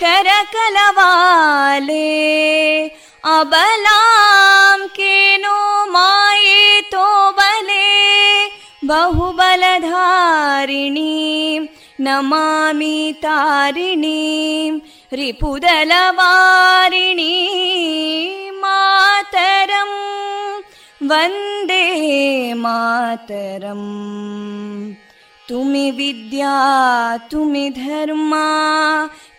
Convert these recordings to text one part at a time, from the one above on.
कलकल निनाद कराले कोटि कोटि भुजैदृता करकलवाले अबलां केनो मायेतो बले बहुबलधारिणीं नमामि तारिणीं रिपुदलवारिणी मातरं वन्दे मातरम् तुमि विद्या तुमि धर्मा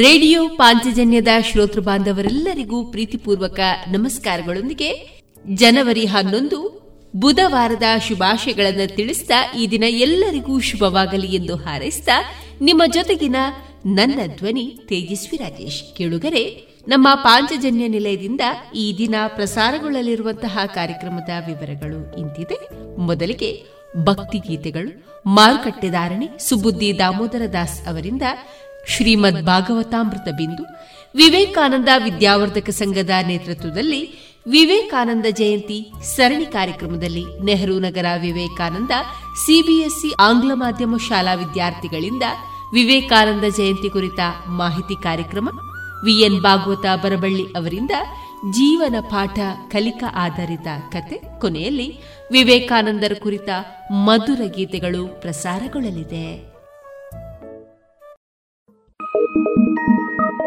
ರೇಡಿಯೋ ಪಾಂಚಜನ್ಯದ ಶ್ರೋತೃ ಬಾಂಧವರೆಲ್ಲರಿಗೂ ಪ್ರೀತಿಪೂರ್ವಕ ನಮಸ್ಕಾರಗಳೊಂದಿಗೆ ಜನವರಿ ಹನ್ನೊಂದು, ಬುಧವಾರದ ಶುಭಾಶಯಗಳನ್ನು ತಿಳಿಸಿದ ಈ ದಿನ ಎಲ್ಲರಿಗೂ ಶುಭವಾಗಲಿ ಎಂದು ಹಾರೈಸಿದ ನಿಮ್ಮ ಜೊತೆಗಿನ ನನ್ನ ಧ್ವನಿ ತೇಜಸ್ವಿ ರಾಜೇಶ್ ಕೇಳುಗರೆ, ನಮ್ಮ ಪಾಂಚಜನ್ಯ ನಿಲಯದಿಂದ ಈ ದಿನ ಪ್ರಸಾರಗೊಳ್ಳಲಿರುವಂತಹ ಕಾರ್ಯಕ್ರಮದ ವಿವರಗಳು ಇಂತಿದೆ. ಮೊದಲಿಗೆ ಭಕ್ತಿ ಗೀತೆಗಳು ಮಾರುಕಟ್ಟೆದಾರಣಿ ಸುಬುದ್ದಿ ದಾಮೋದರ ದಾಸ್ ಅವರಿಂದ ಶ್ರೀಮದ್ ಭಾಗವತಾಮೃತ ಬಿಂದು ವಿವೇಕಾನಂದ ವಿದ್ಯಾವರ್ಧಕ ಸಂಘದ ನೇತೃತ್ವದಲ್ಲಿ ವಿವೇಕಾನಂದ ಜಯಂತಿ ಸರಣಿ ಕಾರ್ಯಕ್ರಮದಲ್ಲಿ ನೆಹರು ನಗರ ವಿವೇಕಾನಂದ ಸಿಬಿಎಸ್ಇ ಆಂಗ್ಲ ಮಾಧ್ಯಮ ಶಾಲಾ ವಿದ್ಯಾರ್ಥಿಗಳಿಂದ ವಿವೇಕಾನಂದ ಜಯಂತಿ ಕುರಿತ ಮಾಹಿತಿ ಕಾರ್ಯಕ್ರಮ ವಿಎನ್ ಭಾಗವತ ಬರಬಳ್ಳಿ ಅವರಿಂದ ಜೀವನ ಪಾಠ ಕಲಿಕಾ ಆಧಾರಿತ ಕತೆ ಕೊನೆಯಲ್ಲಿ ವಿವೇಕಾನಂದರ ಕುರಿತ ಮಧುರ ಗೀತೆಗಳು ಪ್ರಸಾರಗೊಳ್ಳಲಿದೆ.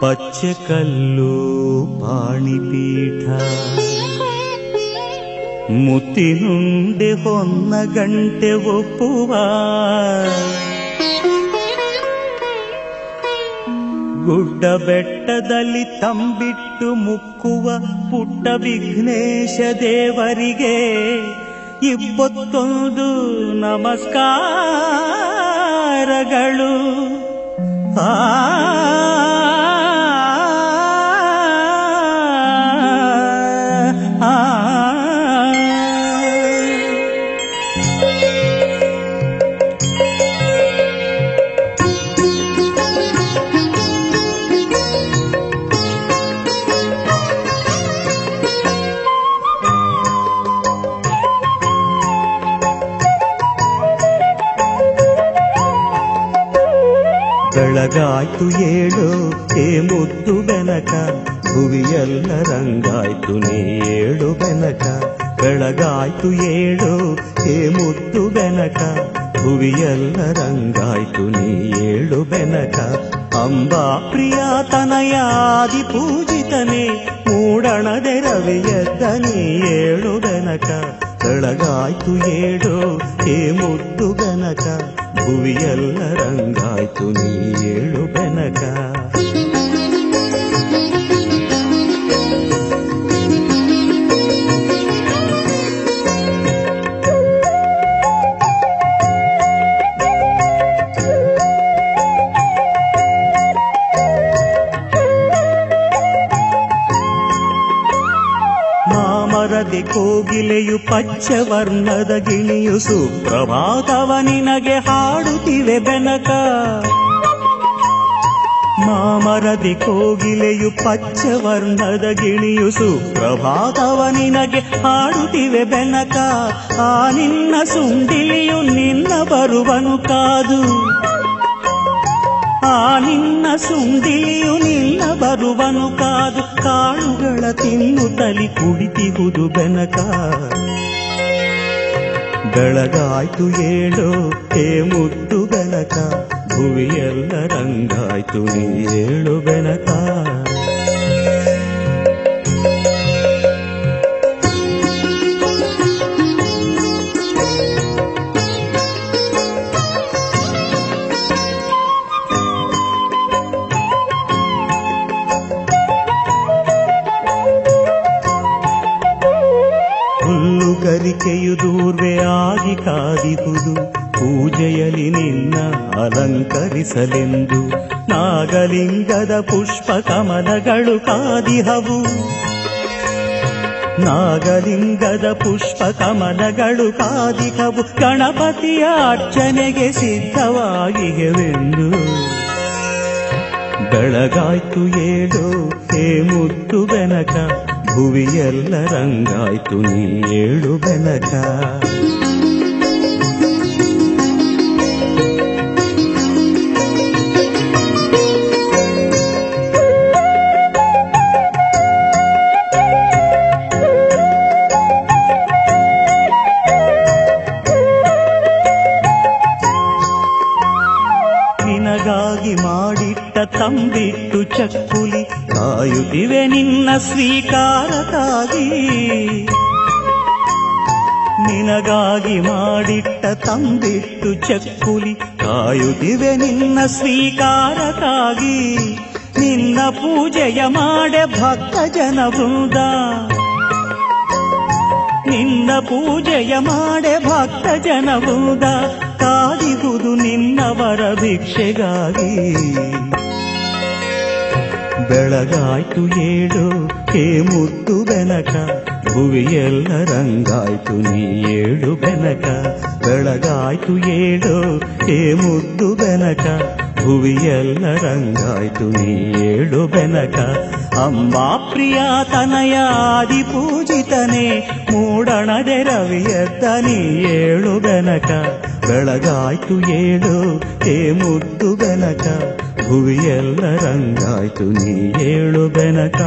ಪಚ್ಚೆ ಕಲ್ಲು ಪಾಣಿಪೀಠ. ಮುತ್ತಿನುಂಡೆ ಹೊನ್ನ ಗಂಟೆ ಒಪ್ಪುವ. ಗುಡ್ಡ ಬೆಟ್ಟದಲ್ಲಿ ತಂಬಿಟ್ಟು ಮುಕ್ಕುವ ಪುಟ್ಟ ವಿಘ್ನೇಶ ದೇವರಿಗೆ ಇಪ್ಪತ್ತೊಂದು ನಮಸ್ಕಾರಗಳು. ಆ ಬೆಳಗಾಯ್ತು ಏಳು ಏ ಮುದ್ದು ಬೆನಕ ಭುವಿಯಲ್ಲ ರಂಗಾಯ್ತು ನೀ ಏಳು ಬೆನಕ ಬೆಳಗಾಯ್ತು ಏಳು ಏ ಮುದ್ದು ಬೆನಕ ಭುವಿಯಲ್ಲ ರಂಗಾಯ್ತು ನೀ ಏಳು ಬೆನಕ ಅಂಬಾ ಪ್ರಿಯ ತನಯಾದಿ ಪೂಜಿತನೆ ಮೂಡಣದೆ ರವಿಯದ್ದ ನೀ ಏಳು ಬೆನಕ ಬೆಳಗಾಯ್ತು ಏಳು ಏ ಮುದ್ದು ಬೆನಕ ಭುವಿಯಲ್ಲ ರಂಗಾಯ್ತು ನೀ ಏಳು ಬೆನಕ ಕೋಗಿಲೆಯು ಪಚ್ಚವರ್ಣದ ಗಿಳಿಯು ಸುಪ್ರಭಾತವ ನಿನಗೆ ಹಾಡುತ್ತಿವೆ ಬೆನಕ. ಮಾಮರದಿ ಕೋಗಿಲೆಯು ಪಚ್ಚವರ್ಣದ ಗಿಳಿಯು ಸುಪ್ರಭಾತವ ನಿನಗೆ ಹಾಡುತ್ತಿವೆ ಬೆನಕ. ಆ ನಿನ್ನ ಸುಂಡಿಲಿಯು ನಿನ್ನ ಬರುವನು ಕಾದು. ಆ ನಿನ್ನ ಸುಂಡಿಲಿಯು ನಿನ್ನ ಬರುವನು ಕಾದು. ಕಾಳುಗಳ ತಲಿ ಕುಡಿತಿಹುದು ಬೆನಕ. ಬೆಳಗಾಯ್ತು ಏಳು ಹೇ ಮುದ್ದು ಬೆನಕ. ಭುವಿಯೆಲ್ಲ ರಂಗಾಯ್ತು ನೀ ಏಳು ಬೆನಕ. ಕಾದಿಹುದು ಪೂಜೆಯಲ್ಲಿ ನಿನ್ನ ಅಲಂಕರಿಸಲೆಂದು ನಾಗಲಿಂಗದ ಪುಷ್ಪ ಕಮಲಗಳು ಕಾದಿಹವು ನಾಗಲಿಂಗದ ಪುಷ್ಪ ಕಮಲಗಳು ಕಾದಿಹವು ಗಣಪತಿಯ ಅರ್ಚನೆಗೆ ಸಿದ್ಧವಾಗಿವೆಂದು ಬೆಳಗಾಯ್ತು ಏಳು, ಹೇ ಮುತ್ತು ಬೆನಕ, ಭುವಿಯೆಲ್ಲ ರಂಗಾಯ್ತು ನೀ ಏಳು ಬೆನಕ. ತಂಬಿಟ್ಟು ಚಕ್ಕುಲಿ ಕಾಯುತ್ತಿವೆ ನಿನ್ನ ಸ್ವೀಕಾರಕ್ಕಾಗಿ. ನಿನ್ನ ಪೂಜೆಯ ಮಾಡೆ ಭಕ್ತ ಜನ ವೃಂದ ನಿನ್ನ ಪೂಜೆಯ ಮಾಡೆ ಭಕ್ತ ಜನ ವೃಂದ ಕಾದಿಗುದು ನಿನ್ನವರ ಭಿಕ್ಷೆಗಾಗಿ. ಬೆಳಗಾಯ್ತು ಏಳು, ಹೇ ಮುತ್ತು ಬೆನಕ, ಭುವಿಯೆಲ್ಲ ರಂಗಾಯ್ತು ನೀ ಏಳು ಬೆನಕ. ಬೆಳಗಾಯ್ತು ಏಳು, ಏ ಮುದ್ದು ಬೆನಕ, ಭುವಿಯೆಲ್ಲ ರಂಗಾಯ್ತು ಏಳು ಬೆನಕ. ಅಮ್ಮ ಪ್ರಿಯ ತನಯಾದಿ ಪೂಜಿತನೆ ಮೂಡಣದೆ ನೀ ಏಳು ಬೆನಕ. ಬೆಳಗಾಯ್ತು ಏಳು, ಏ ಮುದ್ದು ಬೆನಕ, ಭುವಿಯೆಲ್ಲ ರಂಗಾಯ್ತು ನೀ ಏಳು ಬೆನಕ.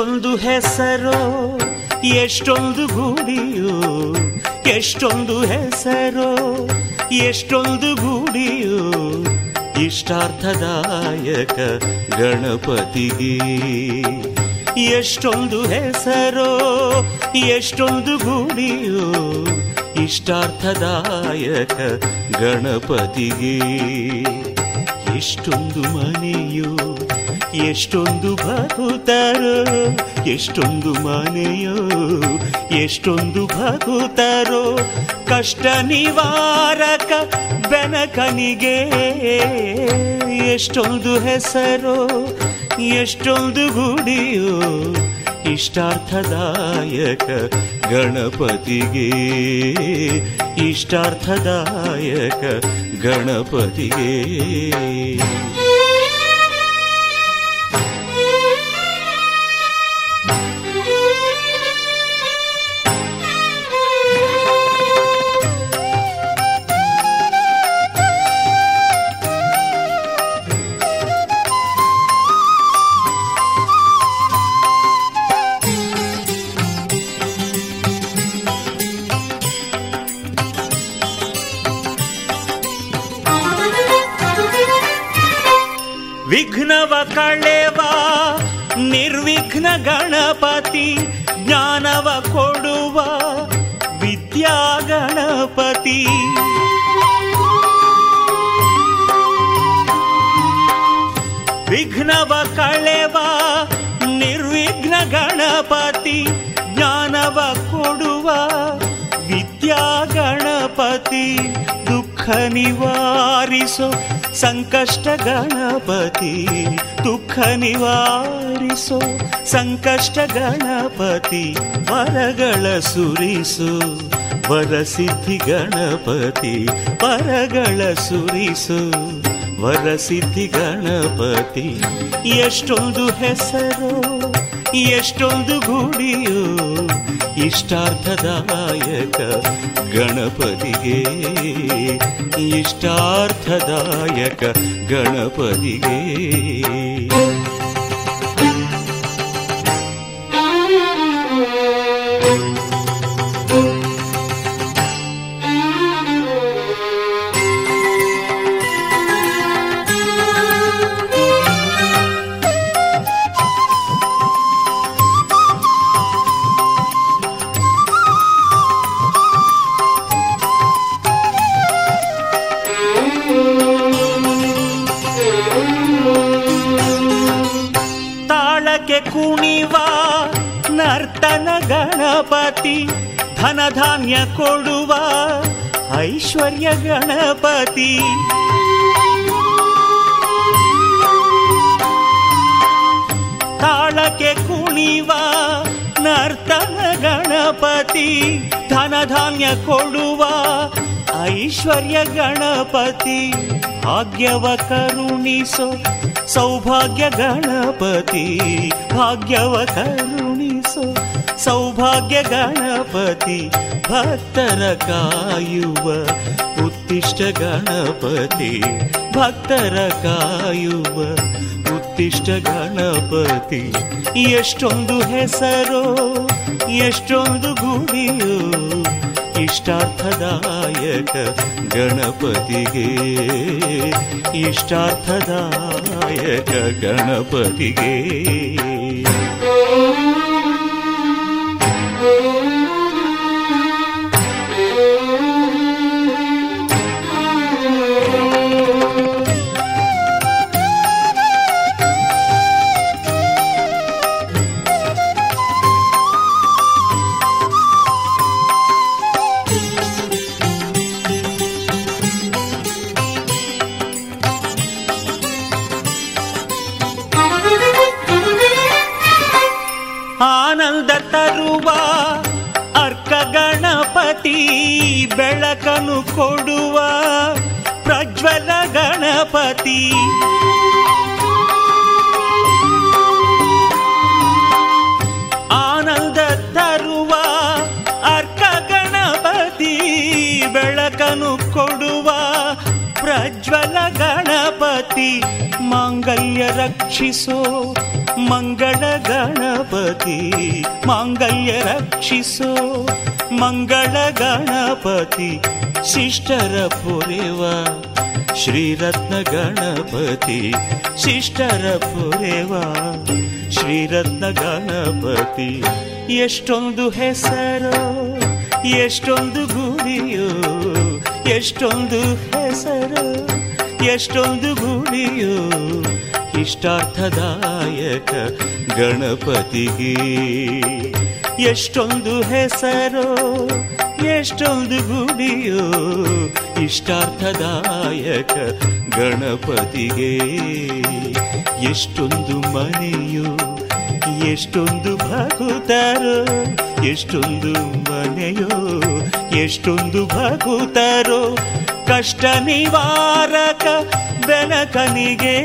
ಎಷ್ಟೊಂದು ಹೆಸರು, ಎಷ್ಟೊಂದು ಗುಡಿಯೋ, ಎಷ್ಟೊಂದು ಹೆಸರೋ, ಎಷ್ಟೊಂದು ಗುಡಿಯೋ, ಇಷ್ಟಾರ್ಥದಾಯಕ ಗಣಪತಿಗೆ. ಎಷ್ಟೊಂದು ಹೆಸರೋ, ಎಷ್ಟೊಂದು ಗುಡಿಯೋ, ಇಷ್ಟಾರ್ಥದಾಯಕ ಗಣಪತಿಗೆ. ಎಷ್ಟೊಂದು ಮನೆಯೋ ಎಷ್ಟೊಂದು ಭಕುತರು, ಎಷ್ಟೊಂದು ಮನೆಯೋ, ಎಷ್ಟೊಂದು ಭಕುತರು. ಕಷ್ಟ ನಿವಾರಕ ಬೆನಕನಿಗೆ ಎಷ್ಟೊಂದು ಹೆಸರು, ಎಷ್ಟೊಂದು ಗುಡಿಯೋ ಇಷ್ಟಾರ್ಥದಾಯಕ ಗಣಪತಿಗೆ. ಇಷ್ಟಾರ್ಥದಾಯಕ ಗಣಪತಿಗೆ. ವಿಘ್ನವ ಕಳೆವ ನಿರ್ವಿಘ್ನ ಗಣಪತಿ, ಜ್ಞಾನವ ಕೊಡುವ ವಿದ್ಯಾ ಗಣಪತಿ. ವಿಘ್ನವ ಕಳೆವ ನಿರ್ವಿಘ್ನ ಗಣಪತಿ, ಜ್ಞಾನವ ಕೊಡುವ ವಿದ್ಯಾ ಗಣಪತಿ. ನಿವಾರಿಸೋ ಸಂಕಷ್ಟ ಗಣಪತಿ. ದುಃಖ ನಿವಾರಿಸೋ ಸಂಕಷ್ಟ ಗಣಪತಿ. ವರಗಳ ಸುರಿಸು ವರಸಿದ್ಧಿ ಗಣಪತಿ. ವರಗಳ ಸುರಿಸು ವರಸಿದ್ಧಿ ಗಣಪತಿ. ಎಷ್ಟೊಂದು ಹೆಸರು ಎಷ್ಟೊಂದು ಗುಡಿಯೋ ಇಷ್ಟಾರ್ಥದಾಯಕ ಗಣಪತಿಗೆ. ಇಷ್ಟಾರ್ಥದಾಯಕ ಗಣಪತಿಗೆ. ಗಣಪತಿ ಧನಧಾನ್ಯ ಕೊಡುವ ಐಶ್ವರ್ಯ ಗಣಪತಿ. ತಾಳಕ್ಕೆ ಕುಣಿವ ನರ್ತನ ಗಣಪತಿ, ಧನಧಾನ್ಯ ಕೊಡುವ ಐಶ್ವರ್ಯ ಗಣಪತಿ. ಭಾಗ್ಯವ ಕರುಣಿಸೋ ಸೌಭಾಗ್ಯ ಗಣಪತಿ, ಭಾಗ್ಯವ ಕರುಣಿಸೋ ಸೌಭಾಗ್ಯ ಗಣಪತಿ ಭಕ್ತರ ಕಾಯುವ ಉತ್ತಿಷ್ಟ ಗಣಪತಿ, ಭಕ್ತರ ಕಾಯುವ ಉತ್ತಿಷ್ಟ ಗಣಪತಿ. ಎಷ್ಟೊಂದು ಹೆಸರು, ಎಷ್ಟೊಂದು ಗುಡಿಯೋ ಇಷ್ಟಾರ್ಥದಾಯಕ ಗಣಪತಿಗೆ. ಇಷ್ಟಾರ್ಥದಾಯಕ ಗಣಪತಿಗೆ. ಮಾಂಗಲ್ಯ ರಕ್ಷಿಸೋ ಮಂಗಳ ಗಣಪತಿ, ಮಾಂಗಲ್ಯ ರಕ್ಷಿಸೋ ಮಂಗಳ ಗಣಪತಿ, ಶಿಷ್ಟರ ಪುರೇವ ಶ್ರೀರತ್ನ ಗಣಪತಿ, ಶಿಷ್ಟರ ಪುರೇವ ಶ್ರೀರತ್ನ ಗಣಪತಿ. ಎಷ್ಟೊಂದು ಹೆಸರು, ಎಷ್ಟೊಂದು ಗುರಿಯೋ, ಎಷ್ಟೊಂದು ಹೆಸರು. ಎಷ್ಟೊಂದು ಗುರಿಯೋ ಇಷ್ಟಾರ್ಥದಾಯಕ ಗಣಪತಿಗೆ. ಎಷ್ಟೊಂದು ಹೆಸರು ಎಷ್ಟೊಂದು ಗುಡಿಯೋ ಇಷ್ಟಾರ್ಥದಾಯಕ ಗಣಪತಿಗೆ. ಎಷ್ಟೊಂದು ಮನೆಯೋ ಎಷ್ಟೊಂದು ಭಗುತರೋ ಎಷ್ಟೊಂದು ಮನೆಯೋ, ಎಷ್ಟೊಂದು ಭಗುತರೋ ಕಷ್ಟ ನಿವಾರಕ ಬೆನಕನಿಗೆ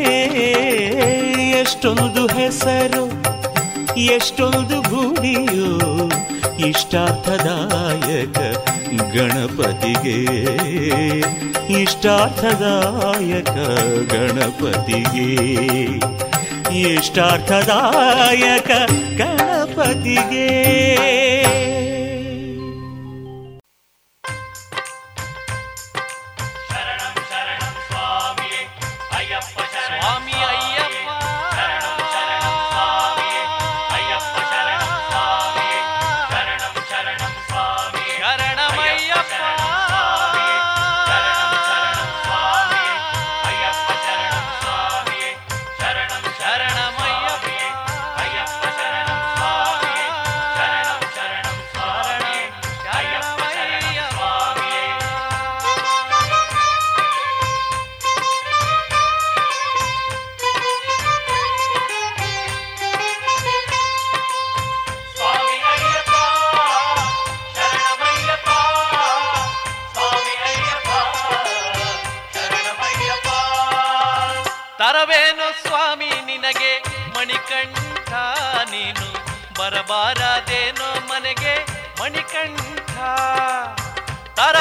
ಎಷ್ಟೊಂದು ಹೆಸರು, ಎಷ್ಟೊಂದು ಗುಡಿಯೋ ಇಷ್ಟಾರ್ಥದಾಯಕ ಗಣಪತಿಗೆ ಇಷ್ಟಾರ್ಥದಾಯಕ ಗಣಪತಿಗೆ, ಇಷ್ಟಾರ್ಥದಾಯಕ ಗಣಪತಿಗೆ.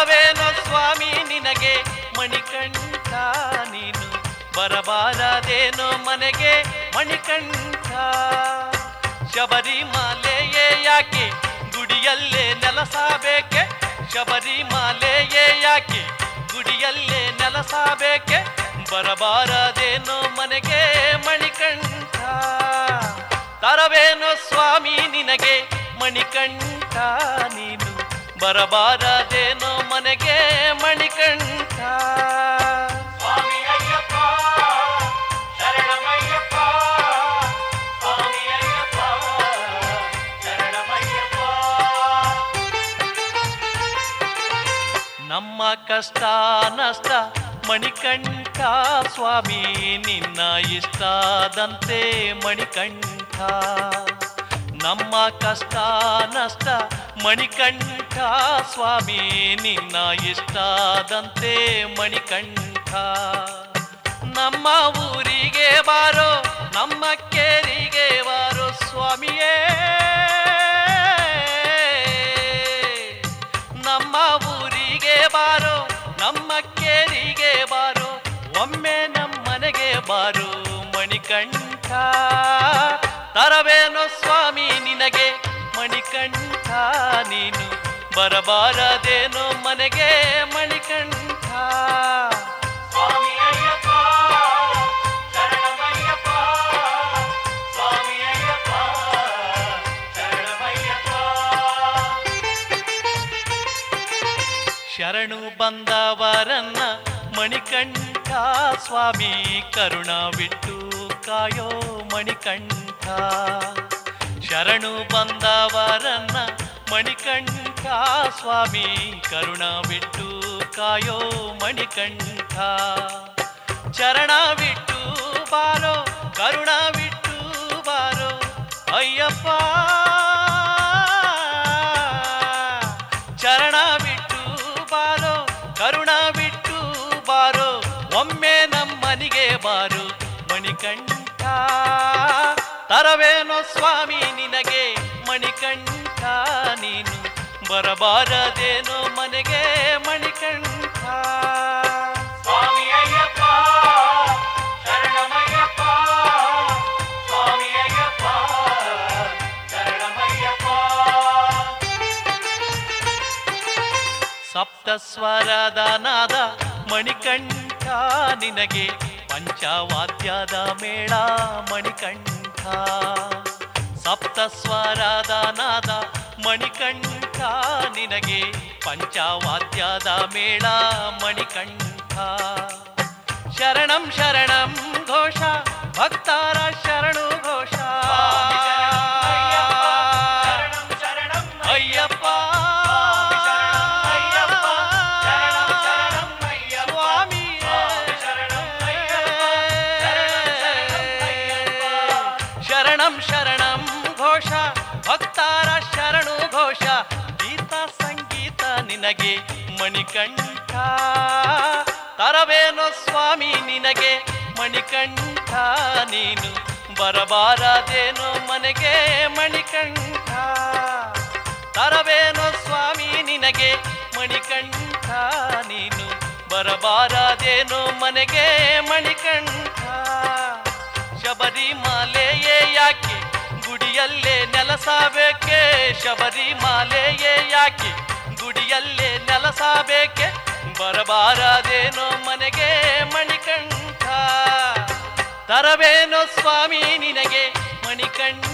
ತರವೇನು ಸ್ವಾಮಿ, ನಿನಗೆ ಮಣಿಕಂಠ ನೀನು. ಬರಬಾರದೇನೋ ಮನೆಗೆ ಮಣಿಕಂಠ. ಶಬರಿಮಾಲೆಯೇ ಯಾಕೆ ಗುಡಿಯಲ್ಲೇ ನೆಲಸಬೇಕೆ ಶಬರಿಮಾಲೆಯೇ ಯಾಕೆ ಗುಡಿಯಲ್ಲೇ ನೆಲಸಬೇಕೆ ಬರಬಾರದೇನೋ ಮನೆಗೆ ಮಣಿಕಂಠ. ತರವೇನೋ ಸ್ವಾಮಿ, ನಿನಗೆ ಮಣಿಕಂಠ ನೀನು. ಬರಬಾರದೇನೋ ಕಷ್ಟ, ನಷ್ಟ, ಮಣಿಕಂಠ, ಸ್ವಾಮಿ, ನಿನ್ನ ಇಷ್ಟದಂತೆ ಮಣಿಕಂಠ. ನಮ್ಮ ಕಷ್ಟ, ನಷ್ಟ, ಮಣಿಕಂಠ, ಸ್ವಾಮಿ, ನಿನ್ನ ಇಷ್ಟಾದಂತೆ ಮಣಿಕಂಠ. ನಮ್ಮ ಊರಿಗೆ ಬಾರೋ, ನಮ್ಮ ಕೇರಿಗೆ ಬಾರೋ ಸ್ವಾಮಿಯೇ. ತರವೇನೋ ಸ್ವಾಮಿ ನಿನಗೆ ಮಣಿಕಂಠ ನೀನು ಬರಬಾರದೇನೋ ಮನೆಗೆ ಮಣಿಕಂಠ. ಶರಣು ಬಂದವರನ್ನ ಮಣಿಕಂಠ ಸ್ವಾಮಿ ಕರುಣ ಬಿಟ್ಟು ಕಾಯೋ ಮಣಿಕಂಠ. ಶರಣು ಬಂದವರನ್ನ ಮಣಿಕಂಠ. ಸ್ವಾಮಿ, ಕರುಣ ಬಿಟ್ಟು ಕಾಯೋ ಮಣಿಕಂಠ. ಚರಣ ಬಿಟ್ಟು ಬಾರೋ, ಕರುಣ ಬಿಟ್ಟು ಬಾರೋ. ಅಯ್ಯಪ್ಪ. ಬರಬಾರದೇನೋ ಮನೆಗೆ ಮಣಿಕಂಠ. ಸಪ್ತಸ್ವರದ ನಾದ ಮಣಿಕಂಠ ನಿನಗೆ ಪಂಚವಾದ್ಯದ ಮೇಳ ಮಣಿಕಂಠ. ಸಪ್ತಸ್ವರದ ನಾದ ಮಣಿಕಂಠ ನಿನಗೆ ಪಂಚವಾದ್ಯದ ಮೇಳ ಮಣಿಕಂಠ. ಶರಣಂ ಶರಣಂ ಘೋಷ ಭಕ್ತಾರ ಶರಣು ಘೋಷ. ಮಣಿಕಂಠ. ತರವೇನೋ ಸ್ವಾಮಿ ನಿನಗೆ ಮಣಿಕಂಠ. ನೀನು ಬರಬಾರದೇನೋ ಮನೆಗೆ ಮಣಿಕಂಠ. ತರವೇನೋ ಸ್ವಾಮಿ ನಿನಗೆ ಮಣಿಕಂಠ. ನೀನು ಬರಬಾರದೇನೋ ಮನೆಗೆ ಮಣಿಕಂಠ. ಶಬರಿಮಾಲೆಯೇ ಯಾಕೆ ಗುಡಿಯಲ್ಲೇ ನೆಲಸಬೇಕೆ? ಶಬರಿಮಾಲೆಯೇ ಯಾಕೆ ಗುಡಿಯಲ್ಲೇ ನೆಲಸಬೇಕೆ? ಬರಬಾರದೇನೋ ಮನೆಗೆ ಮಣಿಕಂಠ. ತರವೇನೋ ಸ್ವಾಮಿ ನಿನಗೆ ಮಣಿಕಂಠ.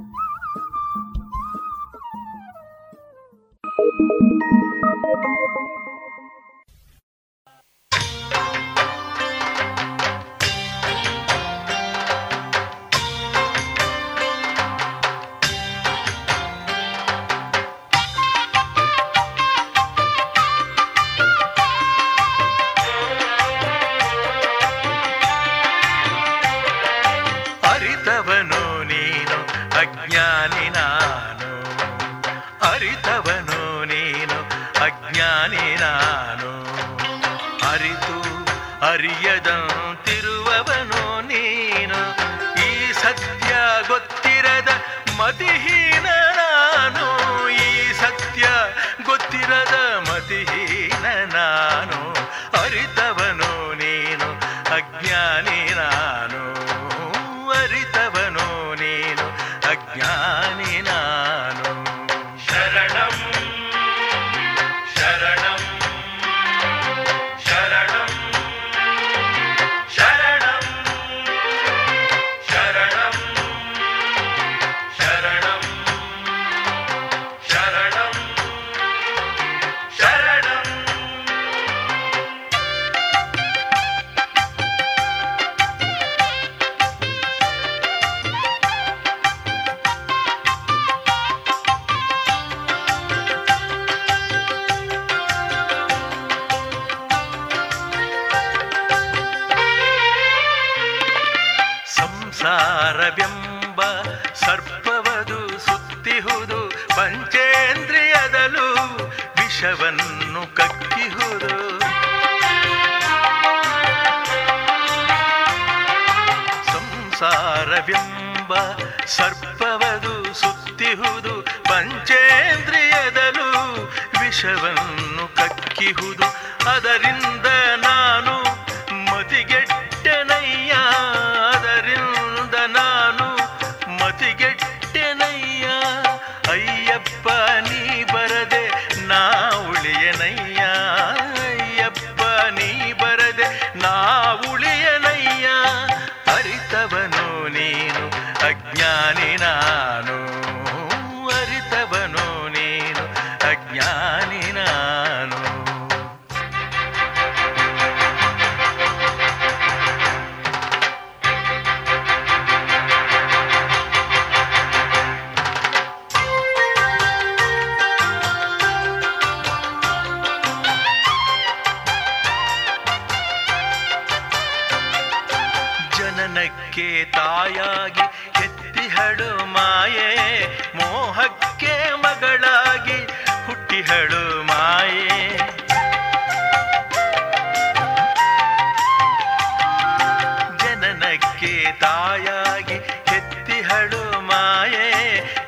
ತಾಯಾಗಿ ಕೆತ್ತಿಹಳು ಮಾಯೆ,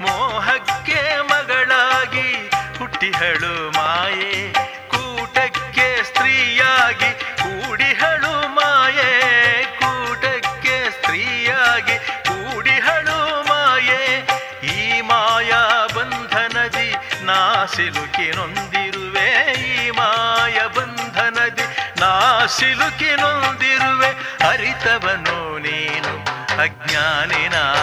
ಮೋಹಕ್ಕೆ ಮಗಳಾಗಿ ಹುಟ್ಟಿಹಳು ಮಾಯೆ, ಕೂಟಕ್ಕೆ ಸ್ತ್ರೀಯಾಗಿ ಕೂಡಿಹಳು ಮಾಯೆ, ಕೂಟಕ್ಕೆ ಸ್ತ್ರೀಯಾಗಿ ಕೂಡಿಹಳು ಮಾಯೆ. ಈ ಮಾಯಾ ಬಂಧನದಿ ನಾ ಸಿಲುಕಿ ನೊಂದಿರುವೆ, ಈ ಮಾಯ ಬಂಧನದಿ ನಾ ಸಿಲುಕಿ ನೊಂದಿರುವೆ ಅರಿತವನು అజ్ఞానినా?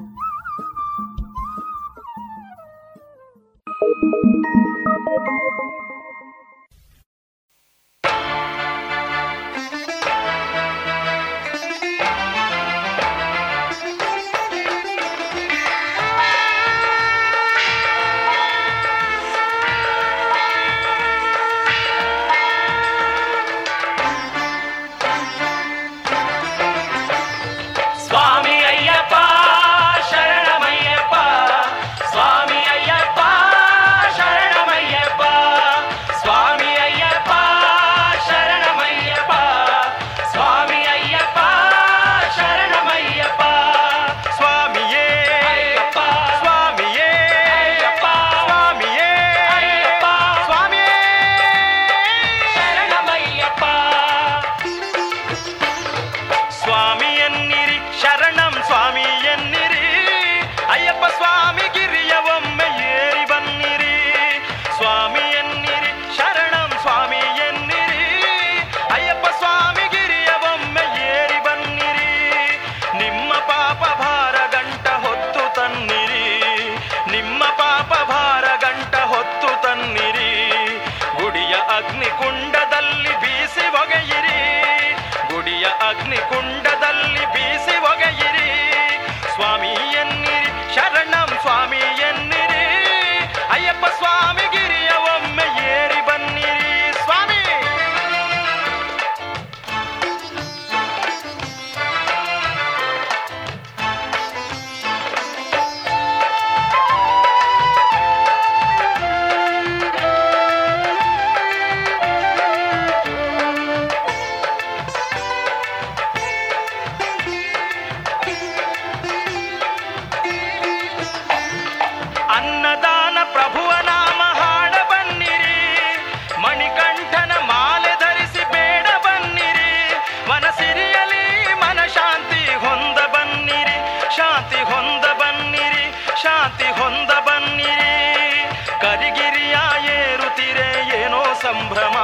ಸಂಭ್ರಮ.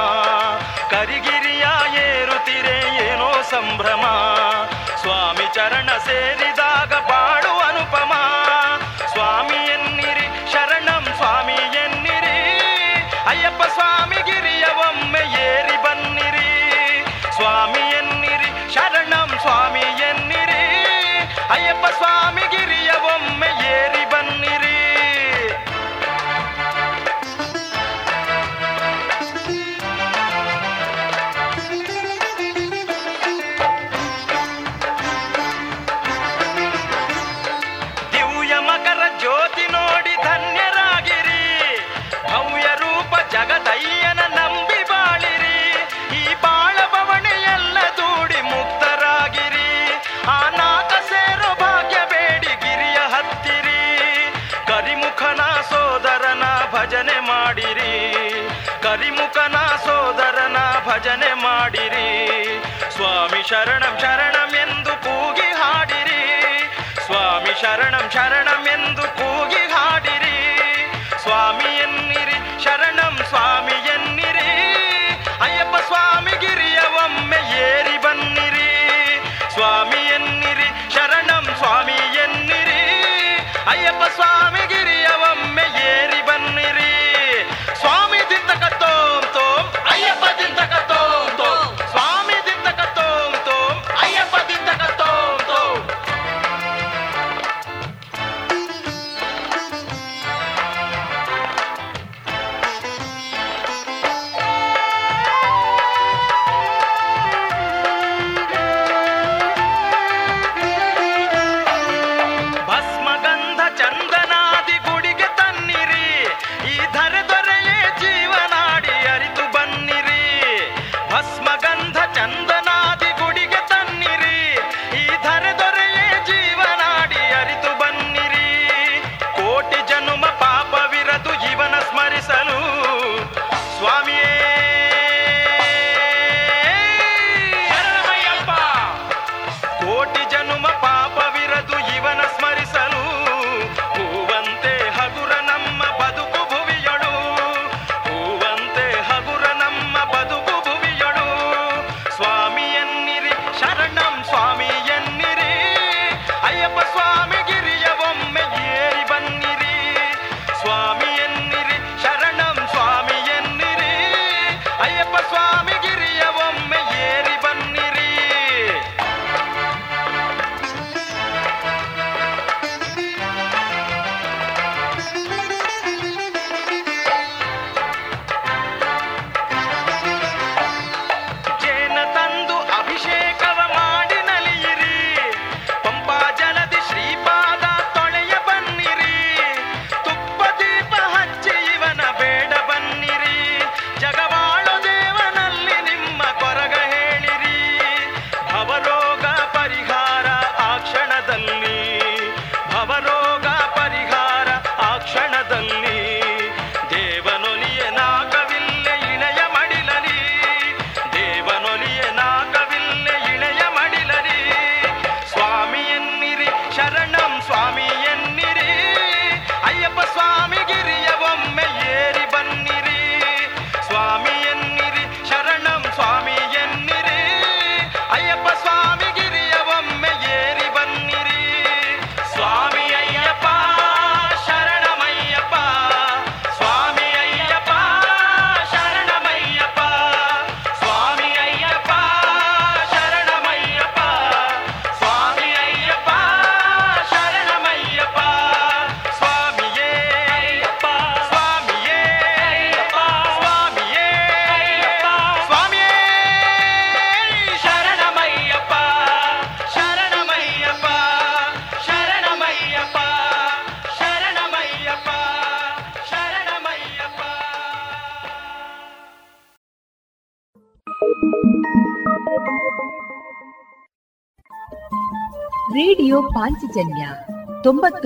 ಕರಿಗಿರಿಯ ಏರುತ್ತಿರೆ ಏನೋ ಸಂಭ್ರಮ. ಸ್ವಾಮಿ ಚರಣ ಸೇರಿದಾಗ ಬಾಡು ಅನುಪಮ. ಸ್ವಾಮಿ ಎನ್ನಿರಿ, ಶರಣಂ ಸ್ವಾಮಿ ಎನ್ನಿರಿ. ಅಯ್ಯಪ್ಪ ಸ್ವಾಮಿಗಿರಿಯ ಒಮ್ಮೆ ಏರಿ ಬನ್ನಿರಿ. ಸ್ವಾಮಿ ಎನ್ನಿರಿ, ಶರಣಂ ಸ್ವಾಮಿ ಎನ್ನಿರಿ. ಅಯ್ಯಪ್ಪ ಸ್ವಾಮಿಗಿರಿಯ ಒಮ್ಮೆ ಏರಿ ಬನ್ನಿರಿ. ಭಜನೆ ಮಾಡಿರಿ. ಸ್ವಾಮಿ ಶರಣಂ ಶರಣಂ ಎಂದು ಕೂಗಿ ಹಾಡಿರಿ. ಸ್ವಾಮಿ ಶರಣಂ ಶರಣಂ ಎಂದು ಕೂಗಿ ಹಾಡಿರಿ. ಸ್ವಾಮಿ ಎನ್ನಿರಿ, ಶರಣಂ ಸ್ವಾಮಿ ಎನ್ನಿರಿ. ಅಯ್ಯಪ್ಪ ಸ್ವಾಮಿ ಗಿರಿಯ ಒಮ್ಮೆ ಏರಿ ಬನ್ನಿರಿ. ಸ್ವಾಮಿ ಎನ್ನಿರಿ, ಶರಣಂ ಸ್ವಾಮಿ ಎನ್ನಿರಿ. ಅಯ್ಯಪ್ಪ ಸ್ವಾಮಿ ಗಿರಿ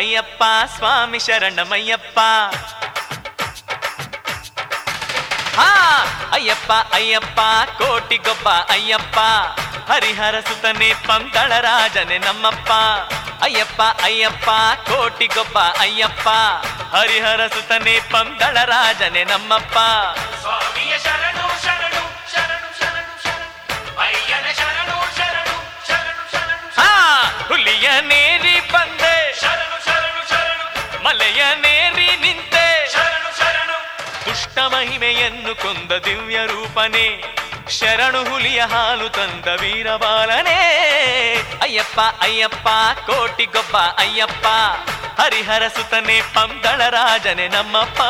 ಅಯ್ಯಪ್ಪ, ಸ್ವಾಮಿ ಶರಣಮಯ್ಯಪ್ಪ. ಹಾ, ಅಯ್ಯಪ್ಪ ಅಯ್ಯಪ್ಪ, ಕೋಟಿಗೊಬ್ಬ ಅಯ್ಯಪ್ಪ. ಹರಿಹರ ಸುತನೆ ಪಂತಳ ರಾಜನೆ ನಮ್ಮಪ್ಪ. ಅಯ್ಯಪ್ಪ ಅಯ್ಯಪ್ಪ, ಕೋಟಿಗೊಬ್ಬ ಅಯ್ಯಪ್ಪ. ಹರಿಹರ ಸುತನೆ ಪಂತಳ ರಾಜನೆ ನಮ್ಮಪ್ಪ. ನೇರಿ ನಿಂತೆ. ಶರಣು ಶರಣು. ದುಷ್ಟ ಮಹಿಮೆಯನ್ನು ಕೊಂದ ದಿವ್ಯ ರೂಪನೆ. ಶರಣು ಹುಲಿಯ ಹಾಲು ತಂದ ವೀರಬಾಲನೆ ಅಯ್ಯಪ್ಪ ಅಯ್ಯಪ್ಪ ಕೋಟಿಗೊಬ್ಬ ಅಯ್ಯಪ್ಪ. ಹರಿಹರ ಸುತನೆ ಪಂದಳ ರಾಜನೆ ನಮ್ಮಪ್ಪ.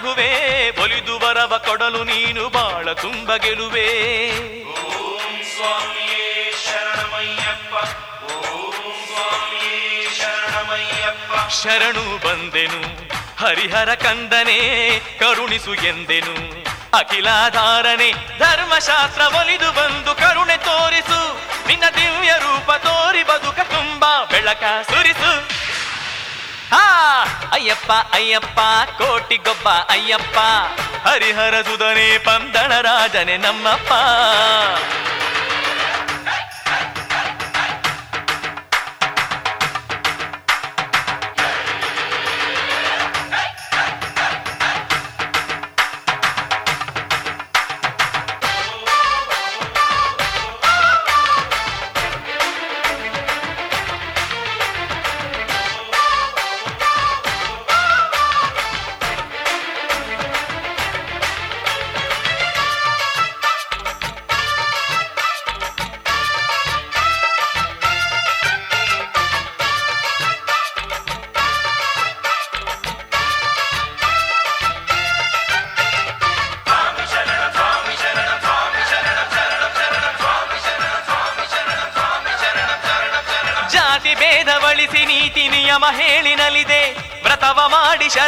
ವಿಭುವೆ ಒಲಿದು ವರವ ಕೊಡಲು ನೀನು ಬಾಳ ತುಂಬ ಗೆಲುವೆ. ಓಂ ಸ್ವಾಮಿಯೇ ಶರಣಮಯ್ಯಪ್ಪ ಓಂ ಸ್ವಾಮಿಯೇ ಶರಣಮಯ್ಯಪ್ಪ. ಶರಣು ಬಂದೆನು ಹರಿಹರ ಕಂದನೆ ಕರುಣಿಸು ಎಂದೆನು. ಅಖಿಲಾಧಾರನೆ ಧರ್ಮಶಾಸ್ತ್ರ ಒಲಿದು ಬಂದು ಕರುಣೆ ತೋರಿಸು ನಿನ್ನ ದಿವ್ಯ ರೂಪ ತೋರಿ ಬದುಕ ತುಂಬ ಬೆಳಕ ಸುರಿಸು. ಹಾ ಅಯ್ಯಪ್ಪ ಅಯ್ಯಪ್ಪ ಕೋಟಿಗೊಬ್ಬ ಅಯ್ಯಪ್ಪ. ಹರಿಹರ ಸುಧನೆ ಪಂದಳ ರಾಜನೆ ನಮ್ಮಪ್ಪ.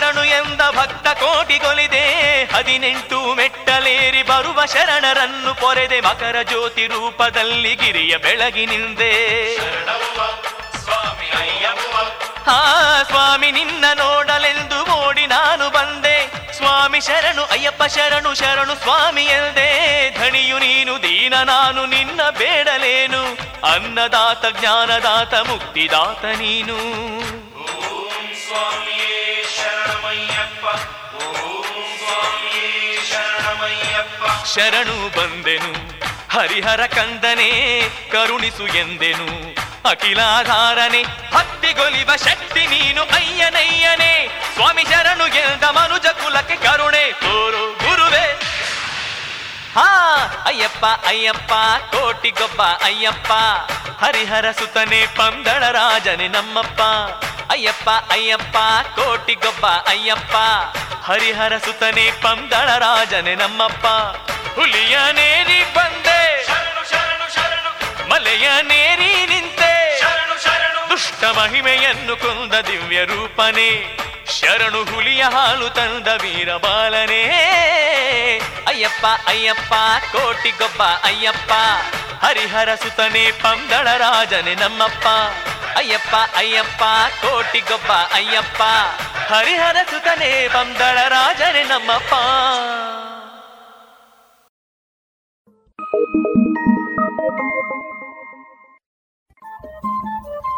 ಶರಣು ಎಂದ ಭಕ್ತ ಕೋಟಿಗೊಲಿದೆ. ಹದಿನೆಂಟು ಮೆಟ್ಟಲೇರಿ ಬರುವ ಶರಣರನ್ನು ಪೊರೆದೆ ಮಕರ ಜ್ಯೋತಿ ರೂಪದಲ್ಲಿ ಗಿರಿಯ ಬೆಳಗಿನಿಂದೆ ಹಾ, ಸ್ವಾಮಿ, ನಿನ್ನ ನೋಡಲೆಂದು ಓಡಿ ನಾನು ಬಂದೆ. ಸ್ವಾಮಿ ಶರಣು, ಅಯ್ಯಪ್ಪ ಶರಣು ಶರಣು ಸ್ವಾಮಿ ಎಂದೆ ಧಣಿಯು ನೀನು, ದೀನ ನಾನು, ನಿನ್ನ ಬೇಡಲೇನು. ಅನ್ನದಾತ, ಜ್ಞಾನದಾತ, ಮುಕ್ತಿದಾತ ನೀನು. ಶರಣು ಬಂದೆನು. ಹರಿಹರ ಕಂದನೆ ಕರುಣಿಸು ಎಂದೆನು. ಅಖಿಲಾಧಾರನೆ ಹತ್ತಿಗೊಲಿವ ಶಕ್ತಿ ನೀನು ಅಯ್ಯನಯ್ಯನೇ. ಸ್ವಾಮಿ ಶರಣು ಎಂದ ಮನುಜ ಕುಲಕ್ಕೆ ಕರುಣೆ ತೋರು ಗುರುವೇ. ಹಾ, ಅಯ್ಯಪ್ಪ ಅಯ್ಯಪ್ಪ, ಕೋಟಿಗೊಬ್ಬ ಅಯ್ಯಪ್ಪ. ಹರಿಹರ ಸುತನೆ ಪಂದಳ ರಾಜನೆ ನಮ್ಮಪ್ಪ. ಅಯ್ಯಪ್ಪ ಅಯ್ಯಪ್ಪ, ಕೋಟಿಗೊಬ್ಬ ಅಯ್ಯಪ್ಪ. ಹರಿಹರ ಸುತನೆ ಪಂದಳ ರಾಜನೆ ನಮ್ಮಪ್ಪ. ಹುಲಿಯ ನೇರಿ ಬಂದೆ. ಮಲೆಯ ನೇರಿ ನಿಂತೆ. ದುಷ್ಟ ಮಹಿಮೆಯನ್ನು ಕೊಂದ ದಿವ್ಯ ರೂಪನೇ. ಶರಣು ಹುಲಿಯ ಹಾಲು ತಂದ ವೀರಬಾಲನೇ ಅಯ್ಯಪ್ಪ ಅಯ್ಯಪ್ಪ, ಕೋಟಿಗೊಬ್ಬ ಅಯ್ಯಪ್ಪ. ಹರಿಹರ ಸುತನೆ ಪಂದಳ ರಾಜನೆ ನಮ್ಮಪ್ಪ. ಅಯ್ಯಪ್ಪ ಅಯ್ಯಪ್ಪ, ಕೋಟಿಗೊಬ್ಬ ಅಯ್ಯಪ್ಪ. ಹರಿಹರ ಸುತನೆ ಪಂದಳ ರಾಜನೆ ನಮ್ಮಪ್ಪ.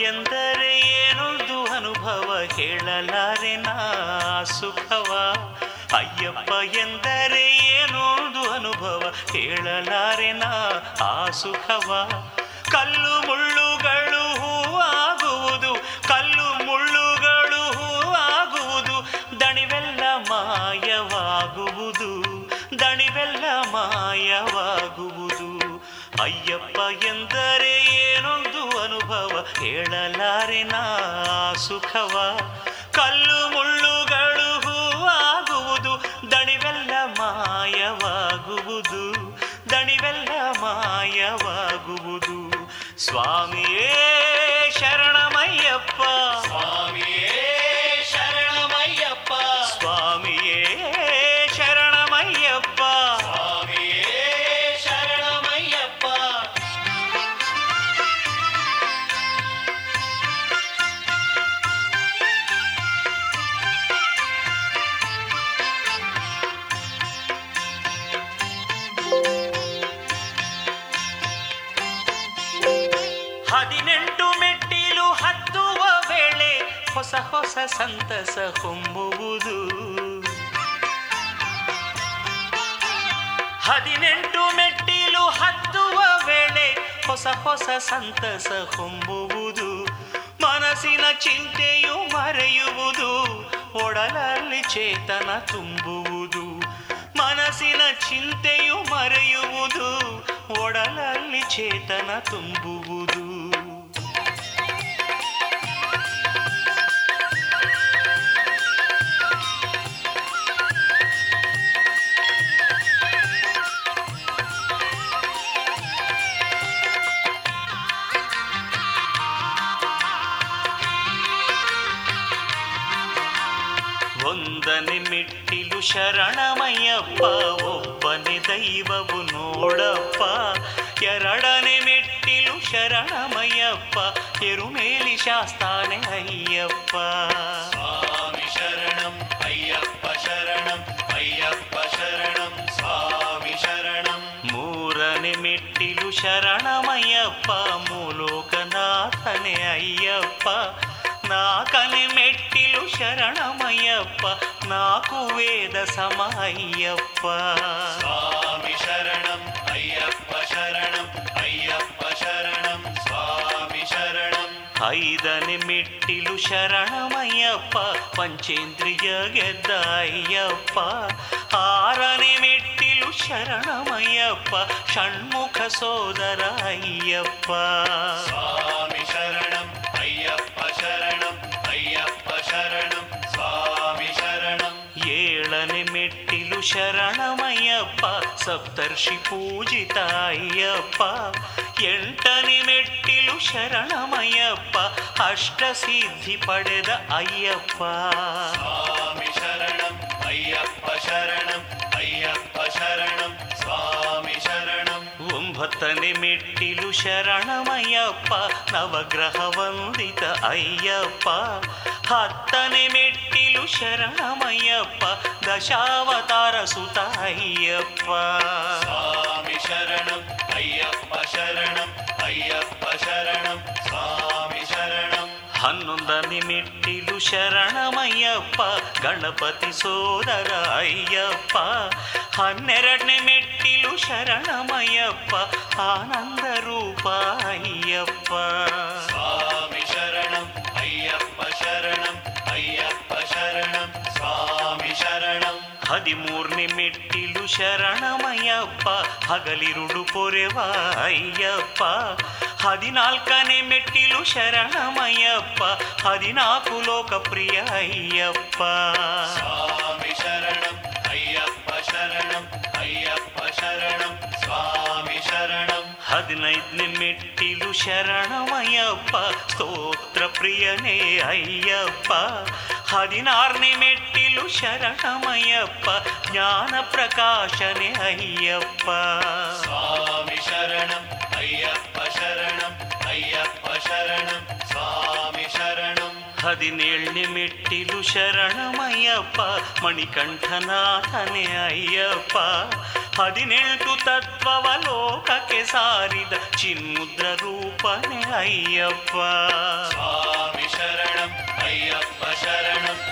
ಎಂದರೆ ಏನೊಂದು ಅನುಭವ ಹೇಳಲಾರೆ ನಾ ಸುಖವ. ಅಯ್ಯಪ್ಪ ಎಂದರೆ ಏನೊಂದು ಅನುಭವ ಹೇಳಲಾರೆ ನಾ ಆ ಸುಖವ. ಕಲ್ಲು ಮುಳ್ಳುಗಳು ಹೂವಾಗುವುದು ಕಲ್ಲು ಮುಳ್ಳುಗಳು ಹೂವಾಗುವುದು ದಣಿವೆಲ್ಲ ಮಾಯವಾಗುವುದು. ದಣಿವೆಲ್ಲ ಮಾಯವಾಗುವುದು. ಅಯ್ಯಪ್ಪ ಎಂದರೆ ಏನೊಂದು ಅನುಭವ? ಹೇಳಲಾರೆ ನಾ ಸುಖವ. ಕಲ್ಲು ಮುಳ್ಳುಗಳು ಹೂವಾಗುವುದು, ದಣಿವೆಲ್ಲ ಮಾಯವಾಗುವುದು ದಣಿವೆಲ್ಲ ಮಾಯವಾಗುವುದು. ಸ್ವಾಮಿಯೇ ಹೊಸ ಸಂತಸ ಹೊಮ್ಮುವುದು ಹದಿನೆಂಟು ಮೆಟ್ಟಿಲು ಹತ್ತುವ ವೇಳೆ ಹೊಸ ಹೊಸ ಸಂತಸ ಹೊಮ್ಮುವುದು ಮನಸ್ಸಿನ ಚಿಂತೆಯು ಮರೆಯುವುದು. ಒಡಲಲ್ಲಿ ಚೇತನ ತುಂಬುವುದು. ಮನಸ್ಸಿನ ಚಿಂತೆಯು ಮರೆಯುವುದು. ಒಡಲಲ್ಲಿ ಚೇತನ ತುಂಬುವುದು. ಶರಣಮಯ್ಯಪ್ಪ ಒಬ್ಬನೇ ದೈವವು ನೋಡಪ್ಪ ಎರಡನೇ ಮೆಟ್ಟಿಲು ಶರಣಮಯ್ಯಪ್ಪ ಎರುಮೇಲಿ ಶಾಸ್ತಾನೆ ಅಯ್ಯಪ್ಪ ಸ್ವಾಮಿ ಶರಣಂ ಅಯ್ಯಪ್ಪ ಶರಣಂ ಅಯ್ಯಪ್ಪ ಶರಣಂ ಸ್ವಾಮಿ ಶರಣಂ ಮೂರನೇ ಮೆಟ್ಟಿಲು ಶರಣಮಯ್ಯಪ್ಪ ಮೂಲೋಕನಾಥನೆ ಅಯ್ಯಪ್ಪ ನಾಲ್ಕನೆ ಮೆಟ್ಟಿಲು ಶರಣಮಯ್ಯಪ್ಪ ನಾಲ್ಕು ವೇದ ಸಮಯ್ಯಪ್ಪ ಸ್ವಾಮಿ ಶರಣಂ ಅಯ್ಯಪ್ಪ ಶರಣಂ ಅಯ್ಯಪ್ಪ ಶರಣಂ ಸ್ವಾಮಿ ಶರಣಂ. ಐದನೆ ಮೆಟ್ಟಿಲು ಶರಣಮಯ್ಯಪ್ಪ ಪಂಚೇಂದ್ರಿಯ ಗೆದ್ದ ಅಯ್ಯಪ್ಪ ಆರನೆ ಮೆಟ್ಟಿಲು ಶರಣಮಯ್ಯಪ್ಪ ಷಣ್ಮುಖ ಸೋದರ ಅಯ್ಯಪ್ಪ ಸ್ವಾಮಿ ಶರಣಂ ಶರಣಂ ಸ್ವಾಮಿ ಶರಣಂ. ಏಳನೆ ಮೆಟ್ಟಿಲು ಶರಣಮಯ್ಯಪ್ಪ ಸಪ್ತರ್ಷಿ ಪೂಜಿತ ಅಯ್ಯಪ್ಪ ಎಂಟನೆ ಮೆಟ್ಟಿಲು ಶರಣಮಯ್ಯಪ್ಪ ಅಷ್ಟ ಸಿದ್ಧಿ ಪಡೆದ ಅಯ್ಯಪ್ಪ. ಸ್ವಾಮಿ ಶರಣಂ ಅಯ್ಯಪ್ಪ ಶರಣಂ. ಒಂಬತ್ತನೆ ಮೆಟ್ಟಿಲು ಶರಣಮಯ್ಯಪ್ಪ, ನವಗ್ರಹ ವಂದಿತ ಅಯ್ಯಪ್ಪ. ಹತ್ತನೆ ಮೆಟ್ಟಿಲು ಶರಣಮಯ್ಯಪ್ಪ, ದಶಾವತಾರ ಸುತ ಅಯ್ಯಪ್ಪ. ಸ್ವಾಮಿ ಶರಣಂ, ಅಯ್ಯಪ್ಪ ಶರಣಂ ಅಯ್ಯಪ್ಪ ಶರಣಂ, ಸ್ವಾಮಿ ಹನ್ನೊಂದನೆ ಮೆಟ್ಟಿಲು ಶರಣಮಯ್ಯಪ್ಪ ಗಣಪತಿ ಸೋದರ ಅಯ್ಯಪ್ಪ. ಹನ್ನೆರಡನೇ ಮೆಟ್ಟಿಲು ಶರಣಮಯ್ಯಪ್ಪ ಆನಂದ ರೂಪ ಅಯ್ಯಪ್ಪ. ಸ್ವಾಮಿ ಶರಣಂ ಅಯ್ಯಪ್ಪ ಶರಣಂ ಅಯ್ಯಪ್ಪ ಶರಣಂ ಸ್ವಾಮಿ ಶರಣಂ. ಹದಿಮೂರನೇ ಮೆಟ್ಟಿಲು ಶರಣಮಯ್ಯಪ್ಪ ಹಗಲಿರುಡು ಪೊರೆವ ಅಯ್ಯಪ್ಪ. ಹದಿನಾಲ್ಕನೇ ಮೆಟ್ಟಿಲು ಶರಣಮಯ್ಯಪ್ಪ ಹದಿನಾಲ್ಕು ಲೋಕಪ್ರಿಯ ಅಯ್ಯಪ್ಪ. ಹದಿನೈದನೇ ಮೆಟ್ಟಿಲು ಶರಣಮಯ್ಯಪ್ಪ, ಸ್ತೋತ್ರ ಪ್ರಿಯನೇ ಅಯ್ಯಪ್ಪ. ಹದಿನಾರನೇ ಮೆಟ್ಟಿಲು ಶರಣಮಯ್ಯಪ್ಪ, ಜ್ಞಾನ ಪ್ರಕಾಶನೇ ಅಯ್ಯಪ್ಪ. ಸ್ವಾಮಿ ಶರಣಂ, ಅಯ್ಯಪ್ಪ ಶರಣಂ ಅಯ್ಯಪ್ಪ ಶರಣಂ. ಹದಿನೇಳನೇ ಮೆಟ್ಟಿಲು ಶರಣಮಯ್ಯಪ್ಪ, ಮಣಿಕಂಠನಾಥನೇ ಅಯ್ಯಪ್ಪ. ಹದಿನೆಂಟು ತತ್ವವ ಲೋಕಕ್ಕೆ ಸಾರಿದ ಚಿನ್ಮುದ್ರ ರೂಪನೇ ಅಯ್ಯಪ್ಪ. ಸ್ವಾಮಿ ಶರಣಂ, ಅಯ್ಯಪ್ಪ ಶರಣಂ.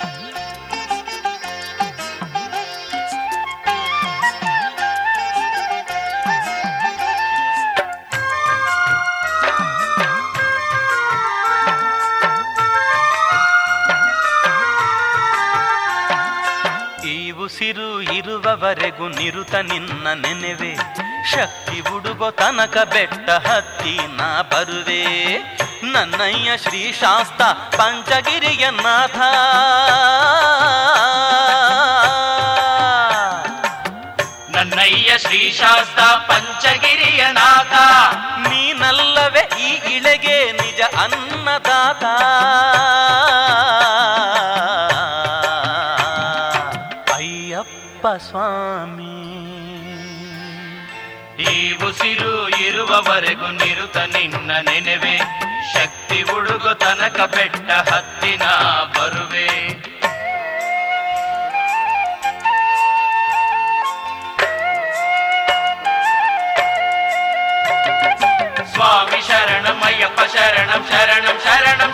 ಇರುವವರೆಗೂ ನಿರುತ ನಿನ್ನ ನೆನೆವೆ. ಶಕ್ತಿ ಹುಡುಗೋ ತನಕ ಬೆಟ್ಟ ಹತ್ತಿ ನಾ ಬರುವೆ. ನನ್ನಯ್ಯ ಶ್ರೀ ಶಾಸ್ತ ಪಂಚಗಿರಿಯ ನಾಥ ನನ್ನಯ್ಯ ಶ್ರೀಶಾಸ್ತ ಪಂಚಗಿರಿಯ ನಾಥ ನೀನಲ್ಲವೇ ಈ ಇಳೆಗೆ ನಿಜ ಅನ್ನದಾತ. ಸ್ವಾಮಿ. ಈ ಉಸಿರು ಇರುವವರೆಗೂ ನಿರುತ ನಿನ್ನ ನೆನೆವೆ. ಶಕ್ತಿ ಹುಡುಗು ತನಕ ಬೆಟ್ಟ ಹತ್ತಿನ ಬರುವೆ. ಸ್ವಾಮಿ ಶರಣಂ ಅಯ್ಯಪ್ಪ ಶರಣಂ ಶರಣಂ ಶರಣಂ ಶರಣಂ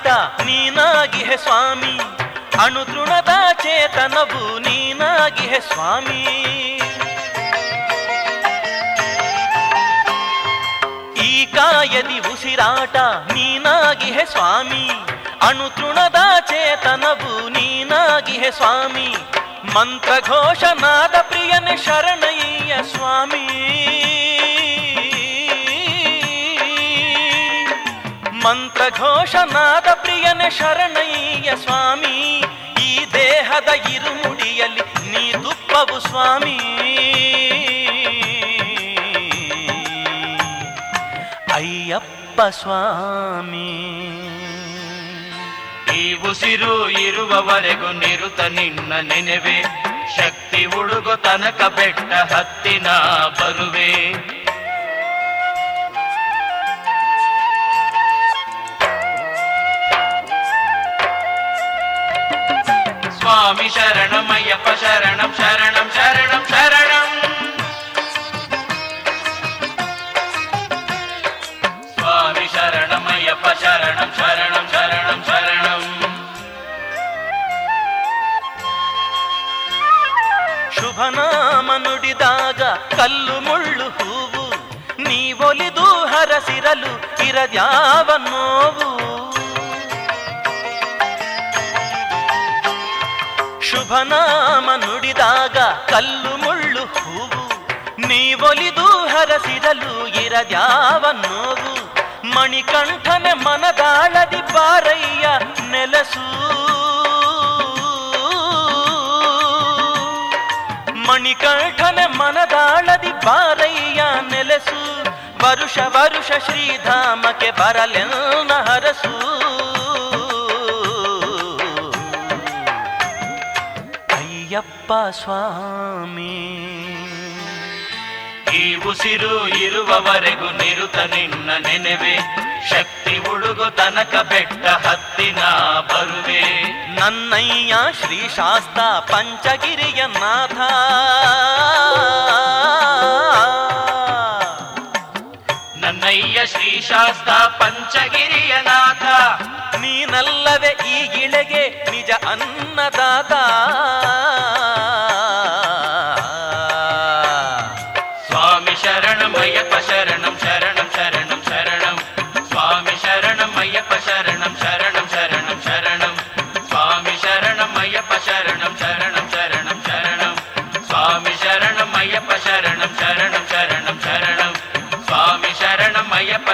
ಉಸಿರಾಟ ನೀನಾಗಿಹೆ ಸ್ವಾಮಿ. ಅಣುತೃಣದ ಚೇತನವು ನೀನಾಗಿಹೆ ಸ್ವಾಮಿ. ಈ ಕಾಯದಿ ಉಸಿರಾಟ ನೀನಾಗಿಹೆ ಸ್ವಾಮಿ. ಅಣುತೃಣದ ಚೇತನವು ನೀನಾಗಿಹೆ ಸ್ವಾಮಿ. ಮಂತ್ರಘೋಷನಾದ ಪ್ರಿಯನ ಶರಣಯ್ಯ ಸ್ವಾಮಿ. ಮಂತ್ರಘೋಷನಾದ ಪ್ರಿಯನೆ ಶರಣಯ್ಯ ಸ್ವಾಮಿ, ಈ ದೇಹದ ಇರುಮುಡಿಯಲ್ಲಿ ನೀ ದುಪ್ಪವು ಸ್ವಾಮಿ. ಅಯ್ಯಪ್ಪ ಸ್ವಾಮಿ ಈ ಉಸಿರು ಇರುವವರೆಗೂ ನಿರುತ ನಿನ್ನ ನೆನೆವೆ, ಶಕ್ತಿ ಉಡುಗು ತನಕ ಬೆಟ್ಟ ಹತ್ತಿನ ಬರುವೆ. స్వామి శరణం అయ్యప్ప శరణం శరణం శరణం శరణం. స్వామి శరణం అయ్యప్ప శరణం శరణం శరణం శరణం. శుభనామనుడిదాగ కల్లు ముళ్ళు హూవు నీ ఒలిదు హరసిరలు ಇರದ್ಯಾವ నోవు. ಶುಭನಾಮ ನುಡಿದಾಗ ಕಲ್ಲು ಮುಳ್ಳು ಹೂವು. ನೀವೊಲಿದು ಹರಸಿರಲು ಇರದ್ಯಾವ ನೋವು ಮಣಿಕಂಠನೆ ಮನದಾಳದಿ ಬಾರಯ್ಯ ನೆಲಸು. ಮಣಿಕಂಠನ ಮನದಾಳದಿ ಬಾರಯ್ಯ ನೆಲಸು. ವರುಷ ವರುಷ ಶ್ರೀಧಾಮಕ್ಕೆ ಬರಲೆನ್ನ ಹರಸು ಅಯ್ಯಪ್ಪ ಸ್ವಾಮಿ. ಈ ಉಸಿರು ಇರುವವರೆಗೂ ನಿರುತ ನಿನ್ನ ನೆನೆವೆ. ಶಕ್ತಿ ಹುಡುಗು ತನಕ ಬೆಟ್ಟ ಹತ್ತಿನ ಬರುವೆ. ನನ್ನಯ್ಯ ಶ್ರೀ ಶಾಸ್ತ ಪಂಚಗಿರಿಯ ನಾಥ ನನ್ನಯ್ಯ ಶ್ರೀ ಶಾಸ್ತ ಪಂಚಗಿರಿಯ ನಾಥ ನೀನಲ್ಲವೇ ಈ ಗಿಳೆಗೆ ನಿಜ ಅನ್ನದಾತ.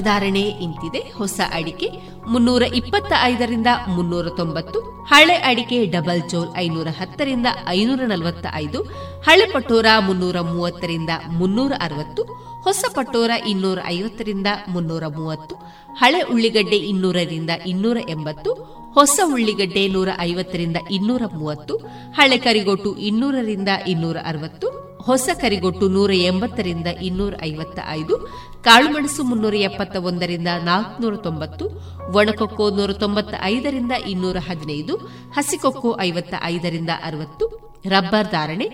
ಧಾರಣೆ ಇಂತಿದೆ. ಹೊಸ ಅಡಿಕೆ ಮುನ್ನೂರ ಇಪ್ಪತ್ತ ಐದರಿಂದ ಮುನ್ನೂರ ತೊಂಬತ್ತು ಹಳೆ ಅಡಿಕೆ ಡಬಲ್ ಚೋಲ್ ಐನೂರ ಹತ್ತರಿಂದ ಐನೂರ ನಲವತ್ತ ಐದು ಹಳೆ ಪಟೋರ ಮುನ್ನೂರ ಮೂವತ್ತರಿಂದ ಮುನ್ನೂರ ಅರವತ್ತು ಹೊಸ ಪಟೋರ ಇನ್ನೂರ ಐವತ್ತರಿಂದ ಮುನ್ನೂರ ಮೂವತ್ತು ಹಳೆ ಉಳ್ಳಿಗಡ್ಡೆ ಇನ್ನೂರರಿಂದ ಇನ್ನೂರ ಎಂಬತ್ತು ಹೊಸ ಉಳ್ಳಿಗಡ್ಡೆ ನೂರ ಐವತ್ತರಿಂದ ಇನ್ನೂರ ಮೂವತ್ತು ಹಳೆ ಕರಿಗೋಟು ಇನ್ನೂರರಿಂದ ಇನ್ನೂರ ಅರವತ್ತು ಹೊಸ ಕರಿಗೊಟ್ಟು ನೂರ ಎಂಬತ್ತರಿಂದ ಇನ್ನೂರ ಐವತ್ತ ಐದು ಕಾಳುಮೆಣಸು ಮುನ್ನೂರ ಎಪ್ಪತ್ತ ಒಂದರಿಂದ ನಾಲ್ಕುನೂರ ತೊಂಬತ್ತು ಒಣಕೊಕ್ಕೋ ನೂರ ತೊಂಬತ್ತ ಐದರಿಂದ ಇನ್ನೂರ ಹದಿನೈದು ಹಸಿಕೊಕ್ಕೋ ಐವತ್ತ ಐದರಿಂದ ಅರವತ್ತು, ರಬ್ಬರ್ ಧಾರಣೆ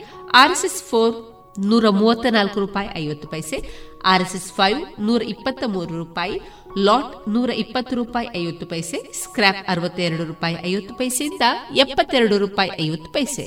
ಆರ್ಎಸ್ಎಸ್ ಫೋರ್ ನೂರ ಮೂವತ್ತ ನಾಲ್ಕು ರೂಪಾಯಿ ಐವತ್ತು ಪೈಸೆ, ಆರ್ಎಸ್ಎಸ್ ಫೈವ್ ನೂರ ಇಪ್ಪತ್ತ ಮೂರು ರೂಪಾಯಿ, ಲಾಟ್ ನೂರ ಇಪ್ಪತ್ತು ರೂಪಾಯಿ ಐವತ್ತು ಪೈಸೆ ಸ್ಕ್ರಾಪ್ ಅರವತ್ತೆರಡು ರೂಪಾಯಿ ಐವತ್ತು ಪೈಸೆಯಿಂದ ಎಪ್ಪತ್ತೆರಡು ರೂಪಾಯಿ ಐವತ್ತು ಪೈಸೆ.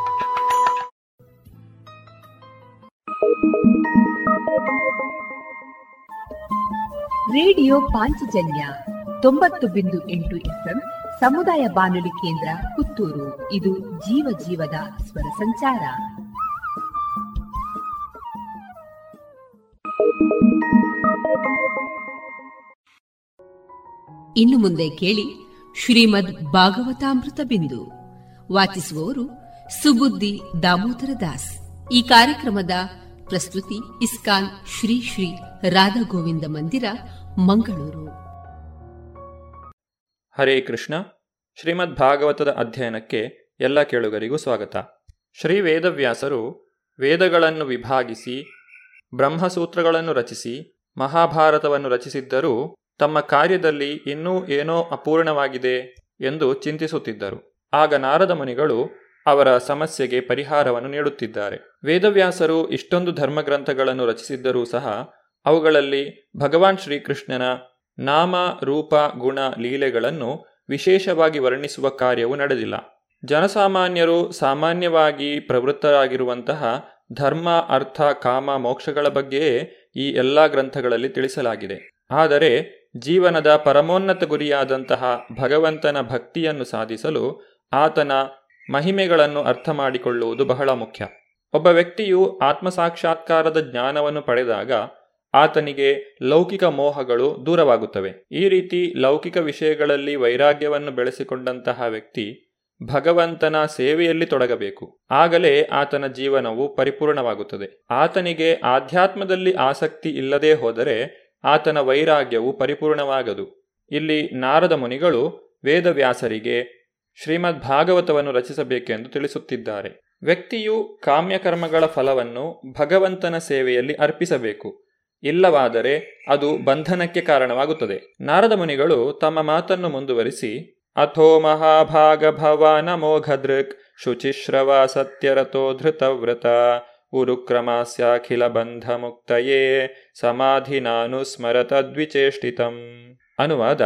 Radio Panchajanya ತೊಂಬತ್ತು ಬಿಂದು ಎಂಟು ಎಫ್ಎಂ ಸಮುದಾಯ ಬಾನುಲಿ ಕೇಂದ್ರ ಪುತ್ತೂರು. ಇದು ಜೀವ ಜೀವದ ಸ್ವರ ಸಂಚಾರ. ಇನ್ನು ಮುಂದೆ ಕೇಳಿ ಶ್ರೀಮದ್ ಭಾಗವತಾಮೃತ ಬಿಂದು. ವಾಚಿಸುವವರು ಸುಬುದ್ದಿ ದಾಮೋದರ ದಾಸ್. ಈ ಕಾರ್ಯಕ್ರಮದ ಪ್ರಸ್ತುತಿ ಇಸ್ಕಾನ್ ಶ್ರೀ ಶ್ರೀ ರಾಧಾ ಗೋವಿಂದ ಮಂದಿರ, ಮಂಗಳೂರು. ಹರೇ ಕೃಷ್ಣ. ಶ್ರೀಮದ್ ಭಾಗವತದ ಅಧ್ಯಯನಕ್ಕೆ ಎಲ್ಲ ಕೇಳುಗರಿಗೂ ಸ್ವಾಗತ. ಶ್ರೀ ವೇದವ್ಯಾಸರು ವೇದಗಳನ್ನು ವಿಭಾಗಿಸಿ, ಬ್ರಹ್ಮಸೂತ್ರಗಳನ್ನು ರಚಿಸಿ, ಮಹಾಭಾರತವನ್ನು ರಚಿಸಿದ್ದರೂ ತಮ್ಮ ಕಾರ್ಯದಲ್ಲಿ ಇನ್ನೂ ಏನೋ ಅಪೂರ್ಣವಾಗಿದೆ ಎಂದು ಚಿಂತಿಸುತ್ತಿದ್ದರು. ಆಗ ನಾರದ ಮುನಿಗಳು ಅವರ ಸಮಸ್ಯೆಗೆ ಪರಿಹಾರವನ್ನು ನೀಡುತ್ತಿದ್ದಾರೆ. ವೇದವ್ಯಾಸರು ಇಷ್ಟೊಂದು ಧರ್ಮಗ್ರಂಥಗಳನ್ನು ರಚಿಸಿದ್ದರೂ ಸಹ ಅವುಗಳಲ್ಲಿ ಭಗವಾನ್ ಶ್ರೀಕೃಷ್ಣನ ನಾಮ, ರೂಪ, ಗುಣ, ಲೀಲೆಗಳನ್ನು ವಿಶೇಷವಾಗಿ ವರ್ಣಿಸುವ ಕಾರ್ಯವು ನಡೆದಿಲ್ಲ. ಜನಸಾಮಾನ್ಯರು ಸಾಮಾನ್ಯವಾಗಿ ಪ್ರವೃತ್ತರಾಗಿರುವಂತಹ ಧರ್ಮ, ಅರ್ಥ, ಕಾಮ, ಮೋಕ್ಷಗಳ ಬಗ್ಗೆಯೇ ಈ ಎಲ್ಲ ಗ್ರಂಥಗಳಲ್ಲಿ ತಿಳಿಸಲಾಗಿದೆ. ಆದರೆ ಜೀವನದ ಪರಮೋನ್ನತ ಗುರಿಯಾದಂತಹ ಭಗವಂತನ ಭಕ್ತಿಯನ್ನು ಸಾಧಿಸಲು ಆತನ ಮಹಿಮೆಗಳನ್ನು ಅರ್ಥ ಮಾಡಿಕೊಳ್ಳುವುದು ಬಹಳ ಮುಖ್ಯ. ಒಬ್ಬ ವ್ಯಕ್ತಿಯು ಆತ್ಮಸಾಕ್ಷಾತ್ಕಾರದ ಜ್ಞಾನವನ್ನು ಪಡೆದಾಗ ಆತನಿಗೆ ಲೌಕಿಕ ಮೋಹಗಳು ದೂರವಾಗುತ್ತವೆ. ಈ ರೀತಿ ಲೌಕಿಕ ವಿಷಯಗಳಲ್ಲಿ ವೈರಾಗ್ಯವನ್ನು ಬೆಳೆಸಿಕೊಂಡಂತಹ ವ್ಯಕ್ತಿ ಭಗವಂತನ ಸೇವೆಯಲ್ಲಿ ತೊಡಗಬೇಕು. ಆಗಲೇ ಆತನ ಜೀವನವು ಪರಿಪೂರ್ಣವಾಗುತ್ತದೆ. ಆತನಿಗೆ ಆಧ್ಯಾತ್ಮದಲ್ಲಿ ಆಸಕ್ತಿ ಇಲ್ಲದೇ ಹೋದರೆ ಆತನ ವೈರಾಗ್ಯವು ಪರಿಪೂರ್ಣವಾಗದು. ಇಲ್ಲಿ ನಾರದ ಮುನಿಗಳು ವೇದವ್ಯಾಸರಿಗೆ ಶ್ರೀಮದ್ ಭಾಗವತವನ್ನು ರಚಿಸಬೇಕೆಂದು ತಿಳಿಸುತ್ತಿದ್ದಾರೆ. ವ್ಯಕ್ತಿಯು ಕಾಮ್ಯಕರ್ಮಗಳ ಫಲವನ್ನು ಭಗವಂತನ ಸೇವೆಯಲ್ಲಿ ಅರ್ಪಿಸಬೇಕು. ಇಲ್ಲವಾದರೆ ಅದು ಬಂಧನಕ್ಕೆ ಕಾರಣವಾಗುತ್ತದೆ. ನಾರದ ಮುನಿಗಳು ತಮ್ಮ ಮಾತನ್ನು ಮುಂದುವರಿಸಿ, ಅಥೋ ಮಹಾಭಾಗ ಭವಾನ ಮೋಘದೃಕ್ ಶುಚಿಶ್ರವ ಸತ್ಯರಥೋ ಧೃತವ್ರತ ಉರುಕ್ರಮಾಸ್ಯಾಖಿಲ ಬಂಧ ಮುಕ್ತಯೇ ಸಮಾಧಿನಾನು ಸ್ಮರತ ದ್ವಿಚೇಷ್ಟಿತಂ ಅನುವಾದ,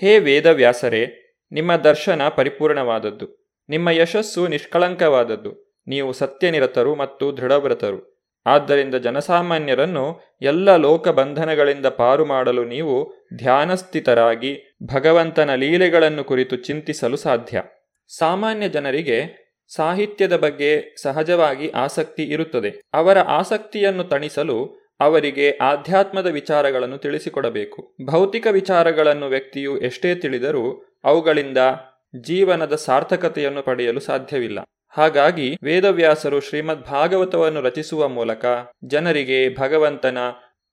ಹೇ ವೇದವ್ಯಾಸರೇ ನಿಮ್ಮ ದರ್ಶನ ಪರಿಪೂರ್ಣವಾದದ್ದು. ನಿಮ್ಮ ಯಶಸ್ಸು ನಿಷ್ಕಳಂಕವಾದದ್ದು. ನೀವು ಸತ್ಯನಿರತರು ಮತ್ತು ದೃಢವ್ರತರು. ಆದ್ದರಿಂದ ಜನಸಾಮಾನ್ಯರನ್ನು ಎಲ್ಲ ಲೋಕ ಬಂಧನಗಳಿಂದ ಪಾರು ಮಾಡಲು ನೀವು ಧ್ಯಾನಸ್ಥಿತರಾಗಿ ಭಗವಂತನ ಲೀಲೆಗಳನ್ನು ಕುರಿತು ಚಿಂತಿಸಲು ಸಾಧ್ಯ. ಸಾಮಾನ್ಯ ಜನರಿಗೆ ಸಾಹಿತ್ಯದ ಬಗ್ಗೆ ಸಹಜವಾಗಿ ಆಸಕ್ತಿ ಇರುತ್ತದೆ. ಅವರ ಆಸಕ್ತಿಯನ್ನು ತಣಿಸಲು ಅವರಿಗೆ ಆಧ್ಯಾತ್ಮದ ವಿಚಾರಗಳನ್ನು ತಿಳಿಸಿಕೊಡಬೇಕು. ಭೌತಿಕ ವಿಚಾರಗಳನ್ನು ವ್ಯಕ್ತಿಯು ಎಷ್ಟೇ ತಿಳಿದರೂ ಅವುಗಳಿಂದ ಜೀವನದ ಸಾರ್ಥಕತೆಯನ್ನು ಪಡೆಯಲು ಸಾಧ್ಯವಿಲ್ಲ. ಹಾಗಾಗಿ ವೇದವ್ಯಾಸರು ಶ್ರೀಮದ್ ಭಾಗವತವನ್ನು ರಚಿಸುವ ಮೂಲಕ ಜನರಿಗೆ ಭಗವಂತನ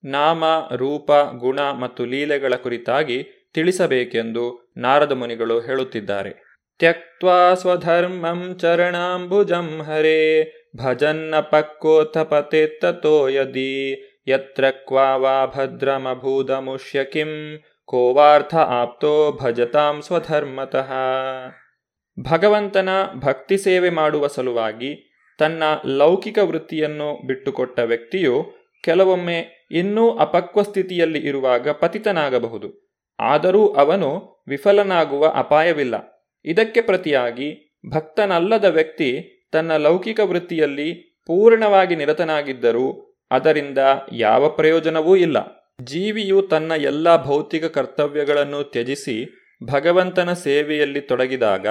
ನಾಮ, ರೂಪ, ಗುಣ ಮತ್ತು ಲೀಲೆಗಳ ಕುರಿತಾಗಿ ತಿಳಿಸಬೇಕೆಂದು ನಾರದ ಮುನಿಗಳು ಹೇಳುತ್ತಿದ್ದಾರೆ. ತ್ಯಕ್ವಾ ಸ್ವಧರ್ಮಂ ಚರಣಾಂಬುಜಂ ಹರೇ, ಭಜನ್ನ ಪಕ್ಕೋಥ ಪತೆ ಯದಿ, ಯತ್ರ ಕ್ವಾ ವಾ ಭದ್ರಮಭೂದಮುಷ್ಯ ಕಿಂ ಕೋವಾರ್ಥ ಆಪ್ತೋ ಭಜತಾಂ ಸ್ವಧರ್ಮತಃ ಭಗವಂತನ ಭಕ್ತಿ ಸೇವೆ ಮಾಡುವ ಸಲುವಾಗಿ ತನ್ನ ಲೌಕಿಕ ವೃತ್ತಿಯನ್ನು ಬಿಟ್ಟುಕೊಟ್ಟ ವ್ಯಕ್ತಿಯು ಕೆಲವೊಮ್ಮೆ ಇನ್ನೂ ಅಪಕ್ವ ಸ್ಥಿತಿಯಲ್ಲಿ ಇರುವಾಗ ಪತಿತನಾಗಬಹುದು. ಆದರೂ ಅವನು ವಿಫಲನಾಗುವ ಅಪಾಯವಿಲ್ಲ. ಇದಕ್ಕೆ ಪ್ರತಿಯಾಗಿ ಭಕ್ತನಲ್ಲದ ವ್ಯಕ್ತಿ ತನ್ನ ಲೌಕಿಕ ವೃತ್ತಿಯಲ್ಲಿ ಪೂರ್ಣವಾಗಿ ನಿರತನಾಗಿದ್ದರೂ ಅದರಿಂದ ಯಾವ ಪ್ರಯೋಜನವೂ ಇಲ್ಲ. ಜೀವಿಯು ತನ್ನ ಎಲ್ಲ ಭೌತಿಕ ಕರ್ತವ್ಯಗಳನ್ನು ತ್ಯಜಿಸಿ ಭಗವಂತನ ಸೇವೆಯಲ್ಲಿ ತೊಡಗಿದಾಗ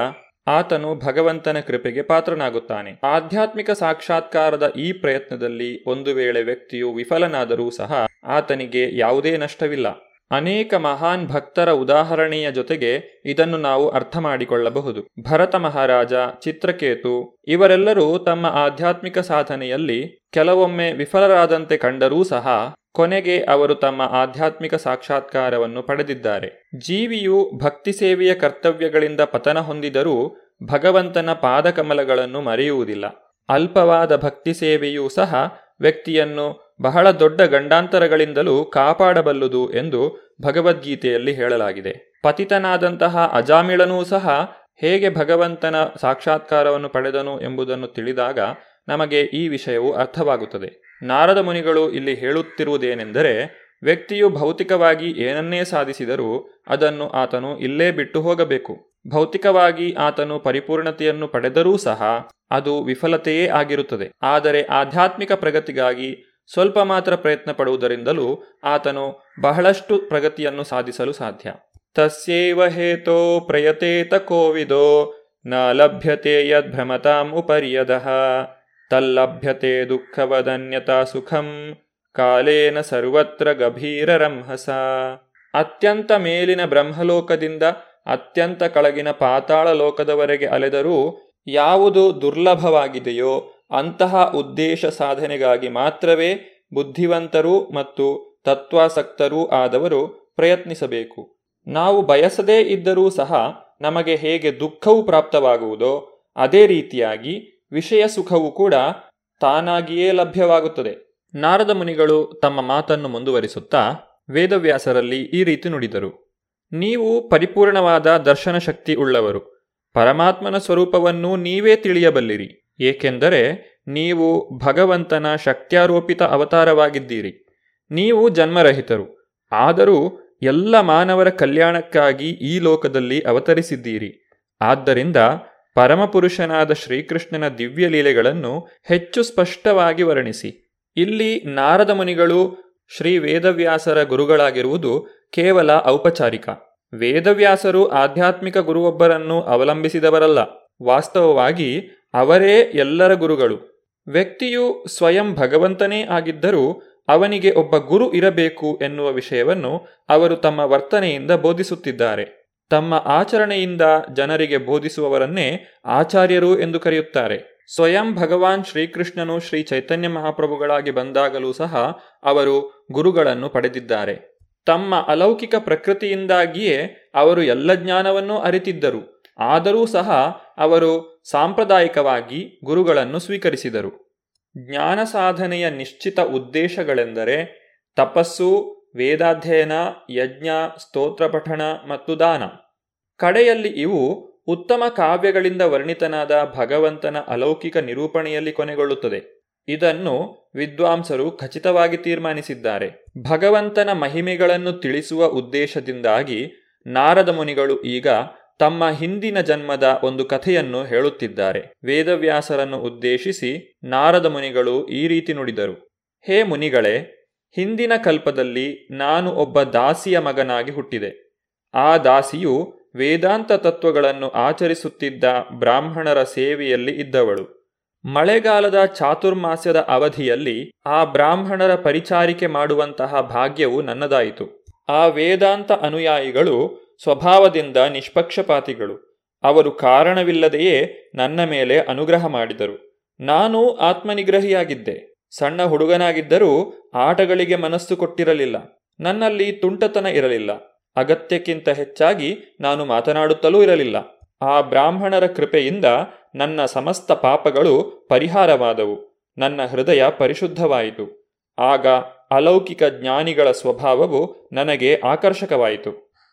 ಆತನು ಭಗವಂತನ ಕೃಪೆಗೆ ಪಾತ್ರನಾಗುತ್ತಾನೆ. ಆಧ್ಯಾತ್ಮಿಕ ಸಾಕ್ಷಾತ್ಕಾರದ ಈ ಪ್ರಯತ್ನದಲ್ಲಿ ಒಂದು ವೇಳೆ ವ್ಯಕ್ತಿಯು ವಿಫಲನಾದರೂ ಸಹ ಆತನಿಗೆ ಯಾವುದೇ ನಷ್ಟವಿಲ್ಲ. ಅನೇಕ ಮಹಾನ್ ಭಕ್ತರ ಉದಾಹರಣೆಯ ಜೊತೆಗೆ ಇದನ್ನು ನಾವು ಅರ್ಥ ಮಾಡಿಕೊಳ್ಳಬಹುದು. ಭರತ ಮಹಾರಾಜ, ಚಿತ್ರಕೇತು ಇವರೆಲ್ಲರೂ ತಮ್ಮ ಆಧ್ಯಾತ್ಮಿಕ ಸಾಧನೆಯಲ್ಲಿ ಕೆಲವೊಮ್ಮೆ ವಿಫಲರಾದಂತೆ ಕಂಡರೂ ಸಹ ಕೊನೆಗೆ ಅವರು ತಮ್ಮ ಆಧ್ಯಾತ್ಮಿಕ ಸಾಕ್ಷಾತ್ಕಾರವನ್ನು ಪಡೆದಿದ್ದಾರೆ. ಜೀವಿಯು ಭಕ್ತಿ ಸೇವೆಯ ಕರ್ತವ್ಯಗಳಿಂದ ಪತನ ಹೊಂದಿದರೂ ಭಗವಂತನ ಪಾದಕಮಲಗಳನ್ನು ಮರೆಯುವುದಿಲ್ಲ. ಅಲ್ಪವಾದ ಭಕ್ತಿ ಸೇವೆಯೂ ಸಹ ವ್ಯಕ್ತಿಯನ್ನು ಬಹಳ ದೊಡ್ಡ ಗಂಡಾಂತರಗಳಿಂದಲೂ ಕಾಪಾಡಬಲ್ಲುದು ಎಂದು ಭಗವದ್ಗೀತೆಯಲ್ಲಿ ಹೇಳಲಾಗಿದೆ. ಪತಿತನಾದಂತಹ ಅಜಾಮಿಳನೂ ಸಹ ಹೇಗೆ ಭಗವಂತನ ಸಾಕ್ಷಾತ್ಕಾರವನ್ನು ಪಡೆದನು ಎಂಬುದನ್ನು ತಿಳಿದಾಗ ನಮಗೆ ಈ ವಿಷಯವು ಅರ್ಥವಾಗುತ್ತದೆ. ನಾರದ ಮುನಿಗಳು ಇಲ್ಲಿ ಹೇಳುತ್ತಿರುವುದೇನೆಂದರೆ, ವ್ಯಕ್ತಿಯು ಭೌತಿಕವಾಗಿ ಏನನ್ನೇ ಸಾಧಿಸಿದರೂ ಅದನ್ನು ಆತನು ಇಲ್ಲೇ ಬಿಟ್ಟು ಹೋಗಬೇಕು. ಭೌತಿಕವಾಗಿ ಆತನು ಪರಿಪೂರ್ಣತೆಯನ್ನು ಪಡೆದರೂ ಸಹ ಅದು ವಿಫಲತೆಯೇ ಆಗಿರುತ್ತದೆ. ಆದರೆ ಆಧ್ಯಾತ್ಮಿಕ ಪ್ರಗತಿಗಾಗಿ ಸ್ವಲ್ಪ ಮಾತ್ರ ಪ್ರಯತ್ನ ಪಡುವುದರಿಂದಲೂ ಆತನು ಬಹಳಷ್ಟು ಪ್ರಗತಿಯನ್ನು ಸಾಧಿಸಲು ಸಾಧ್ಯ. ತಸ್ಯೈವ ಹೇತೋ ಪ್ರಯತೇತ ಕೋವಿದೋ ನ ಲಭ್ಯತೆ ಯದ್ಭ್ರಮತಾಂ ಉಪರ್ಯದಃ. ತಲ್ಲಭ್ಯತೆ ದುಃಖವದನ್ಯತಾ ಸುಖಂ, ಕಾಲೇನ ಸರ್ವತ್ರ ಗಭೀರರಂಹಸ. ಅತ್ಯಂತ ಮೇಲಿನ ಬ್ರಹ್ಮಲೋಕದಿಂದ ಅತ್ಯಂತ ಕೆಳಗಿನ ಪಾತಾಳ ಲೋಕದವರೆಗೆ ಅಲೆದರೂ ಯಾವುದು ದುರ್ಲಭವಾಗಿದೆಯೋ ಅಂತಹ ಉದ್ದೇಶ ಸಾಧನೆಗಾಗಿ ಮಾತ್ರವೇ ಬುದ್ಧಿವಂತರೂ ಮತ್ತು ತತ್ವಾಸಕ್ತರೂ ಆದವರು ಪ್ರಯತ್ನಿಸಬೇಕು. ನಾವು ಬಯಸದೇ ಇದ್ದರೂ ಸಹ ನಮಗೆ ಹೇಗೆ ದುಃಖವು ಪ್ರಾಪ್ತವಾಗುವುದೋ ಅದೇ ರೀತಿಯಾಗಿ ವಿಷಯ ಸುಖವು ಕೂಡ ತಾನಾಗಿಯೇ ಲಭ್ಯವಾಗುತ್ತದೆ. ನಾರದ ಮುನಿಗಳು ತಮ್ಮ ಮಾತನ್ನು ಮುಂದುವರಿಸುತ್ತಾ ವೇದವ್ಯಾಸರಲ್ಲಿ ಈ ರೀತಿ ನುಡಿದರು. ನೀವು ಪರಿಪೂರ್ಣವಾದ ದರ್ಶನ ಶಕ್ತಿ ಉಳ್ಳವರು. ಪರಮಾತ್ಮನ ಸ್ವರೂಪವನ್ನು ನೀವೇ ತಿಳಿಯಬಲ್ಲಿರಿ. ಏಕೆಂದರೆ ನೀವು ಭಗವಂತನ ಶಕ್ತ್ಯಾರೋಪಿತ ಅವತಾರವಾಗಿದ್ದೀರಿ. ನೀವು ಜನ್ಮರಹಿತರು. ಆದರೂ ಎಲ್ಲ ಮಾನವರ ಕಲ್ಯಾಣಕ್ಕಾಗಿ ಈ ಲೋಕದಲ್ಲಿ ಅವತರಿಸಿದ್ದೀರಿ. ಆದ್ದರಿಂದ ಪರಮಪುರುಷನಾದ ಶ್ರೀಕೃಷ್ಣನ ದಿವ್ಯ ಲೀಲೆಗಳನ್ನು ಹೆಚ್ಚು ಸ್ಪಷ್ಟವಾಗಿ ವರ್ಣಿಸಿ. ಇಲ್ಲಿ ನಾರದ ಮುನಿಗಳು ಶ್ರೀ ವೇದವ್ಯಾಸರ ಗುರುಗಳಾಗಿರುವುದು ಕೇವಲ ಔಪಚಾರಿಕ. ವೇದವ್ಯಾಸರು ಆಧ್ಯಾತ್ಮಿಕ ಗುರುವೊಬ್ಬರನ್ನು ಅವಲಂಬಿಸಿದವರಲ್ಲ. ವಾಸ್ತವವಾಗಿ ಅವರೇ ಎಲ್ಲರ ಗುರುಗಳು. ವ್ಯಕ್ತಿಯು ಸ್ವಯಂ ಭಗವಂತನೇ ಆಗಿದ್ದರೂ ಅವನಿಗೆ ಒಬ್ಬ ಗುರು ಇರಬೇಕು ಎನ್ನುವ ವಿಷಯವನ್ನು ಅವರು ತಮ್ಮ ವರ್ತನೆಯಿಂದ ಬೋಧಿಸುತ್ತಿದ್ದಾರೆ. ತಮ್ಮ ಆಚರಣೆಯಿಂದ ಜನರಿಗೆ ಬೋಧಿಸುವವರನ್ನೇ ಆಚಾರ್ಯರು ಎಂದು ಕರೆಯುತ್ತಾರೆ. ಸ್ವಯಂ ಭಗವಾನ್ ಶ್ರೀಕೃಷ್ಣನು ಶ್ರೀ ಚೈತನ್ಯ ಮಹಾಪ್ರಭುಗಳಾಗಿ ಬಂದಾಗಲೂ ಸಹ ಅವರು ಗುರುಗಳನ್ನು ಪಡೆದಿದ್ದಾರೆ. ತಮ್ಮ ಅಲೌಕಿಕ ಪ್ರಕೃತಿಯಿಂದಾಗಿಯೇ ಅವರು ಎಲ್ಲ ಜ್ಞಾನವನ್ನೂ ಅರಿತಿದ್ದರು. ಆದರೂ ಸಹ ಅವರು ಸಾಂಪ್ರದಾಯಿಕವಾಗಿ ಗುರುಗಳನ್ನು ಸ್ವೀಕರಿಸಿದರು. ಜ್ಞಾನ ಸಾಧನೆಯ ನಿಶ್ಚಿತ ಉದ್ದೇಶಗಳೆಂದರೆ ತಪಸ್ಸು, ವೇದಾಧ್ಯಯನ, ಯಜ್ಞ ಸ್ತೋತ್ರ ಪಠಣ ಮತ್ತು ದಾನ. ಕಡೆಯಲ್ಲಿ ಇವು ಉತ್ತಮ ಕಾವ್ಯಗಳಿಂದ ವರ್ಣಿತನಾದ ಭಗವಂತನ ಅಲೌಕಿಕ ನಿರೂಪಣೆಯಲ್ಲಿ ಕೊನೆಗೊಳ್ಳುತ್ತದೆ. ಇದನ್ನು ವಿದ್ವಾಂಸರು ಖಚಿತವಾಗಿ ತೀರ್ಮಾನಿಸಿದ್ದಾರೆ. ಭಗವಂತನ ಮಹಿಮೆಗಳನ್ನು ತಿಳಿಸುವ ಉದ್ದೇಶದಿಂದಾಗಿ ನಾರದ ಮುನಿಗಳು ಈಗ ತಮ್ಮ ಹಿಂದಿನ ಜನ್ಮದ ಒಂದು ಕಥೆಯನ್ನು ಹೇಳುತ್ತಿದ್ದಾರೆ. ವೇದವ್ಯಾಸರನ್ನು ಉದ್ದೇಶಿಸಿ ನಾರದ ಮುನಿಗಳು ಈ ರೀತಿ ನುಡಿದರು. ಹೇ ಮುನಿಗಳೇ, ಹಿಂದಿನ ಕಲ್ಪದಲ್ಲಿ ನಾನು ಒಬ್ಬ ದಾಸಿಯ ಮಗನಾಗಿ ಹುಟ್ಟಿದೆ. ಆ ದಾಸಿಯು ವೇದಾಂತ ತತ್ವಗಳನ್ನು ಆಚರಿಸುತ್ತಿದ್ದ ಬ್ರಾಹ್ಮಣರ ಸೇವೆಯಲ್ಲಿ ಇದ್ದವಳು. ಮಳೆಗಾಲದ ಚಾತುರ್ಮಾಸ್ಯದ ಅವಧಿಯಲ್ಲಿ ಆ ಬ್ರಾಹ್ಮಣರ ಪರಿಚಾರಿಕೆ ಮಾಡುವಂತಹ ಭಾಗ್ಯವು ನನ್ನದಾಯಿತು. ಆ ವೇದಾಂತ ಅನುಯಾಯಿಗಳು ಸ್ವಭಾವದಿಂದ ನಿಷ್ಪಕ್ಷಪಾತಿಗಳು. ಅವರು ಕಾರಣವಿಲ್ಲದೆಯೇ ನನ್ನ ಮೇಲೆ ಅನುಗ್ರಹ ಮಾಡಿದರು. ನಾನು ಆತ್ಮನಿಗ್ರಹಿಯಾಗಿದ್ದೆ. ಸಣ್ಣ ಹುಡುಗನಾಗಿದ್ದರೂ ಆಟಗಳಿಗೆ ಮನಸ್ಸು ಕೊಟ್ಟಿರಲಿಲ್ಲ. ನನ್ನಲ್ಲಿ ತುಂಟತನ ಇರಲಿಲ್ಲ. ಅಗತ್ಯಕ್ಕಿಂತ ಹೆಚ್ಚಾಗಿ ನಾನು ಮಾತನಾಡುತ್ತಲೂ ಇರಲಿಲ್ಲ. ಆ ಬ್ರಾಹ್ಮಣರ ಕೃಪೆಯಿಂದ ನನ್ನ ಸಮಸ್ತ ಪಾಪಗಳು ಪರಿಹಾರವಾದವು. ನನ್ನ ಹೃದಯ ಪರಿಶುದ್ಧವಾಯಿತು. ಆಗ ಅಲೌಕಿಕ ಜ್ಞಾನಿಗಳ ಸ್ವಭಾವವು ನನಗೆ ಆಕರ್ಷಕವಾಯಿತು.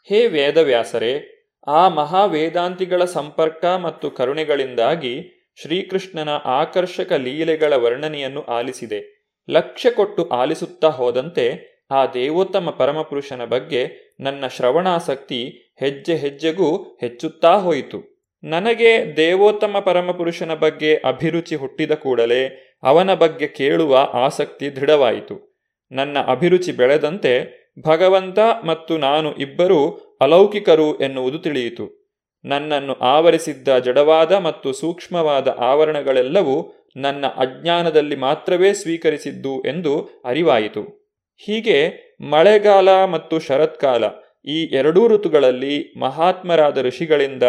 ಹೇ ವೇದವ್ಯಾಸರೇ, ಆ ಮಹಾವೇದಾಂತಿಗಳ ಸಂಪರ್ಕ ಮತ್ತು ಕರುಣೆಗಳಿಂದಾಗಿ ಶ್ರೀಕೃಷ್ಣನ ಆಕರ್ಷಕ ಲೀಲೆಗಳ ವರ್ಣನೆಯನ್ನು ಆಲಿಸಿದೆ. ಲಕ್ಷ್ಯ ಕೊಟ್ಟು ಆಲಿಸುತ್ತಾ ಹೋದಂತೆ ಆ ದೇವೋತ್ತಮ ಪರಮಪುರುಷನ ಬಗ್ಗೆ ನನ್ನ ಶ್ರವಣಾಸಕ್ತಿ ಹೆಜ್ಜೆ ಹೆಜ್ಜೆಗೂ ಹೆಚ್ಚುತ್ತಾ ಹೋಯಿತು. ನನಗೆ ದೇವೋತ್ತಮ ಪರಮಪುರುಷನ ಬಗ್ಗೆ ಅಭಿರುಚಿ ಹುಟ್ಟಿದ ಕೂಡಲೇ ಅವನ ಬಗ್ಗೆ ಕೇಳುವ ಆಸಕ್ತಿ ದೃಢವಾಯಿತು. ನನ್ನ ಅಭಿರುಚಿ ಬೆಳೆದಂತೆ ಭಗವಂತ ಮತ್ತು ನಾನು ಇಬ್ಬರೂ ಅಲೌಕಿಕರು ಎನ್ನುವುದು ತಿಳಿಯಿತು. ನನ್ನನ್ನು ಆವರಿಸಿದ್ದ ಜಡವಾದ ಮತ್ತು ಸೂಕ್ಷ್ಮವಾದ ಆವರಣಗಳೆಲ್ಲವೂ ನನ್ನ ಅಜ್ಞಾನದಲ್ಲಿ ಮಾತ್ರವೇ ಸ್ವೀಕರಿಸಿದ್ದು ಎಂದು ಅರಿವಾಯಿತು. ಹೀಗೆ ಮಳೆಗಾಲ ಮತ್ತು ಶರತ್ಕಾಲ ಈ ಎರಡೂ ಋತುಗಳಲ್ಲಿ ಮಹಾತ್ಮರಾದ ಋಷಿಗಳಿಂದ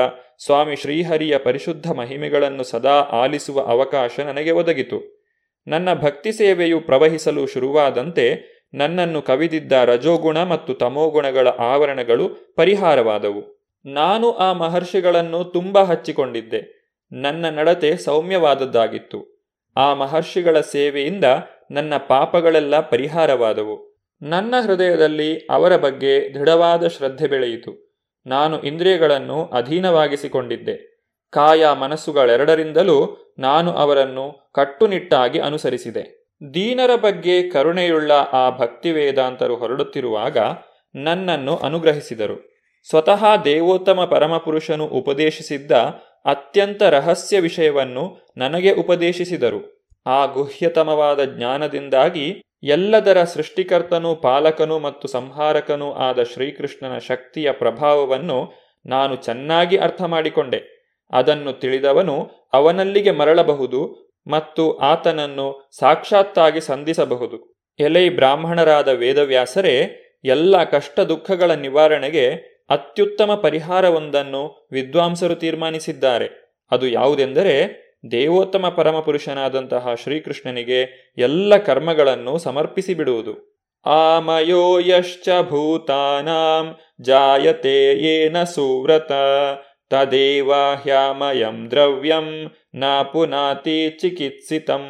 ಸ್ವಾಮಿ ಶ್ರೀಹರಿಯ ಪರಿಶುದ್ಧ ಮಹಿಮೆಗಳನ್ನು ಸದಾ ಆಲಿಸುವ ಅವಕಾಶ ನನಗೆ ಒದಗಿತು. ನನ್ನ ಭಕ್ತಿ ಸೇವೆಯು ಪ್ರವಹಿಸಲು ಶುರುವಾದಂತೆ ನನ್ನನ್ನು ಕವಿದಿದ್ದ ರಜೋಗುಣ ಮತ್ತು ತಮೋಗುಣಗಳ ಆವರಣಗಳು ಪರಿಹಾರವಾದವು. ನಾನು ಆ ಮಹರ್ಷಿಗಳನ್ನು ತುಂಬ ಹಚ್ಚಿಕೊಂಡಿದ್ದೆ. ನನ್ನ ನಡತೆ ಸೌಮ್ಯವಾದದ್ದಾಗಿತ್ತು. ಆ ಮಹರ್ಷಿಗಳ ಸೇವೆಯಿಂದ ನನ್ನ ಪಾಪಗಳೆಲ್ಲ ಪರಿಹಾರವಾದವು. ನನ್ನ ಹೃದಯದಲ್ಲಿ ಅವರ ಬಗ್ಗೆ ದೃಢವಾದ ಶ್ರದ್ಧೆ ಬೆಳೆಯಿತು. ನಾನು ಇಂದ್ರಿಯಗಳನ್ನು ಅಧೀನವಾಗಿಸಿಕೊಂಡಿದ್ದೆ. ಕಾಯ ಮನಸ್ಸುಗಳೆರಡರಿಂದಲೂ ನಾನು ಅವರನ್ನು ಕಟ್ಟುನಿಟ್ಟಾಗಿ ಅನುಸರಿಸಿದೆ. ದೀನರ ಬಗ್ಗೆ ಕರುಣೆಯುಳ್ಳ ಆ ಭಕ್ತಿ ವೇದಾಂತರು ಹೊರಡುತ್ತಿರುವಾಗ ನನ್ನನ್ನು ಅನುಗ್ರಹಿಸಿದರು. ಸ್ವತಃ ದೇವೋತ್ತಮ ಪರಮಪುರುಷನು ಉಪದೇಶಿಸಿದ್ದ ಅತ್ಯಂತ ರಹಸ್ಯ ವಿಷಯವನ್ನು ನನಗೆ ಉಪದೇಶಿಸಿದರು. ಆ ಗುಹ್ಯತಮವಾದ ಜ್ಞಾನದಿಂದಾಗಿ ಎಲ್ಲದರ ಸೃಷ್ಟಿಕರ್ತನೂ ಪಾಲಕನು ಮತ್ತು ಸಂಹಾರಕನೂ ಆದ ಶ್ರೀಕೃಷ್ಣನ ಶಕ್ತಿಯ ಪ್ರಭಾವವನ್ನು ನಾನು ಚೆನ್ನಾಗಿ ಅರ್ಥ ಮಾಡಿಕೊಂಡೆ ಅದನ್ನು ತಿಳಿದವನು ಅವನಲ್ಲಿಗೆ ಮರಳಬಹುದು ಮತ್ತು ಆತನನ್ನು ಸಾಕ್ಷಾತ್ತಾಗಿ ಸಂಧಿಸಬಹುದು. ಎಲೈ ಬ್ರಾಹ್ಮಣರಾದ ವೇದವ್ಯಾಸರೇ, ಎಲ್ಲ ಕಷ್ಟ ದುಃಖಗಳ ನಿವಾರಣೆಗೆ ಅತ್ಯುತ್ತಮ ಪರಿಹಾರವೊಂದನ್ನು ವಿದ್ವಾಂಸರು ತೀರ್ಮಾನಿಸಿದ್ದಾರೆ. ಅದು ಯಾವುದೆಂದರೆ ದೇವೋತ್ತಮ ಪರಮಪುರುಷನಾದಂತಹ ಶ್ರೀಕೃಷ್ಣನಿಗೆ ಎಲ್ಲ ಕರ್ಮಗಳನ್ನು ಸಮರ್ಪಿಸಿ ಬಿಡುವುದು. ಆಮಯೋ ಯಶ್ಚ ಭೂತಾನಾಂ ಜಾಯತೆ ಏನ ಸುವ್ರತ ತದೇವ ಹ್ಯಾಮಯಂ ದ್ರವ್ಯಂ ನಾ ಪುನಾತಿ ಚಿಕಿತ್ಸಿತಂ.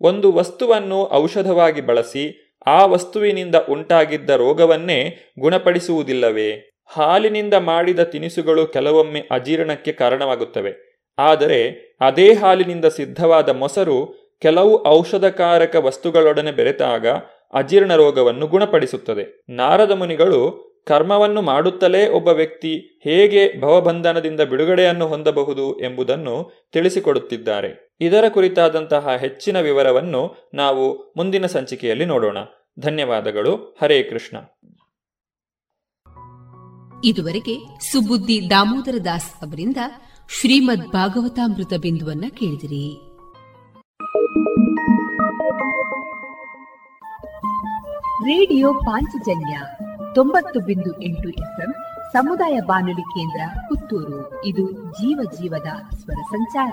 ಒಂದು ವಸ್ತುವನ್ನು ಔಷಧವಾಗಿ ಬಳಸಿ ಆ ವಸ್ತುವಿನಿಂದ ಉಂಟಾಗಿದ್ದ ರೋಗವನ್ನೇ ಗುಣಪಡಿಸುವುದಿಲ್ಲವೇ? ಹಾಲಿನಿಂದ ಮಾಡಿದ ತಿನಿಸುಗಳು ಕೆಲವೊಮ್ಮೆ ಅಜೀರ್ಣಕ್ಕೆ ಕಾರಣವಾಗುತ್ತವೆ. ಆದರೆ ಅದೇ ಹಾಲಿನಿಂದ ಸಿದ್ಧವಾದ ಮೊಸರು ಕೆಲವು ಔಷಧಕಾರಕ ವಸ್ತುಗಳೊಡನೆ ಬೆರೆತಾಗ ಅಜೀರ್ಣ ರೋಗವನ್ನು ಗುಣಪಡಿಸುತ್ತದೆ. ನಾರದ ಮುನಿಗಳು ಕರ್ಮವನ್ನು ಮಾಡುತ್ತಲೇ ಒಬ್ಬ ವ್ಯಕ್ತಿ ಹೇಗೆ ಭವಬಂಧನದಿಂದ ಬಿಡುಗಡೆಯನ್ನು ಹೊಂದಬಹುದು ಎಂಬುದನ್ನು ತಿಳಿಸಿಕೊಡುತ್ತಿದ್ದಾರೆ. ಇದರ ಕುರಿತಾದಂತಹ ಹೆಚ್ಚಿನ ವಿವರವನ್ನು ನಾವು ಮುಂದಿನ ಸಂಚಿಕೆಯಲ್ಲಿ ನೋಡೋಣ. ಧನ್ಯವಾದಗಳು. ಹರೇ ಕೃಷ್ಣ. ಇದುವರೆಗೆ ಸುಬುದ್ದಿ ದಾಮೋದರ ದಾಸ್ ಅವರಿಂದ ಶ್ರೀಮದ್ ಭಾಗವತಾಮೃತ ಬಿಂದುವನ್ನ ಕೇಳಿದಿರಿ. ರೇಡಿಯೋ ಪಾಂಚಜನ್ಯ ತೊಂಬತ್ತು ಬಿಂದು ಎಂಟು ಎಫ್ಎಂ ಸಮುದಾಯ ಬಾನುಲಿ ಕೇಂದ್ರ ಪುತ್ತೂರು. ಇದು ಜೀವ ಜೀವದ ಸ್ವರ ಸಂಚಾರ.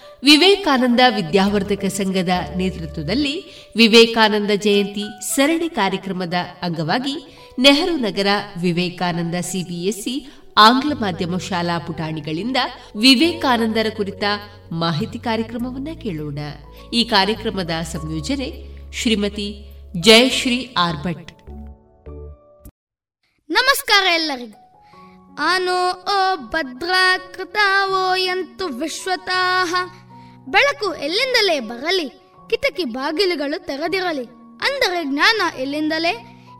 ವಿವೇಕಾನಂದ ವಿದ್ಯಾವರ್ಧಕ ಸಂಘದ ನೇತೃತ್ವದಲ್ಲಿ ವಿವೇಕಾನಂದ ಜಯಂತಿ ಸರಣಿ ಕಾರ್ಯಕ್ರಮದ ಅಂಗವಾಗಿ ನೆಹರು ನಗರ ವಿವೇಕಾನಂದ ಸಿಬಿಎಸ್ಇ ಆಂಗ್ಲ ಮಾಧ್ಯಮ ಶಾಲಾ ಪುಟಾಣಿಗಳಿಂದ ವಿವೇಕಾನಂದರ ಕುರಿತ ಮಾಹಿತಿ ಕಾರ್ಯಕ್ರಮವನ್ನ ಕೇಳೋಣ. ಈ ಕಾರ್ಯಕ್ರಮದ ಸಂಯೋಜನೆ ಶ್ರೀಮತಿ ಜಯಶ್ರೀ ಆರ್ಭಟ್. ನಮಸ್ಕಾರ ಎಲ್ಲರಿಗೂ. ಆನೋ ಓ ಭದ್ರಾಕೃತಾವೋ ಎಂತು ವಿಶ್ವತಾಹ ಬೆಳಕು ಎಲ್ಲಿಂದಲೇ ಬರಲಿ, ಕಿಟಕಿ ಬಾಗಿಲುಗಳು ತೆರೆದಿರಲಿ, ಅಂದರೆ ಜ್ಞಾನ ಎಲ್ಲಿಂದಲೇ,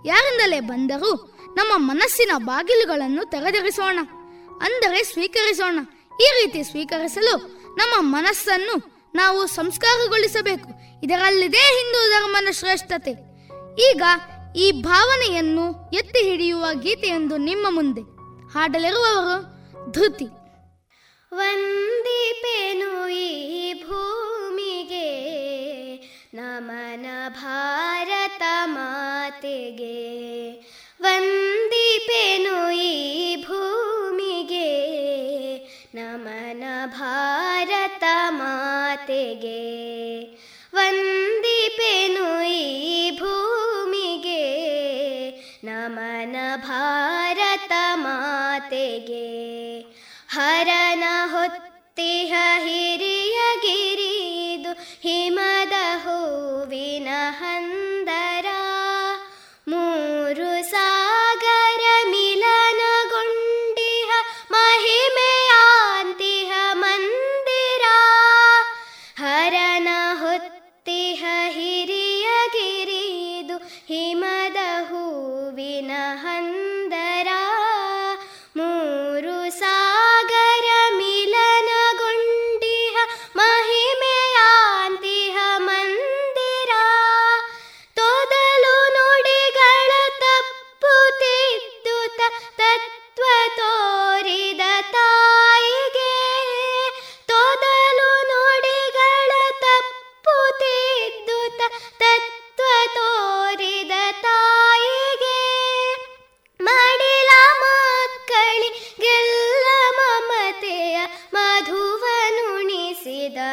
ಯಾರಿಂದಲೇ ಬಂದರೂ ನಮ್ಮ ಮನಸ್ಸಿನ ಬಾಗಿಲುಗಳನ್ನು ತೆರೆದಿರಿಸೋಣ, ಅಂದರೆ ಸ್ವೀಕರಿಸೋಣ. ಈ ರೀತಿ ಸ್ವೀಕರಿಸಲು ನಮ್ಮ ಮನಸ್ಸನ್ನು ನಾವು ಸಂಸ್ಕಾರಗೊಳಿಸಬೇಕು. ಇದರಲ್ಲಿದೆ ಹಿಂದೂ ಧರ್ಮದ ಶ್ರೇಷ್ಠತೆ. ಈಗ ಈ ಭಾವನೆಯನ್ನು ಎತ್ತಿ ಹಿಡಿಯುವ ಗೀತೆಯೊಂದು ನಿಮ್ಮ ಮುಂದೆ. ಹಾಡಲಿರುವವರು ಧೃತಿ. ವಂದಿಪೆನು ಈ ಭೂಮಿಗೆ ನಮನ ಭಾರತ ಮಾತೆಗೆ. ವಂದಿಪೆನು ಈ ಭೂಮಿಗೆ ನಮನ ಭಾರತ ಮಾತೆಗೆ. ವಂದಿಪೆನು ಈ ಭೂಮಿಗೆ ನಮನ ಭಾರತ ಮಾತೆಗೆ. ಹರನ ಹೊತ್ತಿಹ ಹಿರಿಯ ಗಿರಿದು ಹಿಮದ ಹೂವಿನ ಹಂದರ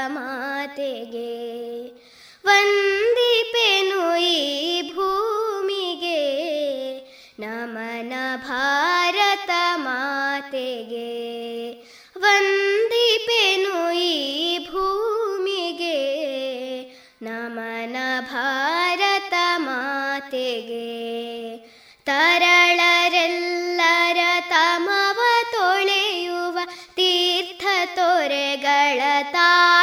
ಮಾತೆಗೆ ವಂದಿಪೆನು ಈ ಭೂಮಿಗೆ, ನಮನ ಭಾರತ ಮಾತೆಗೆ ವಂದಿಪೆನು ಈ ಭೂಮಿಗೆ, ನಮನ ಭಾರತ ಮಾತೆಗೆ. ತರಳರೆಲ್ಲರ ತಮವ ತೊಳೆಯುವ ತೀರ್ಥ ತೊರೆಗಳ ತಾಣವು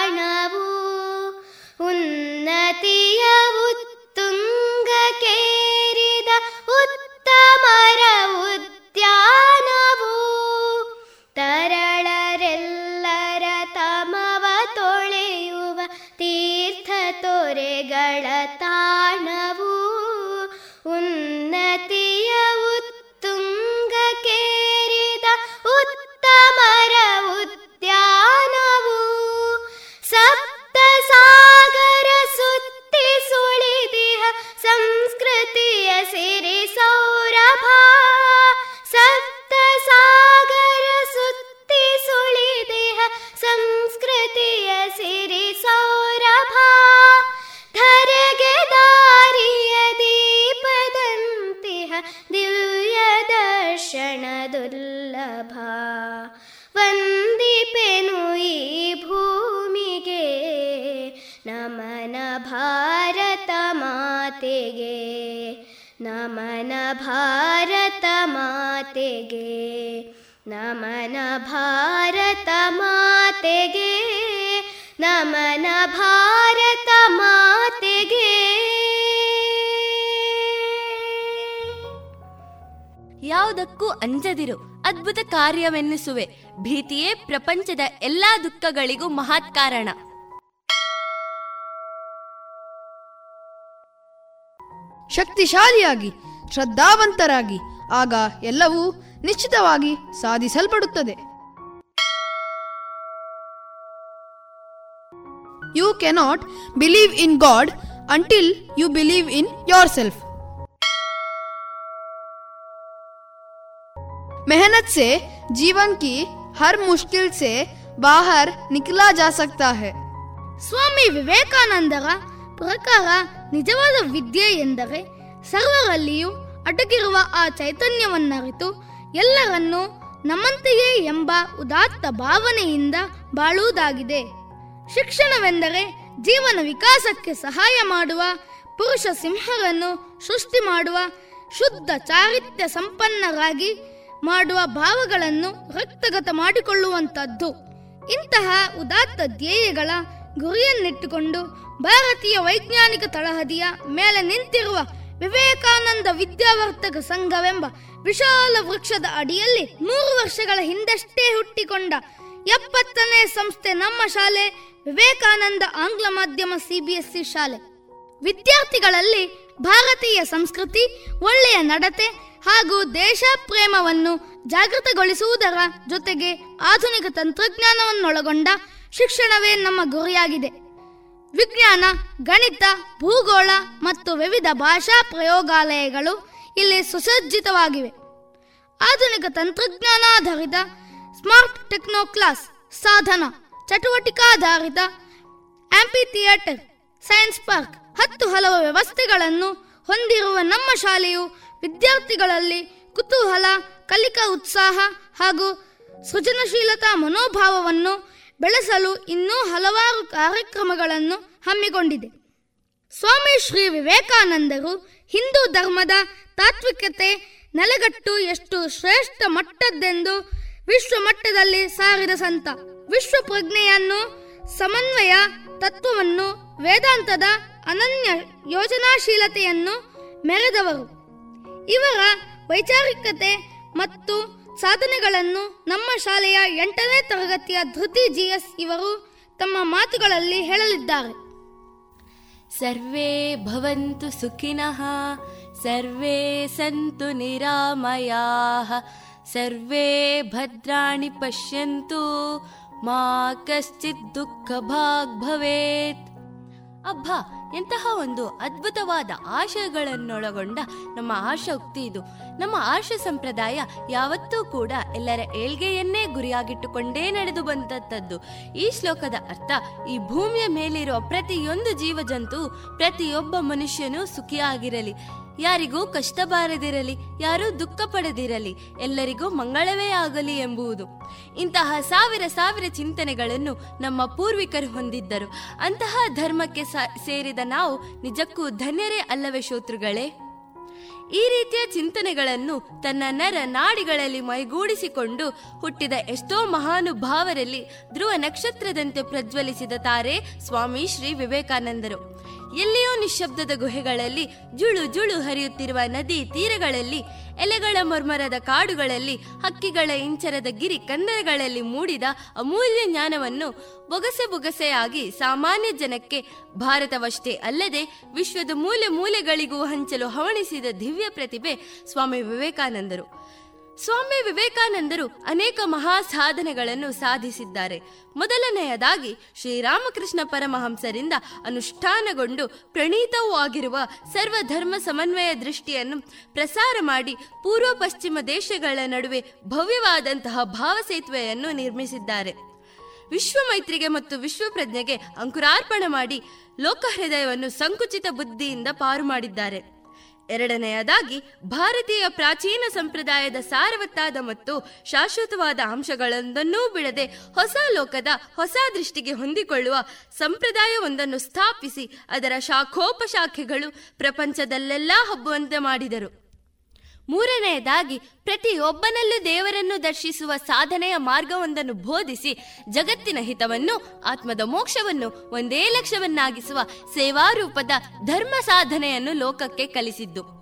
ಅಂಜದಿರು ಅದ್ಭುತ ಕಾರ್ಯವೆನ್ನಿಸುವೆ. ಭೀತಿಯೇ ಪ್ರಪಂಚದ ಎಲ್ಲಾ ದುಃಖಗಳಿಗೂ ಮಹತ್ ಕಾರಣ. ಶಕ್ತಿಶಾಲಿಯಾಗಿ, ಶ್ರದ್ಧಾವಂತರಾಗಿ, ಆಗ ಎಲ್ಲವೂ ನಿಶ್ಚಿತವಾಗಿ ಸಾಧಿಸಲ್ಪಡುತ್ತದೆ. You cannot believe in God until you believe in yourself मेहनत से जीवन की हर मुश्किल से बाहर निकला जा सकता है ಸ್ವಾಮಿ ವಿವೇಕಾನಂದರ ಪ್ರಕಾರ ನಿಜವಾದ ವಿದ್ಯೆ ಎಂದರೆ ಸರ್ವರಲ್ಲಿಯೂ ಅಡಗಿರುವ ಆ ಚೈತನ್ಯವನ್ನರಿತು ಎಲ್ಲರನ್ನೂ ನಮ್ಮಂತೆಯೇ ಎಂಬ ಉದಾತ್ತ ಭಾವನೆಯಿಂದ ಬಾಳುವುದಾಗಿದೆ ಶಿಕ್ಷಣವೆಂದರೆ ಜೀವನ ವಿಕಾಸಕ್ಕೆ ಸಹಾಯ ಮಾಡುವ ಪುರುಷ ಸಿಂಹರನ್ನು ಸೃಷ್ಟಿ ಮಾಡುವ ಶುದ್ಧ ಚಾರಿತ್ರ್ಯ ಸಂಪನ್ನರಾಗಿ ಮಾಡುವ ಭಾವಗಳನ್ನು ರಕ್ತಗತ ಮಾಡಿಕೊಳ್ಳುವಂತದ್ದು ಇಂತಹ ಉದಾತ್ತ ಧ್ಯೇಯಗಳ ಗುರಿಯನ್ನಿಟ್ಟುಕೊಂಡು ಭಾರತೀಯ ವೈಜ್ಞಾನಿಕ ತಳಹದಿಯ ಮೇಲೆ ನಿಂತಿರುವ ವಿವೇಕಾನಂದ ವಿದ್ಯಾವರ್ತಕ ಸಂಘವೆಂಬ ವಿಶಾಲ ವೃಕ್ಷದ ಅಡಿಯಲ್ಲಿ ಮೂರು ವರ್ಷಗಳ ಹಿಂದಷ್ಟೇ ಹುಟ್ಟಿಕೊಂಡ ಎಪ್ಪತ್ತನೇ ಸಂಸ್ಥೆ ನಮ್ಮ ಶಾಲೆ, ವಿವೇಕಾನಂದ ಆಂಗ್ಲ ಮಾಧ್ಯಮ ಸಿಬಿಎಸ್ಇ ಶಾಲೆ. ವಿದ್ಯಾರ್ಥಿಗಳಲ್ಲಿ ಭಾರತೀಯ ಸಂಸ್ಕೃತಿ, ಒಳ್ಳೆಯ ನಡತೆ ಹಾಗೂ ದೇಶ ಪ್ರೇಮವನ್ನು ಜಾಗೃತಗೊಳಿಸುವುದರ ಜೊತೆಗೆ ಆಧುನಿಕ ತಂತ್ರಜ್ಞಾನವನ್ನೊಳಗೊಂಡ ಶಿಕ್ಷಣವೇ ನಮ್ಮ ಗುರಿಯಾಗಿದೆ. ವಿಜ್ಞಾನ, ಗಣಿತ, ಭೂಗೋಳ ಮತ್ತು ವಿವಿಧ ಭಾಷಾ ಪ್ರಯೋಗಾಲಯಗಳು ಇಲ್ಲಿ ಸುಸಜ್ಜಿತವಾಗಿವೆ. ಆಧುನಿಕ ತಂತ್ರಜ್ಞಾನಾಧಾರಿತ ಸ್ಮಾರ್ಟ್ ಟೆಕ್ನೋ ಕ್ಲಾಸ್ ಸಾಧನ, ಚಟುವಟಿಕಾಧಾರಿತ ಆಂಪಿ ಥಿಯೇಟರ್, ಸೈನ್ಸ್ ಪಾರ್ಕ್ ಹತ್ತು ಹಲವು ವ್ಯವಸ್ಥೆಗಳನ್ನು ಹೊಂದಿರುವ ನಮ್ಮ ಶಾಲೆಯು ವಿದ್ಯಾರ್ಥಿಗಳಲ್ಲಿ ಕುತೂಹಲ, ಕಲಿಕಾ ಉತ್ಸಾಹ ಹಾಗೂ ಸೃಜನಶೀಲತಾ ಮನೋಭಾವವನ್ನು ಬೆಳೆಸಲು ಇನ್ನೂ ಹಲವಾರು ಕಾರ್ಯಕ್ರಮಗಳನ್ನು ಹಮ್ಮಿಕೊಂಡಿದೆ. ಸ್ವಾಮಿ ಶ್ರೀ ವಿವೇಕಾನಂದರು ಹಿಂದೂ ಧರ್ಮದ ತಾತ್ವಿಕತೆ ನೆಲೆಗಟ್ಟು ಎಷ್ಟು ಶ್ರೇಷ್ಠ ಮಟ್ಟದ್ದೆಂದು ವಿಶ್ವ ಮಟ್ಟದಲ್ಲಿ ಸಾರಿದ ಸಂತ. ವಿಶ್ವ ಪ್ರಜ್ಞೆಯನ್ನು, ಸಮನ್ವಯ ತತ್ವವನ್ನು, ವೇದಾಂತದ ಅನನ್ಯ ಯೋಜನಾಶೀಲತೆಯನ್ನು ಮೆರೆದವರು. ಇವರ ವೈಚಾರಿಕತೆ ಮತ್ತು ಸಾಧನೆಗಳನ್ನು ನಮ್ಮ ಶಾಲೆಯ ಎಂಟನೇ ತರಗತಿಯ ಧೃತಿ ಜಿಎಸ್ ಇವರು ತಮ್ಮ ಮಾತುಗಳಲ್ಲಿ ಹೇಳಲಿದ್ದಾರೆ. ಸರ್ವೇ ಭವಂತು ಸುಖಿನಃ, ಸರ್ವೇ ಸಂತು ನಿರಾಮಯಾಃ, ಸರ್ವೇ ಭದ್ರಾಣಿ ಪಶ್ಯಂತು, ಮಾ ಕಶ್ಚಿತ್ ದುಃಖ ಭಾಗ್ ಭವೇತ್. ಅಬ್ಬಾ ಎಂತಹ ಒಂದು ಅದ್ಭುತವಾದ ಆಶಯಗಳನ್ನೊಳಗೊಂಡ ನಮ್ಮ ಆಶೋಕ್ತಿ ಇದು. ನಮ್ಮ ಆಶ ಸಂಪ್ರದಾಯ ಯಾವತ್ತೂ ಕೂಡ ಎಲ್ಲರ ಏಳ್ಗೆಯನ್ನೇ ಗುರಿಯಾಗಿಟ್ಟುಕೊಂಡೇ ನಡೆದು ಬಂದದ್ದು ಈ ಶ್ಲೋಕದ ಅರ್ಥ, ಈ ಭೂಮಿಯ ಮೇಲಿರುವ ಪ್ರತಿಯೊಂದು ಜೀವಜಂತು ಪ್ರತಿಯೊಬ್ಬ ಮನುಷ್ಯನೂ ಸುಖಿಯಾಗಿರಲಿ. ಯಾರಿಗೂ ಕಷ್ಟ ಬಾರದಿರಲಿ ಯಾರೂ ದುಃಖ ಪಡೆದಿರಲಿ ಎಲ್ಲರಿಗೂ ಮಂಗಳವೇ ಆಗಲಿ ಎಂಬುದು ಇಂತಹ ಸಾವಿರ ಸಾವಿರ ಚಿಂತನೆಗಳನ್ನು ನಮ್ಮ ಪೂರ್ವಿಕರು ಹೊಂದಿದ್ದರು. ಅಂತಹ ಧರ್ಮಕ್ಕೆ ಸೇರಿದ ನಾವು ನಿಜಕ್ಕೂ ಧನ್ಯರೇ ಅಲ್ಲವೇ ಶೋತೃಗಳೇ? ಈ ರೀತಿಯ ಚಿಂತನೆಗಳನ್ನು ತನ್ನ ನರ ನಾಡಿಗಳಲ್ಲಿ ಮೈಗೂಡಿಸಿಕೊಂಡು ಹುಟ್ಟಿದ ಎಷ್ಟೋ ಮಹಾನುಭಾವರಲ್ಲಿ ಧ್ರುವ ನಕ್ಷತ್ರದಂತೆ ಪ್ರಜ್ವಲಿಸಿದ ತಾರೆ ಸ್ವಾಮಿ ಶ್ರೀ ವಿವೇಕಾನಂದರು. ಎಲ್ಲಿಯೋ ನಿಶ್ಶಬ್ದದ ಗುಹೆಗಳಲ್ಲಿ ಜುಳು ಜುಳು ಹರಿಯುತ್ತಿರುವ ನದಿ ತೀರಗಳಲ್ಲಿ, ಎಲೆಗಳ ಮರ್ಮರದ ಕಾಡುಗಳಲ್ಲಿ, ಹಕ್ಕಿಗಳ ಇಂಚರದ ಗಿರಿ ಕಂದರಗಳಲ್ಲಿ ಮೂಡಿದ ಅಮೂಲ್ಯ ಜ್ಞಾನವನ್ನು ಬೊಗಸೆ ಬೊಗಸೆಯಾಗಿ ಸಾಮಾನ್ಯ ಜನಕ್ಕೆ, ಭಾರತವಷ್ಟೇ ಅಲ್ಲದೆ ವಿಶ್ವದ ಮೂಲೆ ಮೂಲೆಗಳಿಗೂ ಹಂಚಲು ಹವಣಿಸಿದ ದಿವ್ಯ ಪ್ರತಿಭೆ ಸ್ವಾಮಿ ವಿವೇಕಾನಂದರು. ಸ್ವಾಮಿ ವಿವೇಕಾನಂದರು ಅನೇಕ ಮಹಾ ಸಾಧನೆಗಳನ್ನು ಸಾಧಿಸಿದ್ದಾರೆ. ಮೊದಲನೆಯದಾಗಿ ಶ್ರೀರಾಮಕೃಷ್ಣ ಪರಮಹಂಸರಿಂದ ಅನುಷ್ಠಾನಗೊಂಡು ಪ್ರಣೀತವೂ ಆಗಿರುವ ಸರ್ವಧರ್ಮ ಸಮನ್ವಯ ದೃಷ್ಟಿಯನ್ನು ಪ್ರಸಾರ ಮಾಡಿ ಪೂರ್ವ ಪಶ್ಚಿಮ ದೇಶಗಳ ನಡುವೆ ಭವ್ಯವಾದಂತಹ ಭಾವಸೇತುವೆಯನ್ನು ನಿರ್ಮಿಸಿದ್ದಾರೆ. ವಿಶ್ವ ಮೈತ್ರಿಗೆ ಮತ್ತು ವಿಶ್ವಪ್ರಜ್ಞೆಗೆ ಅಂಕುರಾರ್ಪಣೆ ಮಾಡಿ ಲೋಕ ಹೃದಯವನ್ನು ಸಂಕುಚಿತ ಬುದ್ಧಿಯಿಂದ ಪಾರು ಮಾಡಿದ್ದಾರೆ. ಎರಡನೆಯದಾಗಿ, ಭಾರತೀಯ ಪ್ರಾಚೀನ ಸಂಪ್ರದಾಯದ ಸಾರವತ್ತಾದ ಮತ್ತು ಶಾಶ್ವತವಾದ ಅಂಶಗಳೊಂದನ್ನೂ ಬಿಡದೆ ಹೊಸ ಲೋಕದ ಹೊಸ ದೃಷ್ಟಿಗೆ ಹೊಂದಿಕೊಳ್ಳುವ ಸಂಪ್ರದಾಯವೊಂದನ್ನು ಸ್ಥಾಪಿಸಿ, ಅದರ ಶಾಖೋಪಶಾಖೆಗಳು ಪ್ರಪಂಚದಲ್ಲೆಲ್ಲ ಹಬ್ಬುವಂತೆ ಮಾಡಿದರು. ಮೂರನೆಯದಾಗಿ, ಪ್ರತಿಯೊಬ್ಬನಲ್ಲೂ ದೇವರನ್ನು ದರ್ಶಿಸುವ ಸಾಧನೆಯ ಮಾರ್ಗವೊಂದನ್ನು ಬೋಧಿಸಿ ಜಗತ್ತಿನ ಹಿತವನ್ನು, ಆತ್ಮದ ಮೋಕ್ಷವನ್ನು ಒಂದೇ ಲಕ್ಷ್ಯವನ್ನಾಗಿಸುವ ಸೇವಾರೂಪದ ಧರ್ಮ ಸಾಧನೆಯನ್ನು ಲೋಕಕ್ಕೆ ಕಲಿಸಿದ್ದು.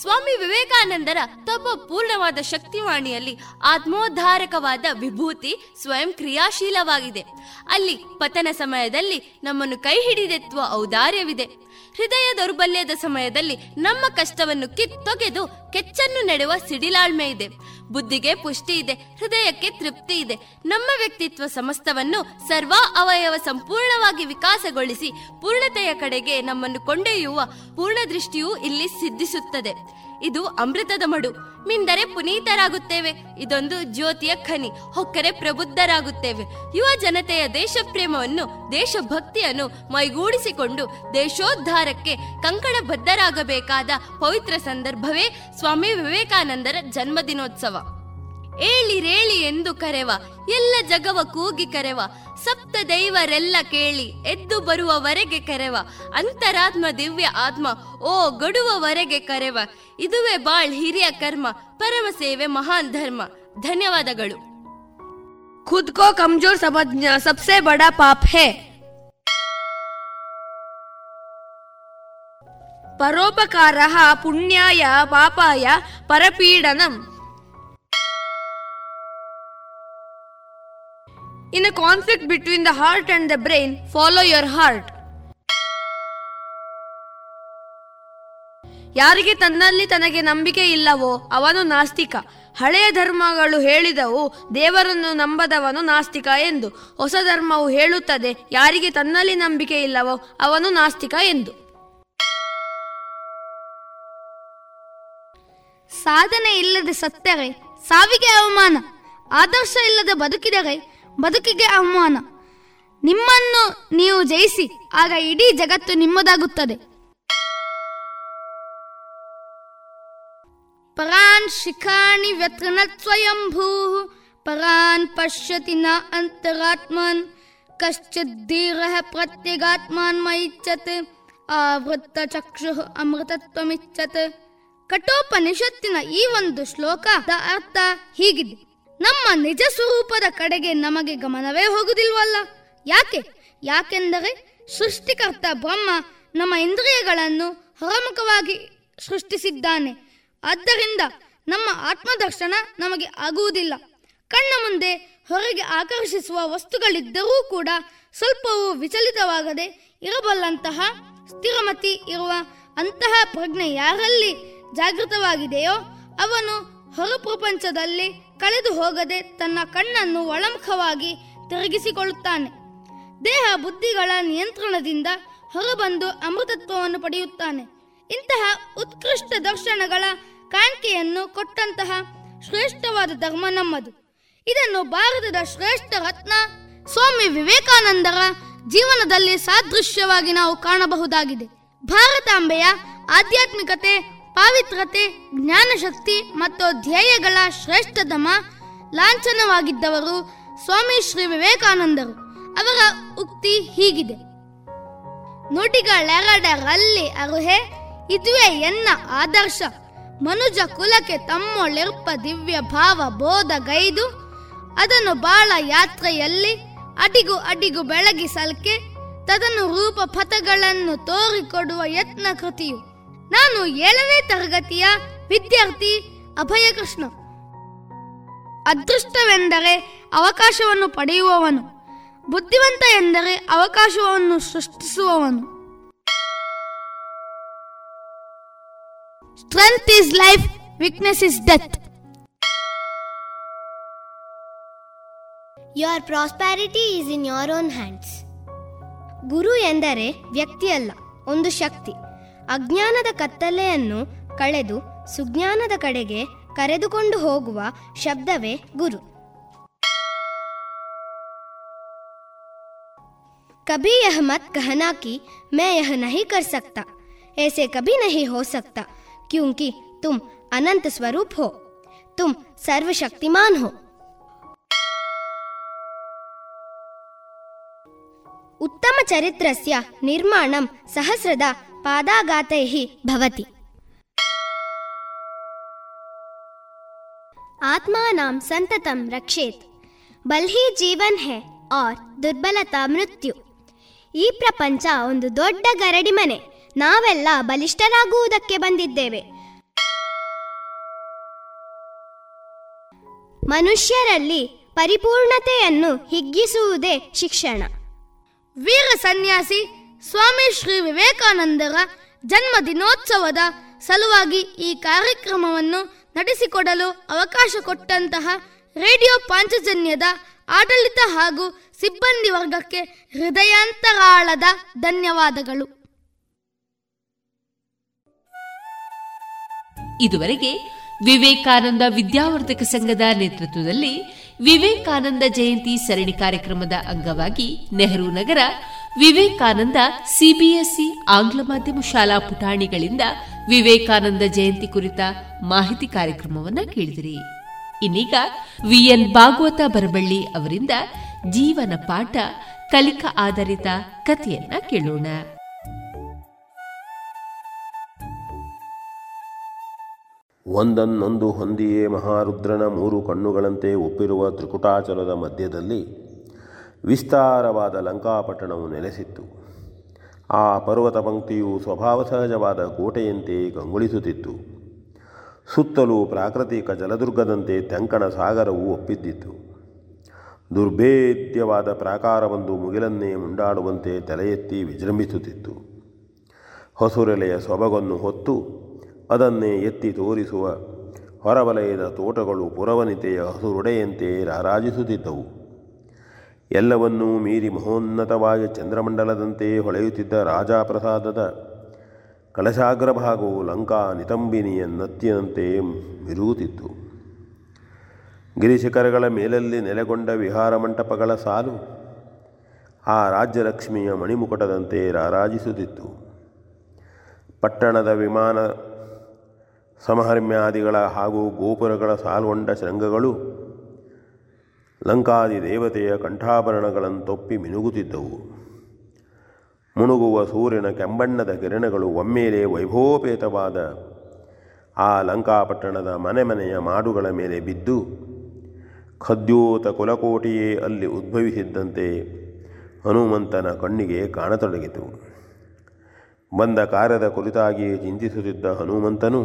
ಸ್ವಾಮಿ ವಿವೇಕಾನಂದರ ತಪ ಪೂರ್ಣವಾದ ಶಕ್ತಿವಾಣಿಯಲ್ಲಿ ಆತ್ಮೋದ್ಧಾರಕವಾದ ವಿಭೂತಿ ಸ್ವಯಂ ಕ್ರಿಯಾಶೀಲವಾಗಿದೆ. ಅಲ್ಲಿ ಪತನ ಸಮಯದಲ್ಲಿ ನಮ್ಮನ್ನು ಕೈ ಹಿಡಿದೆತ್ತುವ ಔದಾರ್ಯವಿದೆ. ಹೃದಯ ದೌರ್ಬಲ್ಯದ ಸಮಯದಲ್ಲಿ ನಮ್ಮ ಕಷ್ಟವನ್ನು ಕಿತ್ತೊಗೆದು ಕೆಚ್ಚನ್ನು ನೆಡುವ ಸಿಡಿಲಾಳ್ಮೆ ಇದೆ. ಬುದ್ಧಿಗೆ ಪುಷ್ಟಿ ಇದೆ, ಹೃದಯಕ್ಕೆ ತೃಪ್ತಿ ಇದೆ. ನಮ್ಮ ವ್ಯಕ್ತಿತ್ವ ಸಮಸ್ತವನ್ನು ಸರ್ವ ಅವಯವ ಸಂಪೂರ್ಣವಾಗಿ ವಿಕಾಸಗೊಳಿಸಿ ಪೂರ್ಣತೆಯ ಕಡೆಗೆ ನಮ್ಮನ್ನು ಕೊಂಡೊಯ್ಯುವ ಪೂರ್ಣ ದೃಷ್ಟಿಯೂ ಇಲ್ಲಿ ಸಿದ್ಧಿಸುತ್ತದೆ. ಇದು ಅಮೃತದ ಮಡು. ಮಿಂದರೆ ಪುನೀತರಾಗುತ್ತೇವೆ. ಇದೊಂದು ಜ್ಯೋತಿಯ ಖನಿ. ಹೊಕ್ಕರೆ ಪ್ರಬುದ್ಧರಾಗುತ್ತೇವೆ. ಯುವ ಜನತೆಯ ದೇಶಪ್ರೇಮವನ್ನು, ದೇಶಭಕ್ತಿಯನ್ನು ಮೈಗೂಡಿಸಿಕೊಂಡು ದೇಶೋದ್ಧಾರಕ್ಕೆ ಕಂಕಣ ಬದ್ಧರಾಗಬೇಕಾದ ಪವಿತ್ರ ಸಂದರ್ಭವೇ ಸ್ವಾಮಿ ವಿವೇಕಾನಂದರ ಜನ್ಮದಿನೋತ್ಸವ. ಏಳಿರೇಳಿ ಎಂದು ಕರೆವ, ಎಲ್ಲ ಜಗವ ಕೂಗಿ ಕರೆವ, ಸಪ್ತ ದೈವರೆಲ್ಲ ಕೇಳಿ ಎದ್ದು ಬರುವವರೆಗೆ ಕರೆವ, ಅಂತರಾತ್ಮ ದಿವ್ಯ ಆತ್ಮ ಓ ಗಡುವವರೆಗೆ ಕರೆವ, ಇದುವೇ ಬಾಳ್ ಹಿರಿಯ ಕರ್ಮ, ಪರಮ ಸೇವೆ ಮಹಾನ್ ಧರ್ಮ. ಧನ್ಯವಾದಗಳು. ಖುದ್ ಕೋ ಕಮ್ಜೋರ್ ಸಮಜ್ಞ ಸಬ್ಸೆ ಬಡಾ ಪಾಪ್ ಹೇ. ಪರೋಪಕಾರ ಪುಣ್ಯಾಯ ಪಾಪಾಯ ಪರಪೀಡನಂ. In a conflict between the heart and the brain follow your heart ಯಾರಿಗೆ ತನ್ನಲ್ಲಿ ತನಗೆ ನಂಬಿಕೆ ಇಲ್ಲವೋ ಅವನು ನಾಸ್ತಿಕ. ಹಳೆಯ ಧರ್ಮಗಳು ಹೇಳಿದವು, ದೇವರನ್ನು ನಂಬದವನು ನಾಸ್ತಿಕ ಎಂದು. ಹೊಸ ಧರ್ಮವು ಹೇಳುತ್ತದೆ, ಯಾರಿಗೆ ತನ್ನಲ್ಲಿ ನಂಬಿಕೆ ಇಲ್ಲವೋ ಅವನು ನಾಸ್ತಿಕ ಎಂದು. ಸಾಧನೆ ಇಲ್ಲದೆ ಸತ್ತರೆ ಸಾವಿಗೆ ಅವಮಾನ. ಆದರ್ಶ ಇಲ್ಲದೆ ಬದುಕಿದರೆ ಬದುಕಿಗೆ ಅವಮಾನ ನಿಮ್ಮನ್ನು ನೀವು ಜಯಿಸಿ, ಆಗ ಇಡೀ ಜಗತ್ತು ನಿಮ್ಮದಾಗುತ್ತದೆ. ಪರಾನ್ ಶಿಖಾಣಿ ವ್ಯತೃಣತ್ ಸ್ವಯಂಭೂ ಪರಾನ್ ಪಶ್ಯತಿ ನ ಅಂತರಾತ್ಮನ್, ಕಶ್ಚಿತ್ ಧೀರ ಪ್ರತ್ಯಗಾತ್ಮಾನ್ ಮೈಚ್ಛತ್, ಆವೃತ್ತ ಚಕ್ಷು ಅಮೃತತ್ವಮಿಚ್ಚತ್ ಕಠೋಪನಿಷತ್ತಿನ ಈ ಒಂದು ಶ್ಲೋಕದ ಅರ್ಥ ಹೀಗಿದೆ. ನಮ್ಮ ನಿಜ ಸ್ವರೂಪದ ಕಡೆಗೆ ನಮಗೆ ಗಮನವೇ ಹೋಗುದಿಲ್ವಲ್ಲ? ಯಾಕೆ? ಯಾಕೆಂದರೆ ಸೃಷ್ಟಿಕರ್ತ ಬ್ರಹ್ಮ ನಮ್ಮ ಇಂದ್ರಿಯಗಳನ್ನು ಹೊರಮುಖವಾಗಿ ಸೃಷ್ಟಿಸಿದ್ದಾನೆ. ಆದ್ದರಿಂದ ನಮ್ಮ ಆತ್ಮದರ್ಶನ ನಮಗೆ ಆಗುವುದಿಲ್ಲ. ಕಣ್ಣ ಮುಂದೆ ಹೊರಗೆ ಆಕರ್ಷಿಸುವ ವಸ್ತುಗಳಿದ್ದರೂ ಕೂಡ ಸ್ವಲ್ಪವೂ ವಿಚಲಿತವಾಗದೆ ಇರಬಲ್ಲಂತಹ ಸ್ಥಿರಮತಿ ಇರುವ ಅಂತಹ ಪ್ರಜ್ಞೆ ಯಾರಲ್ಲಿ ಜಾಗೃತವಾಗಿದೆಯೋ ಅವನು ಹೊರ ಪ್ರಪಂಚದಲ್ಲಿ ಕಳೆದು ಹೋಗದೆ ತನ್ನ ಕಣ್ಣನ್ನು ಒಳಮುಖವಾಗಿ ತಿರುಗಿಸಿಕೊಳ್ಳುತ್ತಾನೆ. ದೇಹ ಬುದ್ಧಿಗಳ ನಿಯಂತ್ರಣದಿಂದ ಹೊರಬಂದು ಅಮೃತತ್ವವನ್ನು ಪಡೆಯುತ್ತಾನೆ. ಇಂತಹ ಉತ್ಕೃಷ್ಟ ದರ್ಶನಗಳ ಕಾಣಿಕೆಯನ್ನು ಕೊಟ್ಟಂತಹ ಶ್ರೇಷ್ಠವಾದ ಧರ್ಮ ನಮ್ಮದು. ಇದನ್ನು ಭಾರತದ ಶ್ರೇಷ್ಠ ರತ್ನ ಸ್ವಾಮಿ ವಿವೇಕಾನಂದರ ಜೀವನದಲ್ಲಿ ಸಾದೃಶ್ಯವಾಗಿ ನಾವು ಕಾಣಬಹುದಾಗಿದೆ. ಭಾರತಾಂಬೆಯ ಆಧ್ಯಾತ್ಮಿಕತೆ ಪಾವಿತ್ರತೆ ಜ್ಞಾನಶಕ್ತಿ ಮತ್ತು ಧ್ಯೇಯಗಳ ಶ್ರೇಷ್ಠತಮ ಲಾಂಛನವಾಗಿದ್ದವರು ಸ್ವಾಮಿ ಶ್ರೀ ವಿವೇಕಾನಂದರು. ಅವರ ಉಕ್ತಿ ಹೀಗಿದೆ. ನುಡಿಗಳೆರಡರಲ್ಲಿ ಅರುಹೆ, ಇದುವೇ ಎನ್ನ ಆದರ್ಶ. ಮನುಜ ಕುಲಕ್ಕೆ ತಮ್ಮೊಳಿರ್ಪ ದಿವ್ಯ ಭಾವ ಬೋಧ ಗೈದು. ಅದನ್ನು ಬಾಳ ಯಾತ್ರೆಯಲ್ಲಿ, ಅಡಿಗು ಅಡಿಗು ಬೆಳಗಿಸಲ್ಕೆ ತದನು ರೂಪ ಪಥಗಳನ್ನು ತೋರಿಕೊಡುವ ಯತ್ನ ಕೃತಿಯು. ನಾನು ಏಳನೇ ತರಗತಿಯ ವಿದ್ಯಾರ್ಥಿ ಅಭಯ ಕೃಷ್ಣ ಅದೃಷ್ಟವೆಂದರೆ ಅವಕಾಶವನ್ನು ಪಡೆಯುವವನು. ಬುದ್ಧಿವಂತ ಎಂದರೆ ಅವಕಾಶವನ್ನು ಸೃಷ್ಟಿಸುವವನು. Strength is life weakness is death your prosperity is in your own hands ಗುರು ಎಂದರೆ ವ್ಯಕ್ತಿಯಲ್ಲ, ಒಂದು ಶಕ್ತಿ. ಅಜ್ಞಾನದ ಕತ್ತಲೆಯನ್ನು ಕಳೆದು ಸುಜ್ಞಾನದ ಕಡೆಗೆ ಕರೆದುಕೊಂಡು ಹೋಗುವ ಶಬ್ದವೇ ಗುರು कभी यह मत कहना कि मैं यह नहीं कर सकता ऐसे कभी नहीं हो सकता क्योंकि तुम अनंत स्वरूप हो तुम सर्वशक्तिमान हो उत्तमचरित्रस्य निर्माणं सहस्रदा पादाघातैः भवति आत्मानां संततम रक्षेत बल ही ಜೀವನ್ है और ದುರ್ಬಲತಾ ಮೃತ್ಯು ಈ ಪ್ರಪಂಚ ಒಂದು ದೊಡ್ಡ ಗರಡಿ ಮನೆ ನಾವೆಲ್ಲ ಬಲಿಷ್ಠರಾಗುವುದಕ್ಕೆ ಬಂದಿದ್ದೇವೆ ಮನುಷ್ಯರಲ್ಲಿ ಪರಿಪೂರ್ಣತೆಯನ್ನು ಹಿಗ್ಗಿಸುವುದೇ ಶಿಕ್ಷಣ ವೀರ ಸನ್ಯಾಸಿ ಸ್ವಾಮಿ ಶ್ರೀ ವಿವೇಕಾನಂದರ ಜನ್ಮ ದಿನೋತ್ಸವದ ಸಲುವಾಗಿ ಈ ಕಾರ್ಯಕ್ರಮವನ್ನು ನಡೆಸಿಕೊಡಲು ಅವಕಾಶ ಕೊಟ್ಟಂತಹ ರೇಡಿಯೋ ಪಾಂಚಜನ್ಯದ ಆಡಳಿತ ಹಾಗೂ ಸಿಬ್ಬಂದಿ ವರ್ಗಕ್ಕೆ ಹೃದಯಾಂತರಾಳದ ಧನ್ಯವಾದಗಳು. ಇದುವರೆಗೆ ವಿವೇಕಾನಂದ ವಿದ್ಯಾವರ್ಧಕ ಸಂಘದ ನೇತೃತ್ವದಲ್ಲಿ ವಿವೇಕಾನಂದ ಜಯಂತಿ ಸರಣಿ ಕಾರ್ಯಕ್ರಮದ ಅಂಗವಾಗಿ ನೆಹರು ನಗರ ವಿವೇಕಾನಂದ ಸಿಬಿಎಸ್ಇ ಆಂಗ್ಲ ಮಾಧ್ಯಮ ಶಾಲಾ ಪುಟಾಣಿಗಳಿಂದ ವಿವೇಕಾನಂದ ಜಯಂತಿ ಕುರಿತ ಮಾಹಿತಿ ಕಾರ್ಯಕ್ರಮವನ್ನು ಕೇಳಿದಿರಿ. ಇನ್ನೀಗ ವಿಎನ್ ಭಾಗವತ ಬರಬಳ್ಳಿ ಅವರಿಂದ ಜೀವನ ಪಾಠ ಕಲಿಕಾ ಆಧಾರಿತ ಕಥೆಯನ್ನ ಕೇಳೋಣ. ಒಂದನ್ನೊಂದು ಹೊಂದಿಯೇ ಮಹಾರುದ್ರನ ಮೂರು ಕಣ್ಣುಗಳಂತೆ ಒಪ್ಪಿರುವ ತ್ರಿಕುಟಾಚಲದ ಮಧ್ಯದಲ್ಲಿ ವಿಸ್ತಾರವಾದ ಲಂಕಾಪಟ್ಟಣವು ನೆಲೆಸಿತ್ತು. ಆ ಪರ್ವತ ಪಂಕ್ತಿಯು ಸ್ವಭಾವ ಸಹಜವಾದ ಕೋಟೆಯಂತೆ ಕಂಗೊಳಿಸುತ್ತಿತ್ತು. ಸುತ್ತಲೂ ಪ್ರಾಕೃತಿಕ ಜಲದುರ್ಗದಂತೆ ತೆಂಕಣ ಸಾಗರವು ಒಪ್ಪಿದ್ದಿತ್ತು. ದುರ್ಭೇದ್ಯವಾದ ಪ್ರಾಕಾರವೊಂದು ಮುಗಿಲನ್ನೇ ಮುಂಡಾಡುವಂತೆ ತಲೆ ಎತ್ತಿ ವಿಜೃಂಭಿಸುತ್ತಿತ್ತು. ಹಸುರೆಲೆಯ ಸೊಬಗನ್ನು ಹೊತ್ತು ಅದನ್ನೇ ಎತ್ತಿ ತೋರಿಸುವ ಹೊರವಲಯದ ತೋಟಗಳು ಪುರವನಿತೆಯ ಹಸುರುಡೆಯಂತೆ ರಾರಾಜಿಸುತ್ತಿದ್ದವು. ಎಲ್ಲವನ್ನೂ ಮೀರಿ ಮಹೋನ್ನತವಾಗಿ ಚಂದ್ರಮಂಡಲದಂತೆ ಹೊಳೆಯುತ್ತಿದ್ದ ರಾಜಾಪ್ರಸಾದದ ಕಳಶಾಗ್ರಭಾಗವು ಲಂಕಾ ನಿತಂಬಿನಿಯ ನತ್ತಿನಂತೆ ಮಿರುಗುತ್ತಿತ್ತು. ಗಿರಿಶಿಖರಗಳ ಮೇಲಲ್ಲಿ ನೆಲೆಗೊಂಡ ವಿಹಾರ ಮಂಟಪಗಳ ಸಾಲು ಆ ರಾಜ್ಯಲಕ್ಷ್ಮಿಯ ಮಣಿಮುಕುಟದಂತೆ ರಾರಾಜಿಸುತ್ತಿತ್ತು. ಪಟ್ಟಣದ ವಿಮಾನ ಸಮಹರ್ಮ್ಯಾದಿಗಳ ಹಾಗೂ ಗೋಪುರಗಳ ಸಾಲುಗೊಂಡ ಶೃಂಗಗಳು ಲಂಕಾದಿ ದೇವತೆಯ ಕಂಠಾಭರಣಗಳಂತೊಪ್ಪಿ ಮಿನುಗುತ್ತಿದ್ದವು. ಮುಣುಗುವ ಸೂರ್ಯನ ಕೆಂಬಣ್ಣದ ಕಿರಣಗಳು ಒಮ್ಮೆಲೆ ವೈಭವೋಪೇತವಾದ ಆ ಲಂಕಾಪಟ್ಟಣದ ಮನೆ ಮನೆಯ ಮಾಡುಗಳ ಮೇಲೆ ಬಿದ್ದು ಖದ್ಯೋತ ಕುಲಕೋಟಿಯೇ ಅಲ್ಲಿ ಉದ್ಭವಿಸಿದ್ದಂತೆ ಹನುಮಂತನ ಕಣ್ಣಿಗೆ ಕಾಣತೊಡಗಿತು. ಬಂದ ಕಾರ್ಯದ ಕುರಿತಾಗಿ ಚಿಂತಿಸುತ್ತಿದ್ದ ಹನುಮಂತನು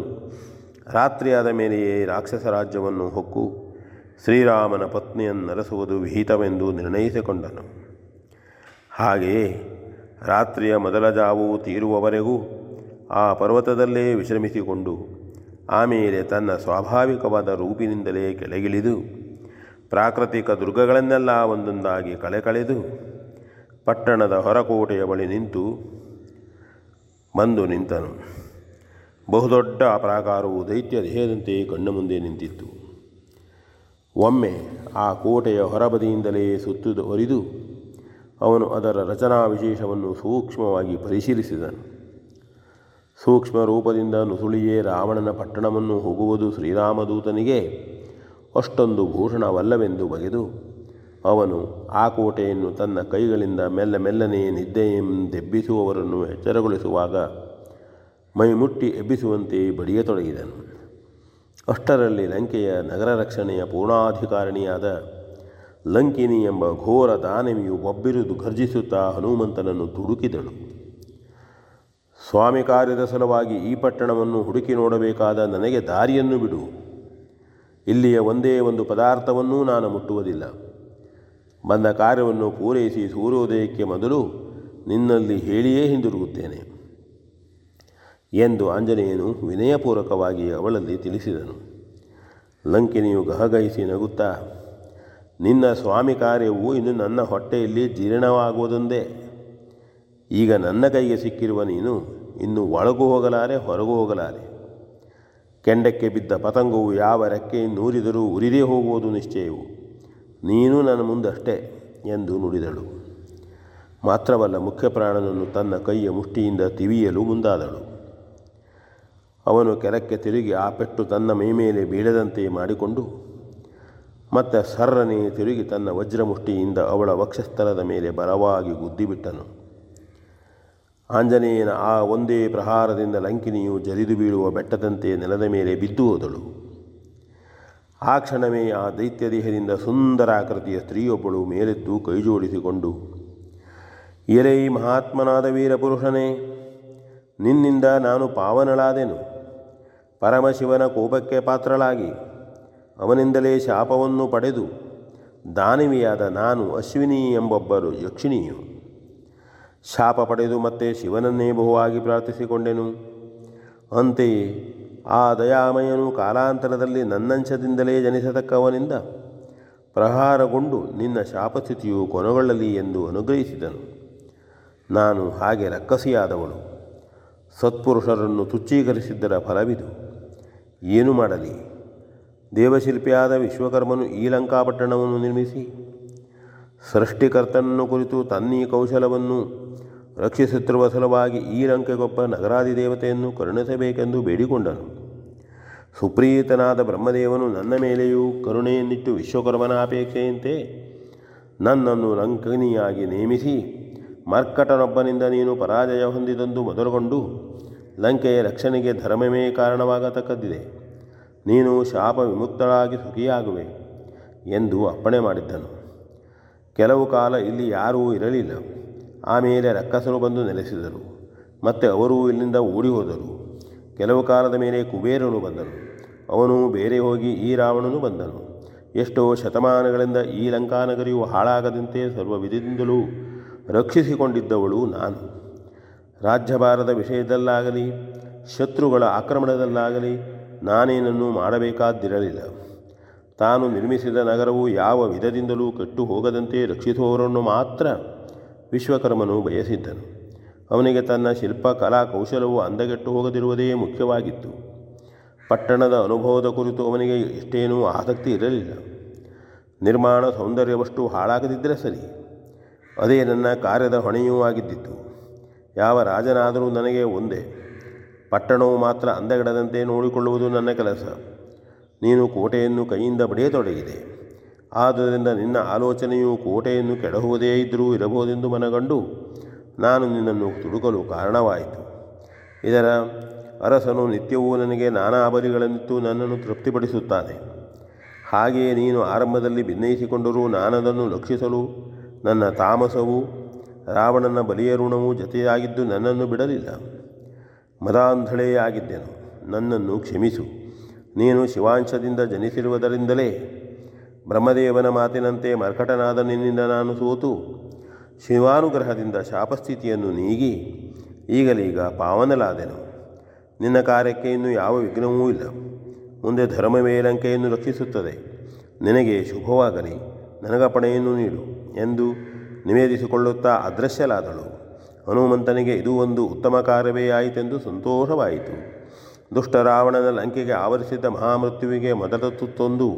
ರಾತ್ರಿಯಾದ ಮೇಲೆಯೇ ರಾಕ್ಷಸ ರಾಜ್ಯವನ್ನು ಹೊಕ್ಕು ಶ್ರೀರಾಮನ ಪತ್ನಿಯನ್ನರಸುವುದು ವಿಹಿತವೆಂದು ನಿರ್ಣಯಿಸಿಕೊಂಡನು. ಹಾಗೆಯೇ ರಾತ್ರಿಯ ಮೊದಲ ಜಾವು ತೀರುವವರೆಗೂ ಆ ಪರ್ವತದಲ್ಲೇ ವಿಶ್ರಮಿಸಿಕೊಂಡು ಆಮೇಲೆ ತನ್ನ ಸ್ವಾಭಾವಿಕವಾದ ರೂಪಿನಿಂದಲೇ ಕೆಳಗಿಳಿದು ಪ್ರಾಕೃತಿಕ ದುರ್ಗಗಳನ್ನೆಲ್ಲ ಒಂದೊಂದಾಗಿ ಕಳೆ ಕಳೆದು ಪಟ್ಟಣದ ಹೊರಕೋಟೆಯ ಬಳಿ ನಿಂತು ಬಂದು ನಿಂತನು. ಬಹುದೊಡ್ಡ ಪ್ರಾಕಾರವು ದೈತ್ಯ ದೇಹದಂತೆ ಕಣ್ಣು ಮುಂದೆ ನಿಂತಿತ್ತು. ಒಮ್ಮೆ ಆ ಕೋಟೆಯ ಹೊರಬದಿಯಿಂದಲೇ ಸುತ್ತು ಹೊರಿದು ಅವನು ಅದರ ರಚನಾ ವಿಶೇಷವನ್ನು ಸೂಕ್ಷ್ಮವಾಗಿ ಪರಿಶೀಲಿಸಿದನು. ಸೂಕ್ಷ್ಮ ರೂಪದಿಂದ ನುಸುಳಿಯೇ ರಾವಣನ ಪಟ್ಟಣವನ್ನು ಹೋಗುವುದು ಶ್ರೀರಾಮದೂತನಿಗೆ ಅಷ್ಟೊಂದು ಭೂಷಣವಲ್ಲವೆಂದು ಬಗೆದು ಅವನು ಆ ಕೋಟೆಯನ್ನು ತನ್ನ ಕೈಗಳಿಂದ ಮೆಲ್ಲ ಮೆಲ್ಲನೆ ನಿದ್ದೆಯೆಂದೆಬ್ಬಿಸುವವರನ್ನು ಎಚ್ಚರಗೊಳಿಸುವಾಗ ಮೈಮುಟ್ಟಿ ಎಬ್ಬಿಸುವಂತೆ ಬಡಿಯತೊಡಗಿದನು. ಅಷ್ಟರಲ್ಲಿ ಲಂಕೆಯ ನಗರ ರಕ್ಷಣೆಯ ಪೂರ್ಣಾಧಿಕಾರಿಣಿಯಾದ ಲಂಕಿನಿ ಎಂಬ ಘೋರ ದಾನವಿಯು ಒಬ್ಬಿರುದು ಘರ್ಜಿಸುತ್ತಾ ಹನುಮಂತನನ್ನು ದುಡುಕಿದಳು ಸ್ವಾಮಿ ಕಾರ್ಯದ ಸಲುವಾಗಿ ಈ ಪಟ್ಟಣವನ್ನು ಹುಡುಕಿ ನೋಡಬೇಕಾದ ನನಗೆ ದಾರಿಯನ್ನು ಬಿಡು. ಇಲ್ಲಿಯ ಒಂದೇ ಒಂದು ಪದಾರ್ಥವನ್ನೂ ನಾನು ಮುಟ್ಟುವುದಿಲ್ಲ. ಬಂದ ಕಾರ್ಯವನ್ನು ಪೂರೈಸಿ ಸೂರ್ಯೋದಯಕ್ಕೆ ಮೊದಲು ನಿನ್ನಲ್ಲಿ ಹೇಳಿಯೇ ಹಿಂದಿರುಗುತ್ತೇನೆ. ಎಂದು ಆಂಜನೇಯನು ವಿನಯಪೂರ್ವಕವಾಗಿ ಅವಳಲ್ಲಿ ತಿಳಿಸಿದನು. ಲಂಕಿನಿಯು ಗಹಗಹಿಸಿ ನಗುತ್ತಾ, ನಿನ್ನ ಸ್ವಾಮಿ ಕಾರ್ಯವು ಇನ್ನು ನನ್ನ ಹೊಟ್ಟೆಯಲ್ಲಿ ಜೀರ್ಣವಾಗುವುದೊಂದೇ? ಈಗ ನನ್ನ ಕೈಗೆ ಸಿಕ್ಕಿರುವ ನೀನು ಇನ್ನು ಒಳಗೂ ಹೋಗಲಾರೆ, ಹೊರಗೂ ಹೋಗಲಾರೆ. ಕೆಂಡಕ್ಕೆ ಬಿದ್ದ ಪತಂಗವು ಯಾವ ರೆಕ್ಕೆ ನೂರಿದರೂ ಉರಿದೇ ಹೋಗುವುದು ನಿಶ್ಚಯವು. ನೀನು ನನ್ನ ಮುಂದಷ್ಟೇ ಎಂದು ನುಡಿದಳು. ಮಾತ್ರವಲ್ಲ ಮುಖ್ಯ ಪ್ರಾಣನನ್ನು ತನ್ನ ಕೈಯ ಮುಷ್ಟಿಯಿಂದ ತಿವಿಯಲು ಮುಂದಾದಳು. ಅವನು ಕೆಲಕ್ಕೆ ತಿರುಗಿ ಆ ಪೆಟ್ಟು ತನ್ನ ಮೈಮೇಲೆ ಬೀಳದಂತೆ ಮಾಡಿಕೊಂಡು, ಮತ್ತೆ ಸರ್ರನೆ ತಿರುಗಿ ತನ್ನ ವಜ್ರಮುಷ್ಟಿಯಿಂದ ಅವಳ ವಕ್ಷಸ್ಥಲದ ಮೇಲೆ ಬಲವಾಗಿ ಗುದ್ದಿಬಿಟ್ಟನು. ಆಂಜನೇಯನ ಆ ಒಂದೇ ಪ್ರಹಾರದಿಂದ ಲಂಕಿನಿಯು ಜರಿದು ಬೀಳುವ ಬೆಟ್ಟದಂತೆ ನೆಲದ ಮೇಲೆ ಬಿದ್ದು ಹೋದಳು. ಆ ಕ್ಷಣವೇ ಆ ದೈತ್ಯ ದೇಹದಿಂದ ಸುಂದರಾಕೃತಿಯ ಸ್ತ್ರೀಯೊಬ್ಬಳು ಮೇಲೆದ್ದು ಕೈಜೋಡಿಸಿಕೊಂಡು, ಎರೈ ಮಹಾತ್ಮನಾದ ವೀರಪುರುಷನೇ, ನಿನ್ನಿಂದ ನಾನು ಪಾವನಳಾದೆನು. ಪರಮಶಿವನ ಕೋಪಕ್ಕೆ ಪಾತ್ರಳಾಗಿ. ಅವನಿಂದಲೇ ಶಾಪವನ್ನು ಪಡೆದು ದಾನವಿಯಾದ ನಾನು ಅಶ್ವಿನಿ ಎಂಬೊಬ್ಬರು ಯಕ್ಷಿಣಿಯು. ಶಾಪ ಪಡೆದು ಮತ್ತೆ ಶಿವನನ್ನೇ ಬಹುವಾಗಿ ಪ್ರಾರ್ಥಿಸಿಕೊಂಡೆನು. ಅಂತೆಯೇ ಆ ದಯಾಮಯನು ಕಾಲಾಂತರದಲ್ಲಿ ನನ್ನಂಶದಿಂದಲೇ ಜನಿಸತಕ್ಕವನಿಂದ ಪ್ರಹಾರಗೊಂಡು ನಿನ್ನ ಶಾಪಸ್ಥಿತಿಯು ಕೊನೆಗೊಳ್ಳಲಿ ಎಂದು ಅನುಗ್ರಹಿಸಿದನು. ನಾನು ಹಾಗೆ ರಕ್ಕಸಿಯಾದವಳು. ಸತ್ಪುರುಷರನ್ನು ತುಚ್ಚೀಕರಿಸಿದ್ದರ ಫಲವಿದು. ಏನು ಮಾಡಲಿ? ದೇವಶಿಲ್ಪಿಯಾದ ವಿಶ್ವಕರ್ಮನು ಈ ಲಂಕಾಪಟ್ಟಣವನ್ನು ನಿರ್ಮಿಸಿ, ಸೃಷ್ಟಿಕರ್ತನನ್ನು ಕುರಿತು ತನ್ನೀ ಕೌಶಲವನ್ನು ರಕ್ಷಿಸುತ್ತಿರುವ ಸಲುವಾಗಿ ಈ ಲಂಕೆಗೊಬ್ಬ ನಗರಾದಿ ದೇವತೆಯನ್ನು ಕರುಣಿಸಬೇಕೆಂದು ಬೇಡಿಕೊಂಡನು. ಸುಪ್ರೀತನಾದ ಬ್ರಹ್ಮದೇವನು ನನ್ನ ಮೇಲೆಯೂ ಕರುಣೆಯನ್ನಿಟ್ಟು ವಿಶ್ವಕರ್ಮನ ಅಪೇಕ್ಷೆಯಂತೆ ನನ್ನನ್ನು ಲಂಕನಿಯಾಗಿ ನೇಮಿಸಿ, ಮರ್ಕಟನೊಬ್ಬನಿಂದ ನೀನು ಪರಾಜಯ ಹೊಂದಿದಂದು ಮೊದಲುಗೊಂಡು ಲಂಕೆಯ ರಕ್ಷಣೆಗೆ ಧರ್ಮವೇ ಕಾರಣವಾಗತಕ್ಕದ್ದಿದೆ. ನೀನು ಶಾಪ ವಿಮುಕ್ತಳಾಗಿ ಸುಖಿಯಾಗುವೆ ಎಂದು ಅಪ್ಪಣೆ ಮಾಡಿದ್ದನು. ಕೆಲವು ಕಾಲ ಇಲ್ಲಿ ಯಾರೂ ಇರಲಿಲ್ಲ. ಆಮೇಲೆ ರಕ್ಕಸರು ಬಂದು ನೆಲೆಸಿದರು. ಮತ್ತೆ ಅವರೂ ಇಲ್ಲಿಂದ ಓಡಿ ಹೋದರು ಕೆಲವು ಕಾಲದ ಮೇಲೆ ಕುಬೇರನು ಬಂದನು. ಅವನು ಬೇರೆ ಹೋಗಿ ಈ ರಾವಣನು ಬಂದನು. ಎಷ್ಟೋ ಶತಮಾನಗಳಿಂದ ಈ ಲಂಕಾನಗರಿಯು ಹಾಳಾಗದಂತೆ ಸರ್ವ ವಿಧದಿಂದಲೂ ರಕ್ಷಿಸಿಕೊಂಡಿದ್ದವಳು ನಾನು. ರಾಜ್ಯಭಾರದ ವಿಷಯದಲ್ಲಾಗಲಿ, ಶತ್ರುಗಳ ಆಕ್ರಮಣದಲ್ಲಾಗಲಿ ನಾನೇನನ್ನು ಮಾಡಬೇಕಾದ್ದಿರಲಿಲ್ಲ. ತಾನು ನಿರ್ಮಿಸಿದ ನಗರವು ಯಾವ ವಿಧದಿಂದಲೂ ಕೆಟ್ಟು ಹೋಗದಂತೆ ರಕ್ಷಿಸುವವರನ್ನು ಮಾತ್ರ ವಿಶ್ವಕರ್ಮನು ಬಯಸಿದ್ದನು. ಅವನಿಗೆ ತನ್ನ ಶಿಲ್ಪ ಕಲಾ ಕೌಶಲವು ಅಂದಗೆಟ್ಟು ಹೋಗದಿರುವುದೇ ಮುಖ್ಯವಾಗಿತ್ತು. ಪಟ್ಟಣದ ಅನುಭವದ ಕುರಿತು ಅವನಿಗೆ ಎಷ್ಟೇನೂ ಆಸಕ್ತಿ ಇರಲಿಲ್ಲ. ನಿರ್ಮಾಣ ಸೌಂದರ್ಯವಷ್ಟು ಹಾಳಾಗದಿದ್ದರೆ ಸರಿ. ಅದೇ ನನ್ನ ಕಾರ್ಯದ ಹೊಣೆಯೂ ಆಗಿದ್ದಿತ್ತು. ಯಾವ ರಾಜನಾದರೂ ನನಗೆ ಒಂದೇ. ಪಟ್ಟಣವು ಮಾತ್ರ ಅಂದಗಡದಂತೆ ನೋಡಿಕೊಳ್ಳುವುದು ನನ್ನ ಕೆಲಸ. ನೀನು ಕೋಟೆಯನ್ನು ಕೈಯಿಂದ ಬಡಿಯತೊಡಗಿದೆ. ಆದ್ದರಿಂದ ನಿನ್ನ ಆಲೋಚನೆಯು ಕೋಟೆಯನ್ನು ಕೆಡಹುವುದೇ ಇದ್ದರೂ ಇರಬಹುದೆಂದು ಮನಗಂಡು ನಾನು ನಿನ್ನನ್ನು ತುಡುಕಲು ಕಾರಣವಾಯಿತು. ಇದರ ಅರಸನು ನಿತ್ಯವೂ ನನಗೆ ನಾನಾ ಬಲಿಗಳನ್ನಿತ್ತು ನನ್ನನ್ನು ತೃಪ್ತಿಪಡಿಸುತ್ತಾನೆ. ಹಾಗೆಯೇ ನೀನು ಆರಂಭದಲ್ಲಿ ಭಿನ್ನಯಿಸಿಕೊಂಡರೂ ನಾನದನ್ನು ಲಕ್ಷಿಸಲು ನನ್ನ ತಾಮಸವು ರಾವಣನ ಬಲಿಯ ಋಣವು ಜತೆಯಾಗಿದ್ದು ನನ್ನನ್ನು ಬಿಡಲಿಲ್ಲ. ಮದಾಂಧಳೆಯಾಗಿದ್ದೆನು. ನನ್ನನ್ನು ಕ್ಷಮಿಸು. ನೀನು ಶಿವಾಂಶದಿಂದ ಜನಿಸಿರುವುದರಿಂದಲೇ ಬ್ರಹ್ಮದೇವನ ಮಾತಿನಂತೆ ಮರ್ಕಟನಾದ ನಿನ್ನಿಂದ ನಾನು ಸೋತು. ಶಿವಾನುಗ್ರಹದಿಂದ ಶಾಪಸ್ಥಿತಿಯನ್ನು ನೀಗಿ ಈಗಲೀಗ ಪಾವನಲಾದೆನು. ನಿನ್ನ ಕಾರ್ಯಕ್ಕೆ ಇನ್ನು ಯಾವ ವಿಘ್ನವೂ ಇಲ್ಲ. ಮುಂದೆ ಧರ್ಮ ಮೇಲಂಕೆಯನ್ನು ರಕ್ಷಿಸುತ್ತದೆ. ನಿನಗೆ ಶುಭವಾಗಲಿ. ನನಗಪಣೆಯನ್ನು ನೀಡು ಎಂದು ನಿವೇದಿಸಿಕೊಳ್ಳುತ್ತಾ ಅದೃಶ್ಯಲಾದಳು ಹನುಮಂತನಿಗೆ ಇದು ಒಂದು ಉತ್ತಮ ಕಾರ್ಯವೇ ಆಯಿತೆಂದು ಸಂತೋಷವಾಯಿತು. ದುಷ್ಟ ರಾವಣನ ಲಂಕೆಗೆ ಆವರಿಸಿದ್ದ ಮಹಾಮೃತ್ಯುವಿಗೆ ಮೊದಲ ತುತ್ತೊಂದು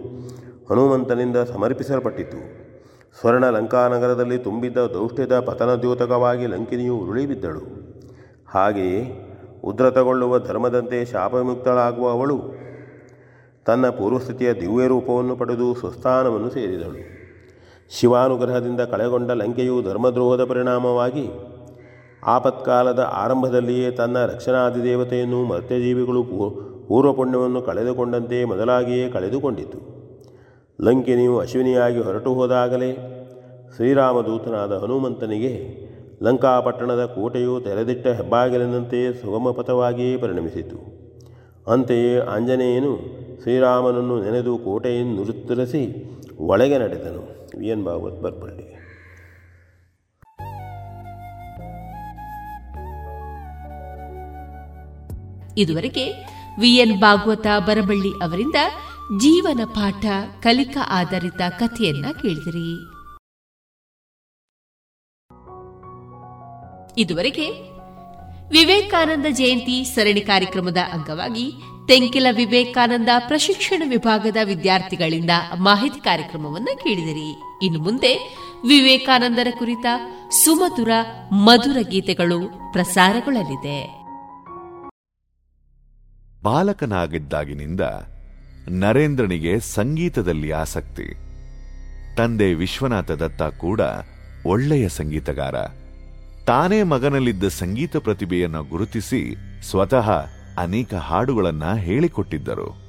ಹನುಮಂತನಿಂದ ಸಮರ್ಪಿಸಲ್ಪಟ್ಟಿತು. ಸ್ವರ್ಣ ಲಂಕಾನಗರದಲ್ಲಿ ತುಂಬಿದ್ದ ದೌಷ್ಟ್ಯದ ಪತನದ್ಯೋತಕವಾಗಿ ಲಂಕಿನಿಯು ಉರುಳಿಬಿದ್ದಳು. ಹಾಗೆಯೇ ಉದ್ರತಗೊಳ್ಳುವ ಧರ್ಮದಂತೆ ಶಾಪವಿಮುಕ್ತಳಾಗುವ ಅವಳು ತನ್ನ ಪೂರ್ವಸ್ಥಿತಿಯ ದಿವ್ಯ ರೂಪವನ್ನು ಪಡೆದು ಸ್ವಸ್ಥಾನವನ್ನು ಸೇರಿದಳು. ಶಿವಾನುಗ್ರಹದಿಂದ ಕಳೆಗೊಂಡ ಲಂಕೆಯು ಧರ್ಮದ್ರೋಹದ ಪರಿಣಾಮವಾಗಿ ಆಪತ್ಕಾಲದ ಆರಂಭದಲ್ಲಿಯೇ ತನ್ನ ರಕ್ಷಣಾಧಿದೇವತೆಯನ್ನು ಮರ್ತ್ಯಜೀವಿಗಳು ಪೂರ್ವಪುಣ್ಯವನ್ನು ಕಳೆದುಕೊಂಡಂತೆ ಮೊದಲಾಗಿಯೇ ಕಳೆದುಕೊಂಡಿತು. ಲಂಕಿನಿಯು ಅಶ್ವಿನಿಯಾಗಿ ಹೊರಟು ಹೋದಾಗಲೇ ಶ್ರೀರಾಮದೂತನಾದ ಹನುಮಂತನಿಗೆ ಲಂಕಾಪಟ್ಟಣದ ಕೋಟೆಯು ತೆರೆದಿಟ್ಟ ಹೆಬ್ಬಾಗಿಲಿನಂತೆ ಸುಗಮಪಥವಾಗಿಯೇ ಪರಿಣಮಿಸಿತು. ಅಂತೆಯೇ ಆಂಜನೇಯನು ಶ್ರೀರಾಮನನ್ನು ನೆನೆದು ಕೋಟೆಯನ್ನು ನುರುತ್ತರಿಸಿ ಒಳಗೆ ನಡೆದನು. V N Bhagwat Barpalli? ಇದುವರೆಗೆ ವಿಎನ್ ಭಾಗವತ ಬರಬಳ್ಳಿ ಅವರಿಂದ ಜೀವನ ಪಾಠ ಕಲಿಕಾ ಆಧಾರಿತ ಕಥೆಯನ್ನ ಕೇಳಿದಿರಿ. ಇದುವರೆಗೆ ವಿವೇಕಾನಂದ ಜಯಂತಿ ಸರಣಿ ಕಾರ್ಯಕ್ರಮದ ಅಂಗವಾಗಿ ತೆಂಕಿಲ ವಿವೇಕಾನಂದ ಪ್ರಶಿಕ್ಷಣ ವಿಭಾಗದ ವಿದ್ಯಾರ್ಥಿಗಳಿಂದ ಮಾಹಿತಿ ಕಾರ್ಯಕ್ರಮವನ್ನು ಕೇಳಿದಿರಿ. ಇನ್ನು ಮುಂದೆ ವಿವೇಕಾನಂದರ ಕುರಿತ ಸುಮಧುರ, ಮಧುರ ಗೀತೆಗಳು ಪ್ರಸಾರಗೊಳ್ಳಲಿದೆ. ಬಾಲಕನಾಗಿದ್ದಾಗಿನಿಂದ ನರೇಂದ್ರನಿಗೆ ಸಂಗೀತದಲ್ಲಿ ಆಸಕ್ತಿ. ತಂದೆ ವಿಶ್ವನಾಥ ದತ್ತ ಕೂಡ ಒಳ್ಳೆಯ ಸಂಗೀತಗಾರ. ತಾನೇ ಮಗನಲ್ಲಿದ್ದ ಸಂಗೀತ ಪ್ರತಿಭೆಯನ್ನು ಗುರುತಿಸಿ ಸ್ವತಃ ಅನೇಕ ಹಾಡುಗಳನ್ನು ಹೇಳಿಕೊಟ್ಟಿದ್ದರು.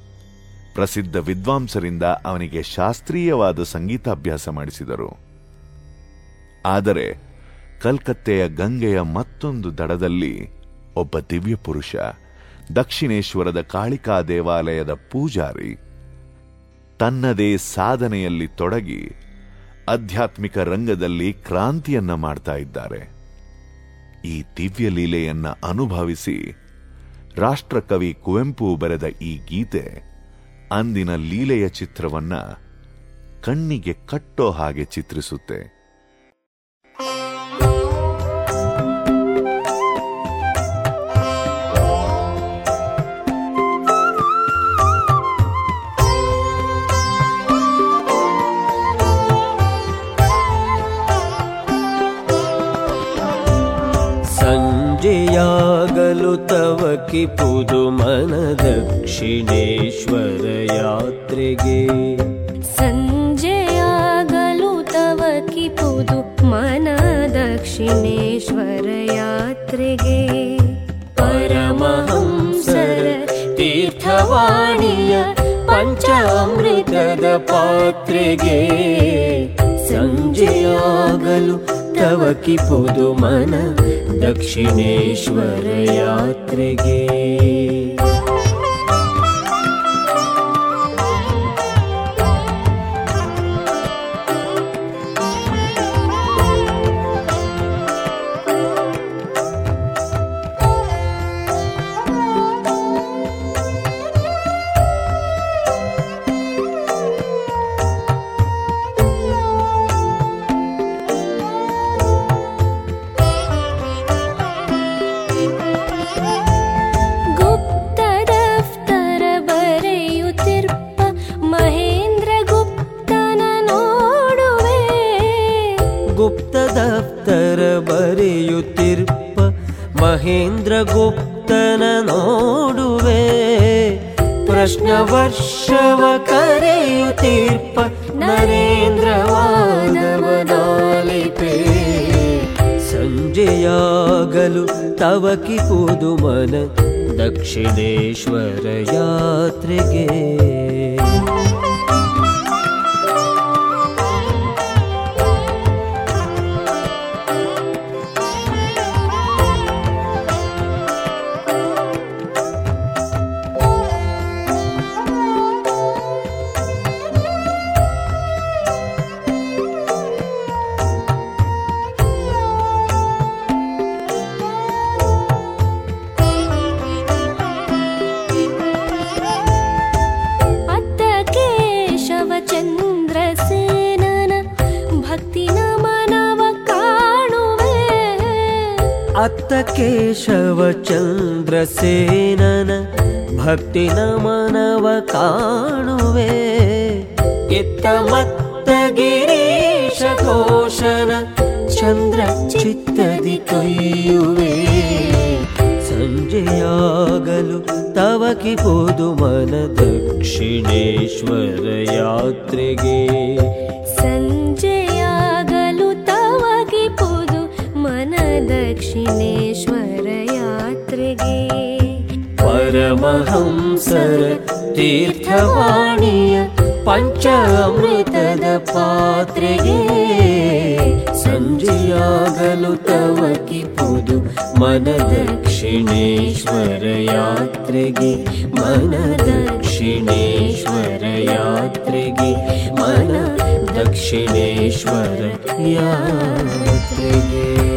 ಪ್ರಸಿದ್ಧ ವಿದ್ವಾಂಸರಿಂದ ಅವನಿಗೆ ಶಾಸ್ತ್ರೀಯವಾದ ಸಂಗೀತಾಭ್ಯಾಸ ಮಾಡಿಸಿದರು. ಆದರೆ ಕಲ್ಕತ್ತೆಯ ಗಂಗೆಯ ಮತ್ತೊಂದು ದಡದಲ್ಲಿ ಒಬ್ಬ ದಿವ್ಯ ಪುರುಷ, ದಕ್ಷಿಣೇಶ್ವರದ ಕಾಳಿಕಾ ದೇವಾಲಯದ ಪೂಜಾರಿ, ತನ್ನದೇ ಸಾಧನೆಯಲ್ಲಿ ತೊಡಗಿ ಆಧ್ಯಾತ್ಮಿಕ ರಂಗದಲ್ಲಿ ಕ್ರಾಂತಿಯನ್ನ ಮಾಡ್ತಾ ಇದ್ದಾರೆ. ಈ ದಿವ್ಯ ಲೀಲೆಯನ್ನ ಅನುಭವಿಸಿ ರಾಷ್ಟ್ರಕವಿ ಕುವೆಂಪು ಬರೆದ ಈ ಗೀತೆ ಅಂದಿನ ಲೀಲೆಯ ಚಿತ್ರವನ್ನ ಕಣ್ಣಿಗೆ ಕಟ್ಟೋ ಹಾಗೆ ಚಿತ್ರಿಸುತ್ತೆ. ತವ ಕಿಪುದು ಮನ ದಕ್ಷಿಣೇಶ್ವರ ಯಾತ್ರೆಗೆ ಸಂಜೆಯಾಗಲು ತವ ಕಿಪುದು ಮನ ದಕ್ಷಿಣೇಶ್ವರ ಯಾತ್ರೆಗೆ ಪರಮಹಂಸರ ತೀರ್ಥವಾಣಿಯ ಪಂಚಾಮೃತದ ಪಾತ್ರೆಗೆ ಸಂಜೆಯಾಗಲು ತವ ಕಿಪುದು ಮನ ದಕ್ಷಿಣೇಶ್ವರ ಯಾತ್ರೆಗೆ. ಗುಪ್ತನ ನೋಡುವೆ. ಪ್ರಶ್ನ ವರ್ಷವ ಕರೆಯುತ್ತಿರ್ಪ ನರೇಂದ್ರ ವಾದವದಾಲಿಪೆ ಸಂಜೆಯಾಗಲು ತವ ಕಿಪುದು ಮನ ದಕ್ಷಿಣೇಶ್ವರ ಯಾತ್ರೆಗೆ. चन्द्रसेन भक्तिनमनवणुवेमत्त गिरीशघोषण चन्द्र चित्तदि कुवे सञ्जया गलु तव मन दक्षिणेश्वर यात्रिगे। सरतीर्थवाण्या पञ्चमृतद पात्री पात्रे सञ्जयागलु तव किपुदु मन दक्षिणेश्वर यात्रि मन दक्षिणेश्वर यात्रि मन दक्षिणेश्वर यात्र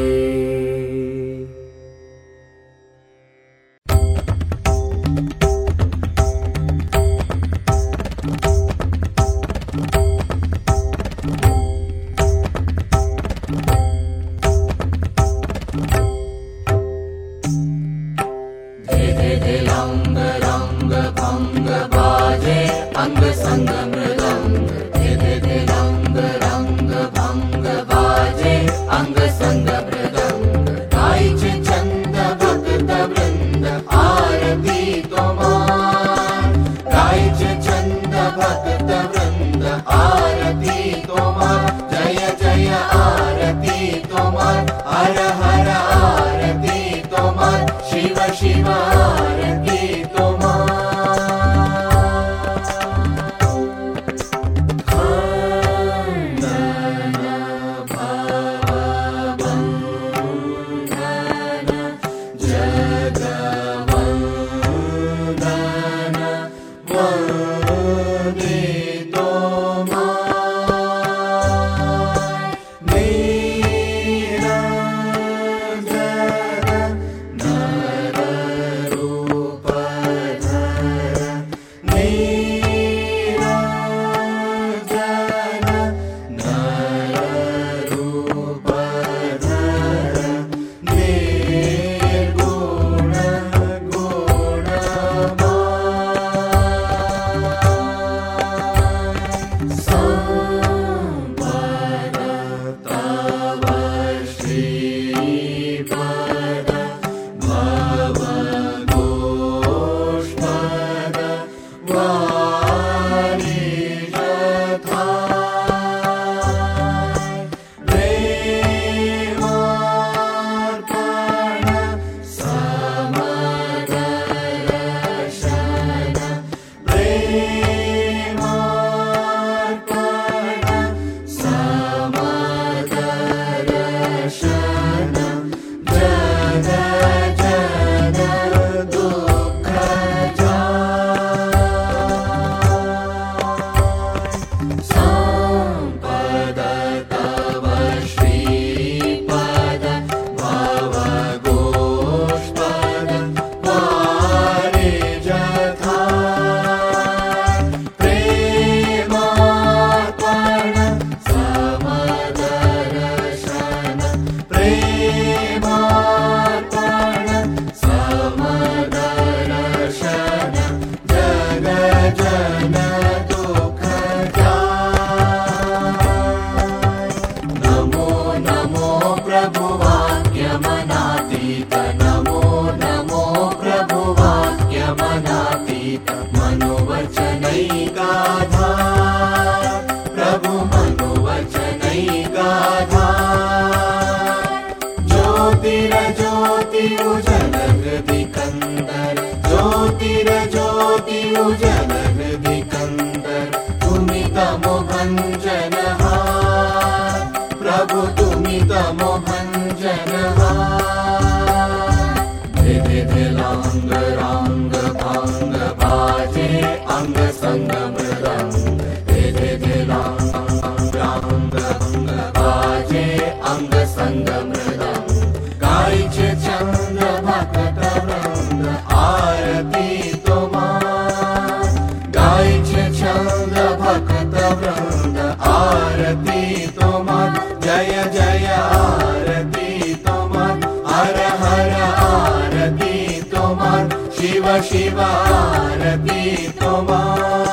보조 शिव शिवारती त्वमा।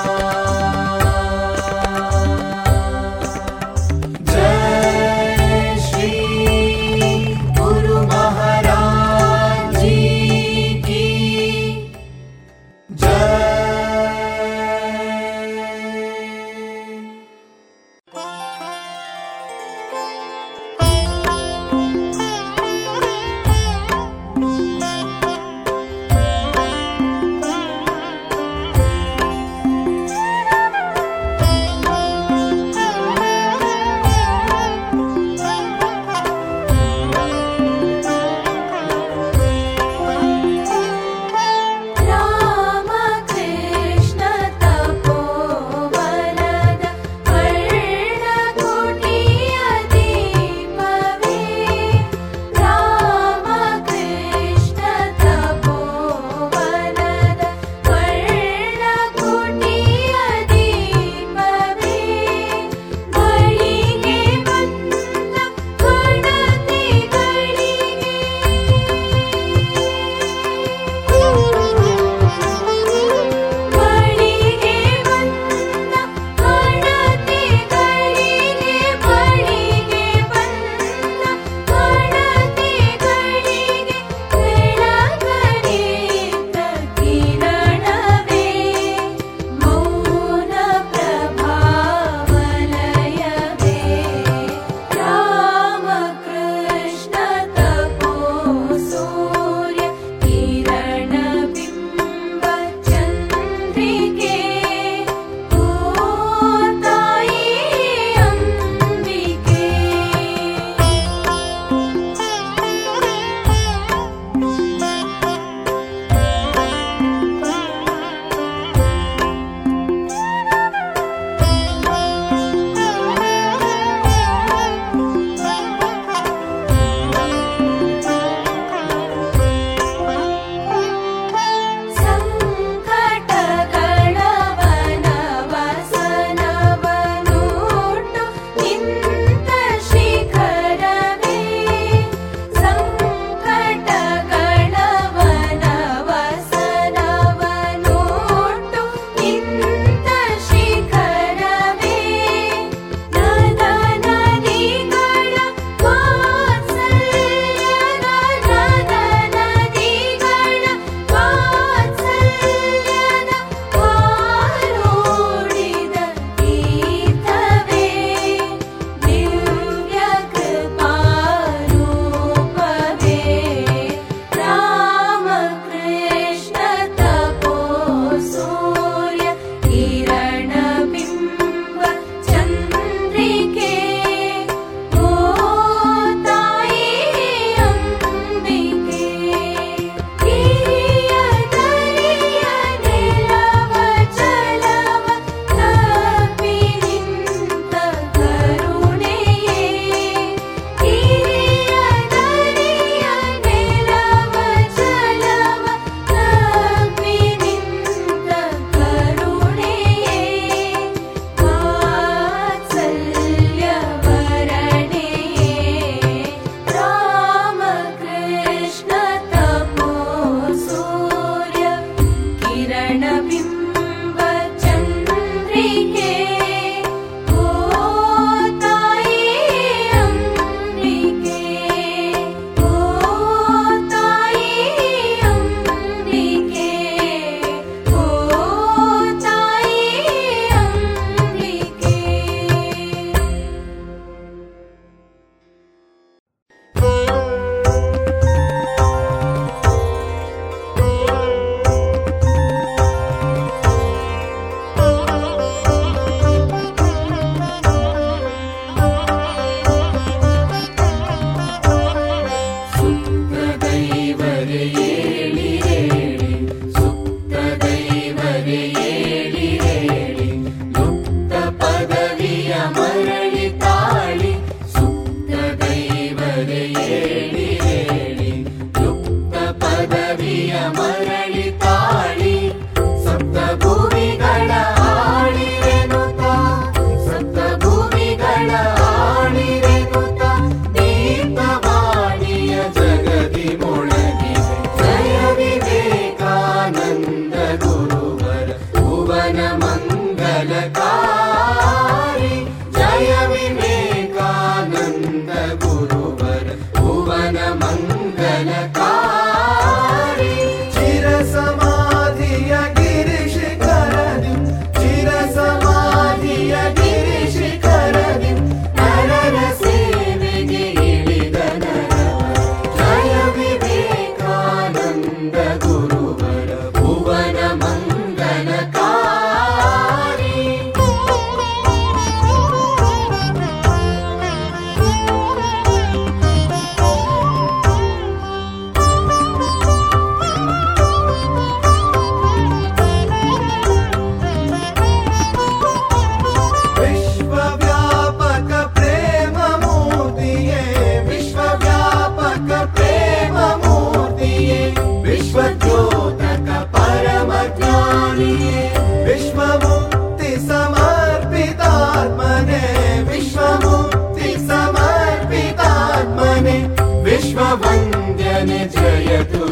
विश्ववन्द्यने जयतु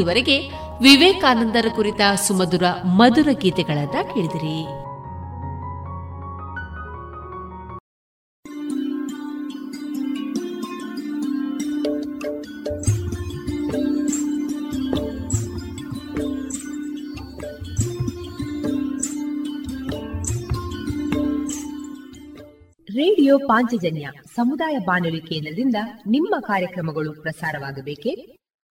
ಇದುವರೆಗೆ ವಿವೇಕಾನಂದರ ಕುರಿತ ಸುಮಧುರ ಮಧುರ ಗೀತೆಗಳನ್ನ ಕೇಳಿದಿರಿ. ರೇಡಿಯೋ ಪಾಂಚಜನ್ಯ ಸಮುದಾಯ ಬಾನುಲಿ ಕೇಂದ್ರದಿಂದ ನಿಮ್ಮ ಕಾರ್ಯಕ್ರಮಗಳು ಪ್ರಸಾರವಾಗಬೇಕೇ?